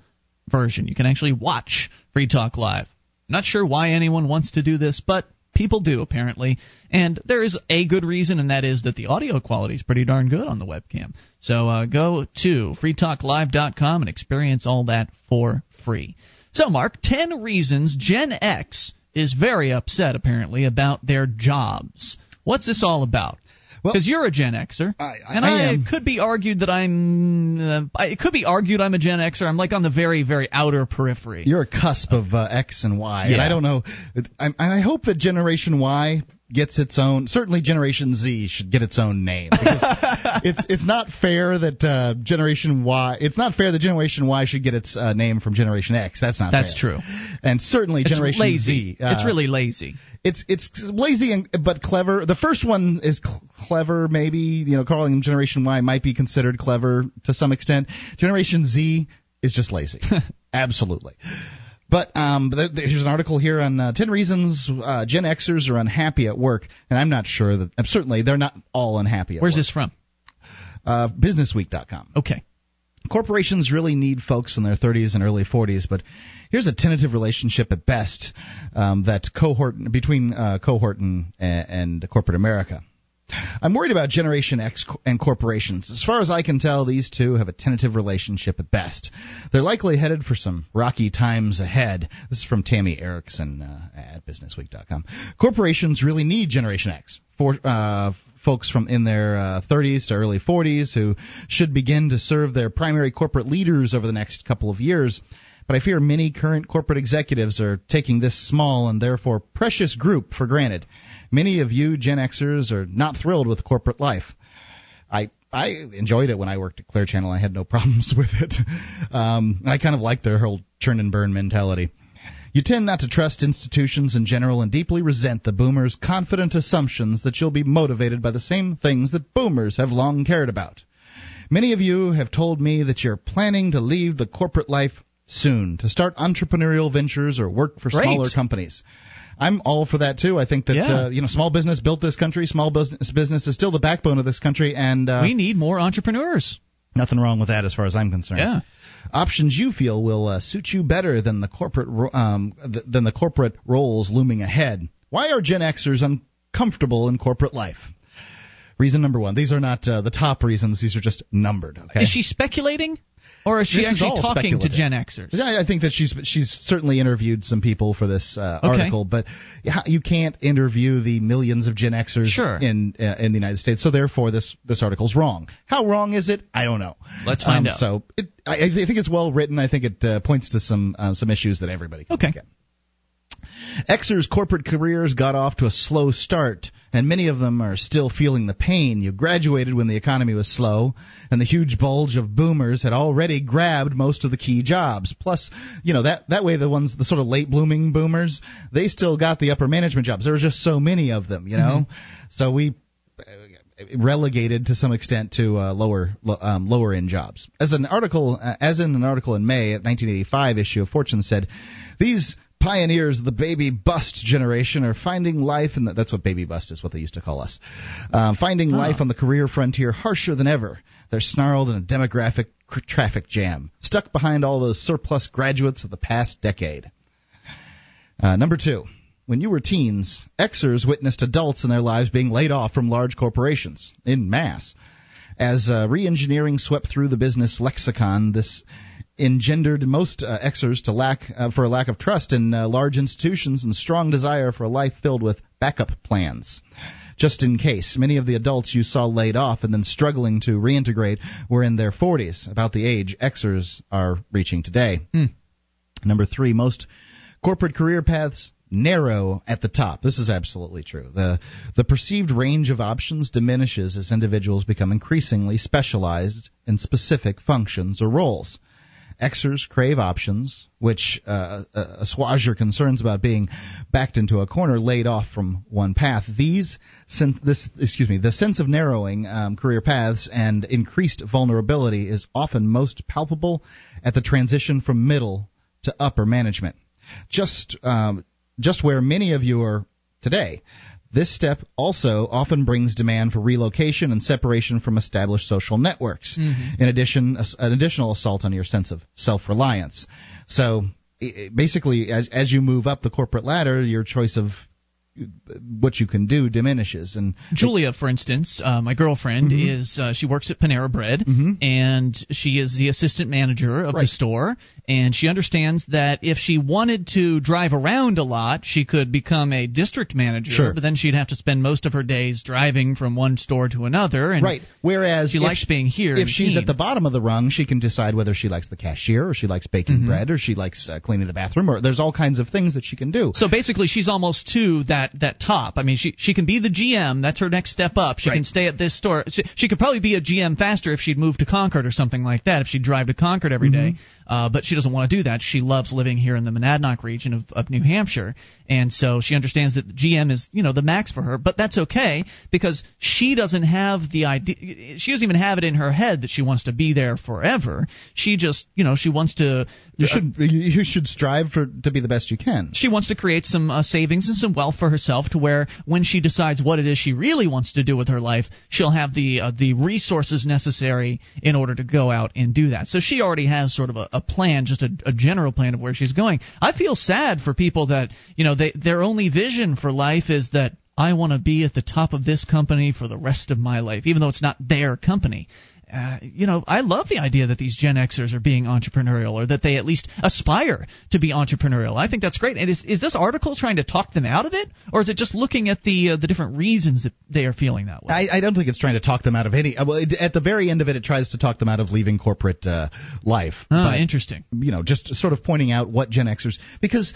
version. You can actually watch Free Talk Live. Not sure why anyone wants to do this, but people do apparently. And there is a good reason and that is that the audio quality is pretty darn good on the webcam. So uh, go to freetalklive.com and experience all that for free. So mark 10 reasons gen x is very upset apparently about their jobs. What's this all about because you're a Gen Xer, I, I, and I I, could be argued that I'm. Uh, it could be argued I'm a Gen Xer. I'm like on the very, very outer periphery. You're a cusp of uh, X and Y, and I don't know. I, I hope that Generation Y gets its own. Certainly, Generation Z should get its own name. It's it's not fair that uh, Generation Y. It's not fair that Generation Y should get its uh, name from Generation X. That's not. That's fair. true. And certainly, It's Generation lazy. Z. uh, it's really lazy. it's it's lazy and but clever. The first one is cl- clever, maybe you know, calling them Generation Y might be considered clever to some extent. Generation Z is just lazy, absolutely. But um, there's an article here on uh, 10 reasons uh, Gen Xers are unhappy at work, and I'm not sure that. uh, Certainly, they're not all unhappy. At Where's work. this from? Uh, BusinessWeek.com. Okay. Corporations really need folks in their 30s and early 40s, but here's a tentative relationship at best um, that cohort between uh, cohort and, and corporate America. I'm worried about Generation X and corporations. As far as I can tell, these two have a tentative relationship at best. They're likely headed for some rocky times ahead. This is from Tammy Erickson uh, at BusinessWeek.com. Corporations really need Generation X for uh, folks from in their uh, 30s to early 40s who should begin to serve their primary corporate leaders over the next couple of years. But I fear many current corporate executives are taking this small and therefore precious group for granted. Many of you Gen Xers are not thrilled with corporate life. I I enjoyed it when I worked at Clear Channel. I had no problems with it. Um, I kind of like their whole churn and burn mentality. You tend not to trust institutions in general and deeply resent the boomers' confident assumptions that you'll be motivated by the same things that boomers have long cared about. Many of you have told me that you're planning to leave the corporate life soon to start entrepreneurial ventures or work for Great. smaller companies. I'm all for that too. I think that Yeah. uh, you know small business built this country. Small business business is still the backbone of this country, and uh, we need more entrepreneurs. Nothing wrong with that as far as I'm concerned. Yeah. Options you feel will uh, suit you better than the corporate ro- um, th- than the corporate roles looming ahead. Why are Gen Xers uncomfortable in corporate life? Reason number one. These are not uh, the top reasons. These are just numbered. Okay. Is she speculating, or is she This actually all talking to. Gen Xers? Yeah, I think that she's she's certainly interviewed some people for this uh, Okay. article, but you can't interview the millions of Gen Xers Sure. in uh, in the United States. So therefore, this this article's wrong. How wrong is it? I don't know. Let's find Um, out. So it, I, I think it's well written. I think it uh, points to some uh, some issues that everybody can Okay. Xers' corporate careers got off to a slow start, and many of them are still feeling the pain. You graduated when the economy was slow, and the huge bulge of boomers had already grabbed most of the key jobs. Plus, you know that that way the ones the sort of late blooming boomers, they still got the upper management jobs. There were just so many of them, you know. So we uh, relegated to some extent to uh, lower lo- um, lower end jobs. As an article, uh, as in an article in May of 1985 issue of Fortune said, these pioneers of the baby bust generation are finding life, and that's what baby bust is, what they used to call us, um, finding life on the career frontier harsher than ever. They're snarled in a demographic cr- traffic jam, stuck behind all those surplus graduates of the past decade. Uh, number two, when you were teens, Xers witnessed adults in their lives being laid off from large corporations in mass. As uh, re-engineering swept through the business lexicon, this engendered most uh, Xers to lack uh, for a lack of trust in uh, large institutions and strong desire for a life filled with backup plans. just in case. Many of the adults you saw laid off and then struggling to reintegrate were in their 40s, about the age Xers are reaching today. Hmm. Number three, most corporate career paths narrow at the top. This is absolutely true. The the perceived range of options diminishes as individuals become increasingly specialized in specific functions or roles. Xers crave options, which uh, uh, assuage your concerns about being backed into a corner, laid off from one path. These, this, excuse me, the sense of narrowing um, career paths and increased vulnerability is often most palpable at the transition from middle to upper management. Just, um, just where many of you are today. This step also often brings demand for relocation and separation from established social networks. Mm-hmm. In addition, an additional assault on your sense of self-reliance. So, basically, as as you move up the corporate ladder, your choice of what you can do diminishes. And Julia, for instance, uh, my girlfriend Mhm. is uh, she works at Panera Bread, Mhm. and she is the assistant manager of the store. And she understands that if she wanted to drive around a lot, she could become a district manager. Sure. But then she'd have to spend most of her days driving from one store to another. And right. Whereas she likes she- being here. If she's Keene. at the bottom of the rung, she can decide whether she likes the cashier or she likes baking Mhm. bread or she likes uh, cleaning the bathroom or there's all kinds of things that she can do. So basically, she's almost to that that top. I mean, she she can be the GM. That's her next step up. She can stay at this store. She, she could probably be a GM faster if she'd move to Concord or something like that. If she'd drive to Concord every day. Mm-hmm. Uh, but she doesn't want to do that. She loves living here in the Monadnock region of, of New Hampshire, and so she understands that GM is you know the max for her. But that's okay because she doesn't have the idea. She doesn't even have it in her head that she wants to be there forever. She just you know she wants to. You should you, you should strive for to be the best you can. She wants to create some uh, savings and some wealth for herself, to where when she decides what it is she really wants to do with her life, she'll have the uh, the resources necessary in order to go out and do that. So she already has sort of a, a plan, just a, a general plan of where she's going. I feel sad for people that you know they their only vision for life is that I want to be at the top of this company for the rest of my life, even though it's not their company. Uh, you know, I love the idea that these Gen Xers are being entrepreneurial, or that they at least aspire to be entrepreneurial. I think that's great. And is is this article trying to talk them out of it, or is it just looking at the uh, the different reasons that they are feeling that way? I, I don't think it's trying to talk them out of any. uh, Well, it, at the very end of it, it tries to talk them out of leaving corporate uh, life. Ah, But, interesting. You know, just sort of pointing out what Gen Xers because.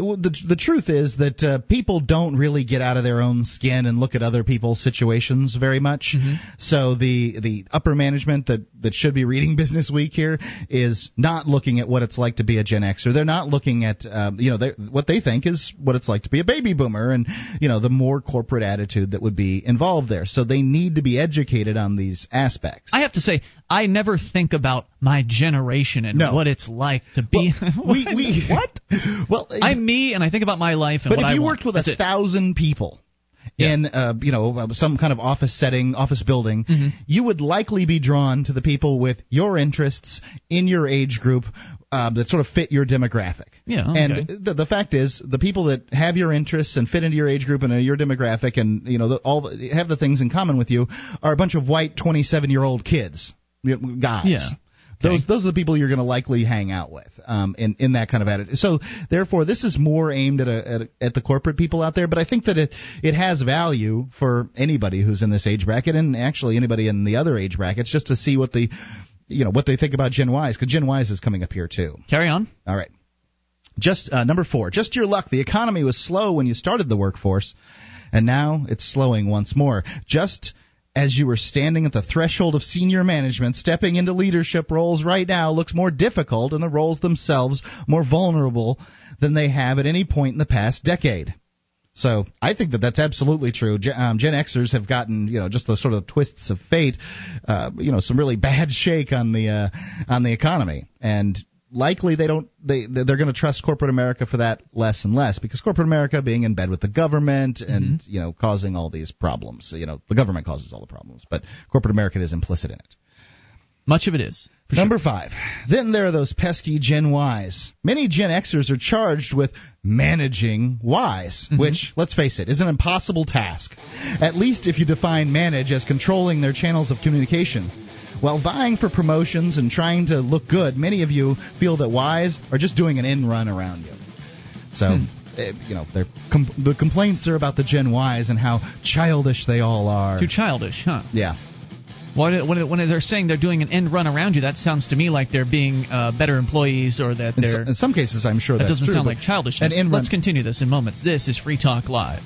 The, the truth is that uh, people don't really get out of their own skin and look at other people's situations very much. So the the upper management that, that should be reading Business Week here is not looking at what it's like to be a Gen Xer. They're not looking at um, you know they, what they think is what it's like to be a baby boomer and you know the more corporate attitude that would be involved there. So they need to be educated on these aspects. I have to say, I never think about my generation and No. what it's like to be. we, we what? Well, I'm me, and I think about my life and but if I you want. worked with That's a it. thousand people in uh, you know uh, some kind of office setting, office building, Mm-hmm. you would likely be drawn to the people with your interests in your age group uh, that sort of fit your demographic. Yeah, okay. And the, the fact is, the people that have your interests and fit into your age group and your demographic, and you know the, all the, have the things in common with you, are a bunch of white twenty-seven-year-old kids, guys. Yeah. Those those are the people you're going to likely hang out with um, in in that kind of attitude. So therefore, this is more aimed at a, at, a, at the corporate people out there. But I think that it it has value for anybody who's in this age bracket, and actually anybody in the other age brackets, just to see what the you know what they think about Gen Ys, because Gen Ys is coming up here too. Carry on. All right. Just uh, number four. Just your luck. The economy was slow when you started the workforce, and now it's slowing once more. Just as you were standing at the threshold of senior management, stepping into leadership roles right now looks more difficult, and the roles themselves more vulnerable than they have at any point in the past decade. So I think that that's absolutely true. Gen, um, Gen Xers have gotten you know just the sort of twists of fate, uh, you know, some really bad shake on the uh, on the economy, and likely they don't they they're going to trust corporate America for that less and less because corporate America being in bed with the government and mm-hmm. you know causing all these problems. You know the government causes all the problems, but corporate America is implicit in it. Much of it is. Number five. Then there are those pesky Gen Ys. Many Gen Xers are charged with managing Ys, mm-hmm. which, let's face it, is an impossible task. At least if you define manage as controlling their channels of communication. While vying for promotions and trying to look good, many of you feel that Ys are just doing an in run around you. So uh, you know, they're com- the complaints are about the Gen Ys and how childish they all are. Too childish, huh? Yeah. When, when, when they're saying they're doing an end run around you, that sounds to me like they're being uh, better employees or that they're. so, in some cases, I'm sure that doesn't true, sound like childishness. An in Let's continue this in moments. This is Free Talk Live.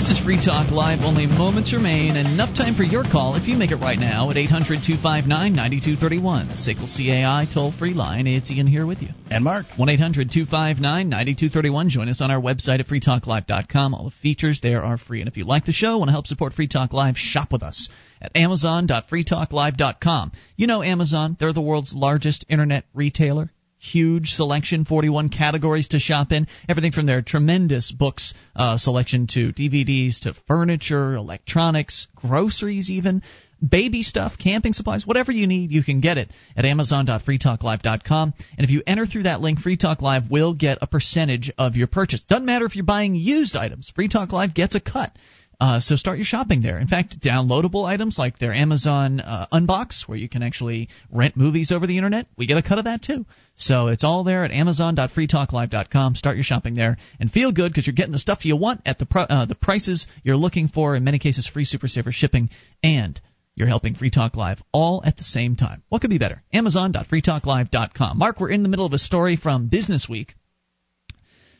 This is Free Talk Live. Only moments remain. Enough time for your call if you make it right now at 800 259 9231. SICKLE CAI toll free line. It's Ian here with you. And Mark. 1 800 259 9231. Join us on our website at freetalklive.com. All the features there are free. And if you like the show, want to help support Free Talk Live, shop with us at amazon.freetalklive.com. You know Amazon, they're the world's largest internet retailer huge selection 41 categories to shop in. Everything from their tremendous books uh, selection to dvds to furniture electronics groceries even baby stuff camping supplies whatever you need you can get it at amazon.freetalklive.com and if you enter through that link free talk live will get a percentage of your purchase. Doesn't matter if you're buying used items. Free talk live gets a cut uh, so start your shopping there. In fact, downloadable items like their Amazon uh, Unbox, where you can actually rent movies over the internet, we get a cut of that too. So it's all there at Amazon.freetalklive.com. Start your shopping there and feel good because you're getting the stuff you want at the uh, the prices you're looking for. In many cases, free Super Saver shipping and you're helping Free Talk Live all at the same time. What could be better? Amazon.freetalklive.com. Mark, we're in the middle of a story from Business Week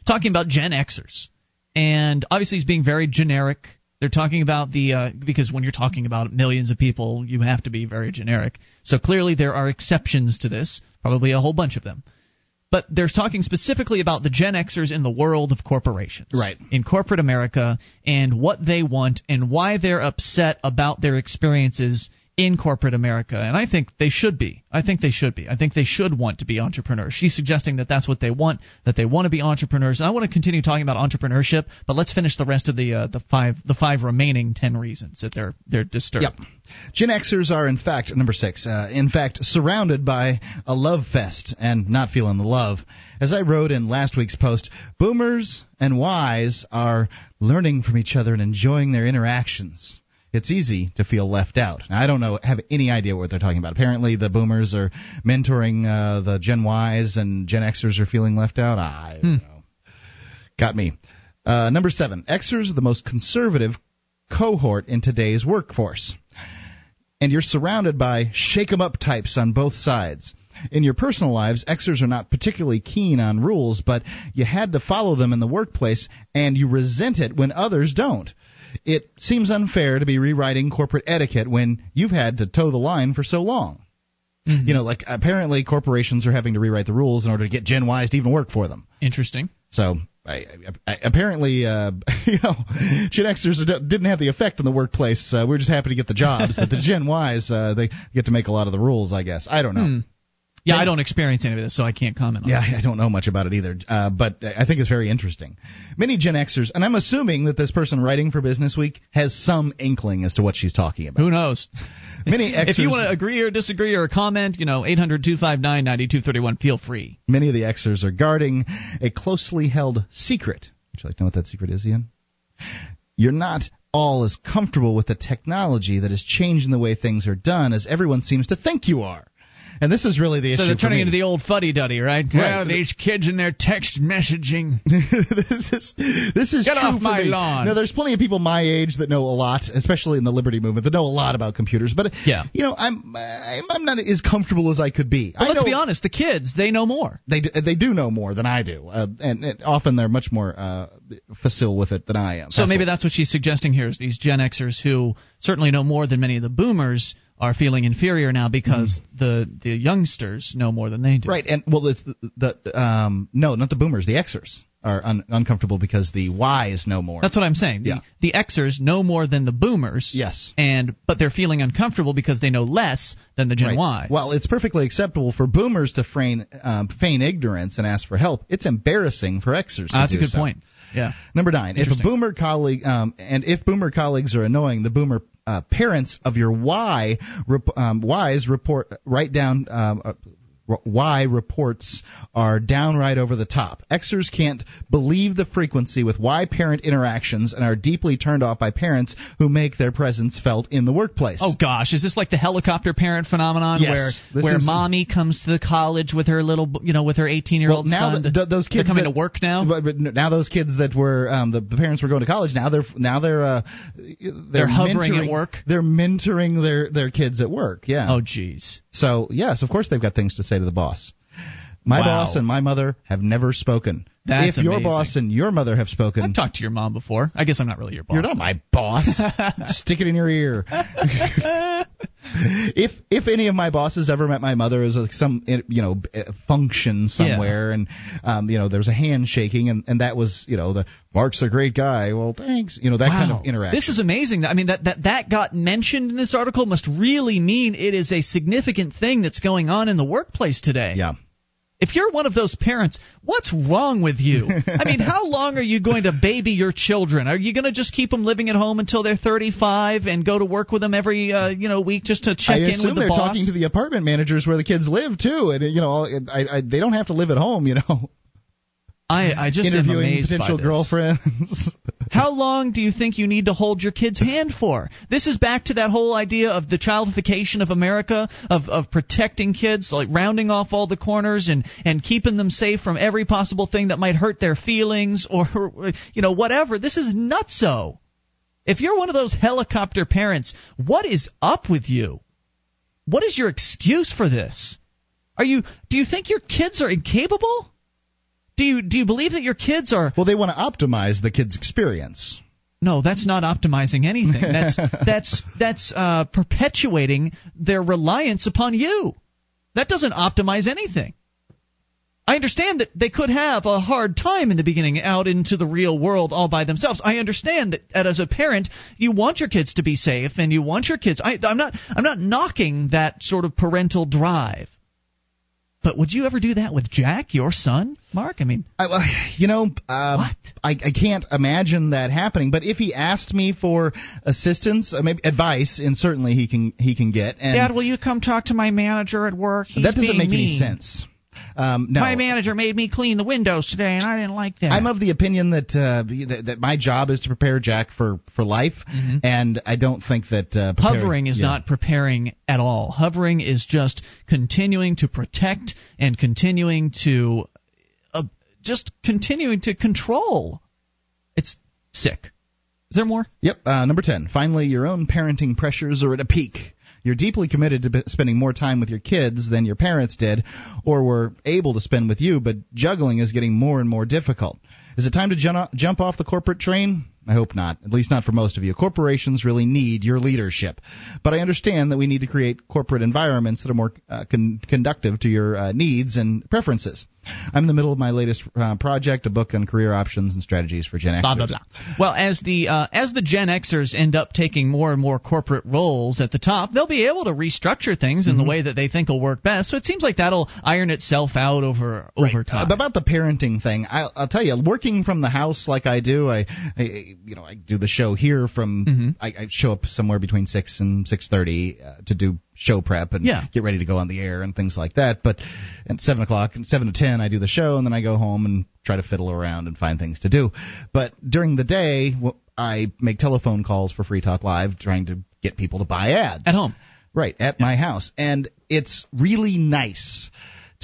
talking about Gen Xers. And obviously, he's being very generic they're talking about the uh, because when you're talking about millions of people, you have to be very generic. So clearly there are exceptions to this, probably a whole bunch of them. But they're talking specifically about the Gen Xers in the world of corporations, right? In corporate America and what they want and why they're upset about their experiences in corporate America, and I think they should be. I think they should be. I think they should want to be entrepreneurs. She's suggesting that that's what they want, that they want to be entrepreneurs. And I want to continue talking about entrepreneurship, but let's finish the rest of the uh, the five the five remaining ten reasons that they're they're disturbed. Yep. Gen Xers are in fact number six. Uh, in fact, surrounded by a love fest and not feeling the love. As I wrote in last week's post, Boomers and Ys are learning from each other and enjoying their interactions it's easy to feel left out. Now, I don't know, have any idea what they're talking about. Apparently, the Boomers are mentoring uh, the Gen Ys, and Gen Xers are feeling left out. I don't hmm. know. Got me. Uh, number seven, Xers are the most conservative cohort in today's workforce, and you're surrounded by shake 'em up types on both sides. In your personal lives, Xers are not particularly keen on rules, but you had to follow them in the workplace, and you resent it when others don't it seems unfair to be rewriting corporate etiquette when you've had to toe the line for so long. Mm-hmm. You know, like apparently corporations are having to rewrite the rules in order to get Gen Ys to even work for them. Interesting. So I, I, apparently, uh, you know, Gen Xers didn't have the effect in the workplace. Uh, we're just happy to get the jobs. that the Gen Ys, uh, they get to make a lot of the rules. I guess I don't know. Hmm. Yeah, I don't experience any of this, so I can't comment on yeah, it. I don't know much about it either, uh, but I think it's very interesting. Many Gen Xers, and I'm assuming that this person writing for Business Week has some inkling as to what she's talking about. Who knows? Many Xers, if you want to agree or disagree or comment, you know, 800 259 9231, feel free. Many of the Xers are guarding a closely held secret. Would you like to know what that secret is, Ian? You're not all as comfortable with the technology that is changing the way things are done as everyone seems to think you are. And this is really the so issue. So they're turning into the old fuddy duddy, right? right? Well, these kids and their text messaging. this is this is get true off my me. lawn. No, there's plenty of people my age that know a lot, especially in the liberty movement, that know a lot about computers. But yeah, you know, I'm I'm, not as comfortable as I could be. I let's know, be honest, the kids they know more. They they do know more than I do, uh, and, and, often they're much more uh, facile with it than I am. So that's maybe what. that's what she's suggesting here is these Gen Xers who certainly know more than many of the Boomers are feeling inferior now because mm-hmm. the the youngsters know more than they do. Right, and well, it's the, the um no, not the boomers, the Xers are un- uncomfortable because the Ys know more. That's what I'm saying. Yeah. the Xers know more than the boomers. Yes. And but they're feeling uncomfortable because they know less than the Gen right. Ys. Well, it's perfectly acceptable for boomers to feign um, feign ignorance and ask for help. It's embarrassing for Xers. Uh, that's a good so. point. Yeah. Number nine. If a boomer colleague um, and if boomer colleagues are annoying, the boomer uh, parents of your Y rep, um, Ys report write down um, uh, Y reports are downright over the top. Xers can't believe the frequency with Y parent interactions and are deeply turned off by parents who make their presence felt in the workplace. Oh gosh, is this like the helicopter parent phenomenon Yes, where where is- mommy comes to the college with her little you know with her 18 year Well, old now son? th- th- those kids coming that- to work now. But, but now those kids that were um, the, parents were going to college now they're now they're uh, they're, They're hovering at work? They're mentoring their their kids at work. Yeah. Oh jeez. So yes, of course they've got things to say to the boss. My Wow. boss and my mother have never spoken. That's if your amazing. boss and your mother have spoken, I've talked to your mom before. I guess I'm not really your boss. You're not my boss. Stick it in your ear. if if any of my bosses ever met my mother, it was like some you know function somewhere, and um, you know there was a handshaking, and and that was you know the Mark's a great guy. Well, thanks. You know that kind of interaction. This is amazing. I mean, that, that that got mentioned in this article must really mean it is a significant thing that's going on in the workplace today. Yeah. If you're one of those parents, what's wrong with you? I mean, how long are you going to baby your children? Are you going to just keep them living at home until they're 35 and go to work with them every uh, you know week just to check I in with the boss? they're talking to the apartment managers where the kids live too, and you know I, I, they don't have to live at home. You know, I I just am interviewing potential girlfriends. How long do you think you need to hold your kid's hand for? This is back to that whole idea of the childification of America, of, of protecting kids, like rounding off all the corners and, and keeping them safe from every possible thing that might hurt their feelings or, you know, whatever. This is nutso. If you're one of those helicopter parents, what is up with you? What is your excuse for this? Are you do you think your kids are incapable? Do you do you believe that your kids are well, they want to optimize the kid's experience. no, that's not optimizing anything. That's that's that's uh, perpetuating their reliance upon you. That doesn't optimize anything. I understand that they could have a hard time in the beginning out into the real world all by themselves. I understand that, that as a parent, you want your kids to be safe and you want your kids. I, I'm not I'm not knocking that sort of parental drive. But would you ever do that with Jack, your son, Mark? I mean, I, well, you know, um, I, I can't imagine that happening. But if he asked me for assistance, uh, maybe advice, and certainly he can he can get. And Dad, will you come talk to my manager at work? He's that doesn't make any sense. Um, no. My manager made me clean the windows today, and I didn't like that. I'm of the opinion that, uh, that that my job is to prepare Jack for for life, and I don't think that uh, Mm-hmm. Hovering is yeah. not preparing at all. Hovering is just continuing to protect and continuing to uh, just continuing to control. It's sick. Is there more? Yep. Uh, number 10. Finally, your own parenting pressures are at a peak. You're deeply committed to spending more time with your kids than your parents did or were able to spend with you, but juggling is getting more and more difficult. Is it time to jump off the corporate train? I hope not, at least not for most of you. Corporations really need your leadership. But I understand that we need to create corporate environments that are more uh, con- conductive to your uh, needs and preferences. I'm in the middle of my latest uh, project, a book on career options and strategies for Gen Xers. Blah blah blah. Well, as the uh, as the Gen Xers end up taking more and more corporate roles at the top, they'll be able to restructure things in the way that they think will work best. So it seems like that'll iron itself out over over time. Uh, about the parenting thing, I'll, I'll tell you, working from the house like I do, I, I you know, I do the show here from. Mm-hmm. I, I show up somewhere between six and six thirty uh, to do show prep and Yeah. get ready to go on the air and things like that. But at seven o'clock, and seven to ten, I do the show, and then I go home and try to fiddle around and find things to do. But during the day, I make telephone calls for Free Talk Live, trying to get people to buy ads at home. Right, at my house. And it's really nice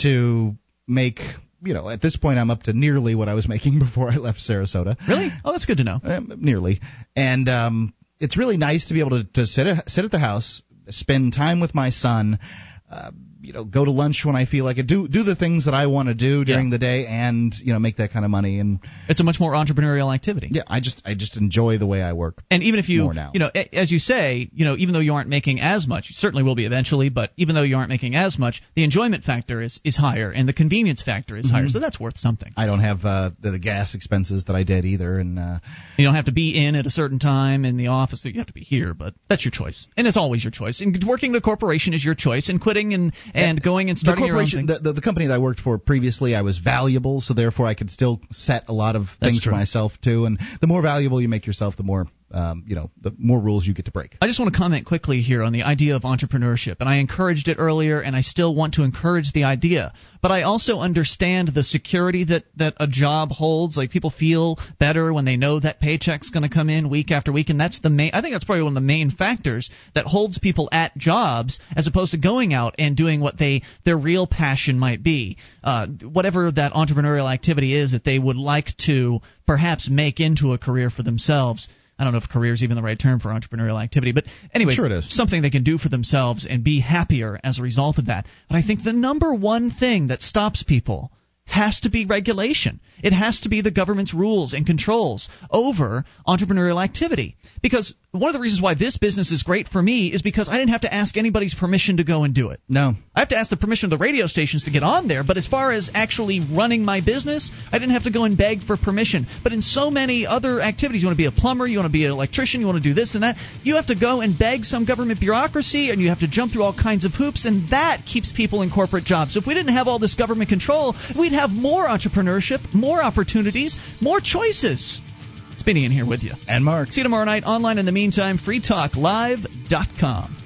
to make, you know, at this point I'm up to nearly what I was making before I left Sarasota. Really? Oh, that's good to know. Um, nearly. And um it's really nice to be able to, to sit at, sit at the house, spend time with my son, uh, you know, go to lunch when I feel like it, do do the things that I want to do during the day, and you know, make that kind of money. And It's a much more entrepreneurial activity. yeah, I just I just enjoy the way I work. And even if you, more now. you know, as you say, you know, even though you aren't making as much, you certainly will be eventually, but even though you aren't making as much, the enjoyment factor is, is higher and the convenience factor is higher, Mhm. so that's worth something. I don't have uh, the, the gas expenses that I did either, and uh, You don't have to be in at a certain time in the office. You have to be here, but that's your choice, and it's always your choice. And working at a corporation is your choice, and quitting and and going and starting the your own thing. the, the, the company that I worked for previously, I was valuable, so therefore I could still set a lot of That's things true. for myself too. And the more valuable you make yourself, the more um, you know, the more rules you get to break. I just want to comment quickly here on the idea of entrepreneurship, and I encouraged it earlier, and I still want to encourage the idea. But I also understand the security that that a job holds. Like people feel better when they know that paycheck's going to come in week after week, and that's the main. I think that's probably one of the main factors that holds people at jobs as opposed to going out and doing what they their real passion might be, uh, whatever that entrepreneurial activity is that they would like to perhaps make into a career for themselves. I don't know if career is even the right term for entrepreneurial activity, but anyway, Sure it is. something they can do for themselves and be happier as a result of that. But I think the number one thing that stops people has to be regulation. It has to be the government's rules and controls over entrepreneurial activity. Because one of the reasons why this business is great for me is because I didn't have to ask anybody's permission to go and do it. No. I have to ask the permission of the radio stations to get on there, but as far as actually running my business, I didn't have to go and beg for permission. But in so many other activities, you want to be a plumber, you want to be an electrician, you want to do this and that, you have to go and beg some government bureaucracy and you have to jump through all kinds of hoops, and that keeps people in corporate jobs. So if we didn't have all this government control, we'd have more entrepreneurship, more opportunities, more choices. It's Benny in here with you. And Mark. See you tomorrow night online. In the meantime, freetalklive.com.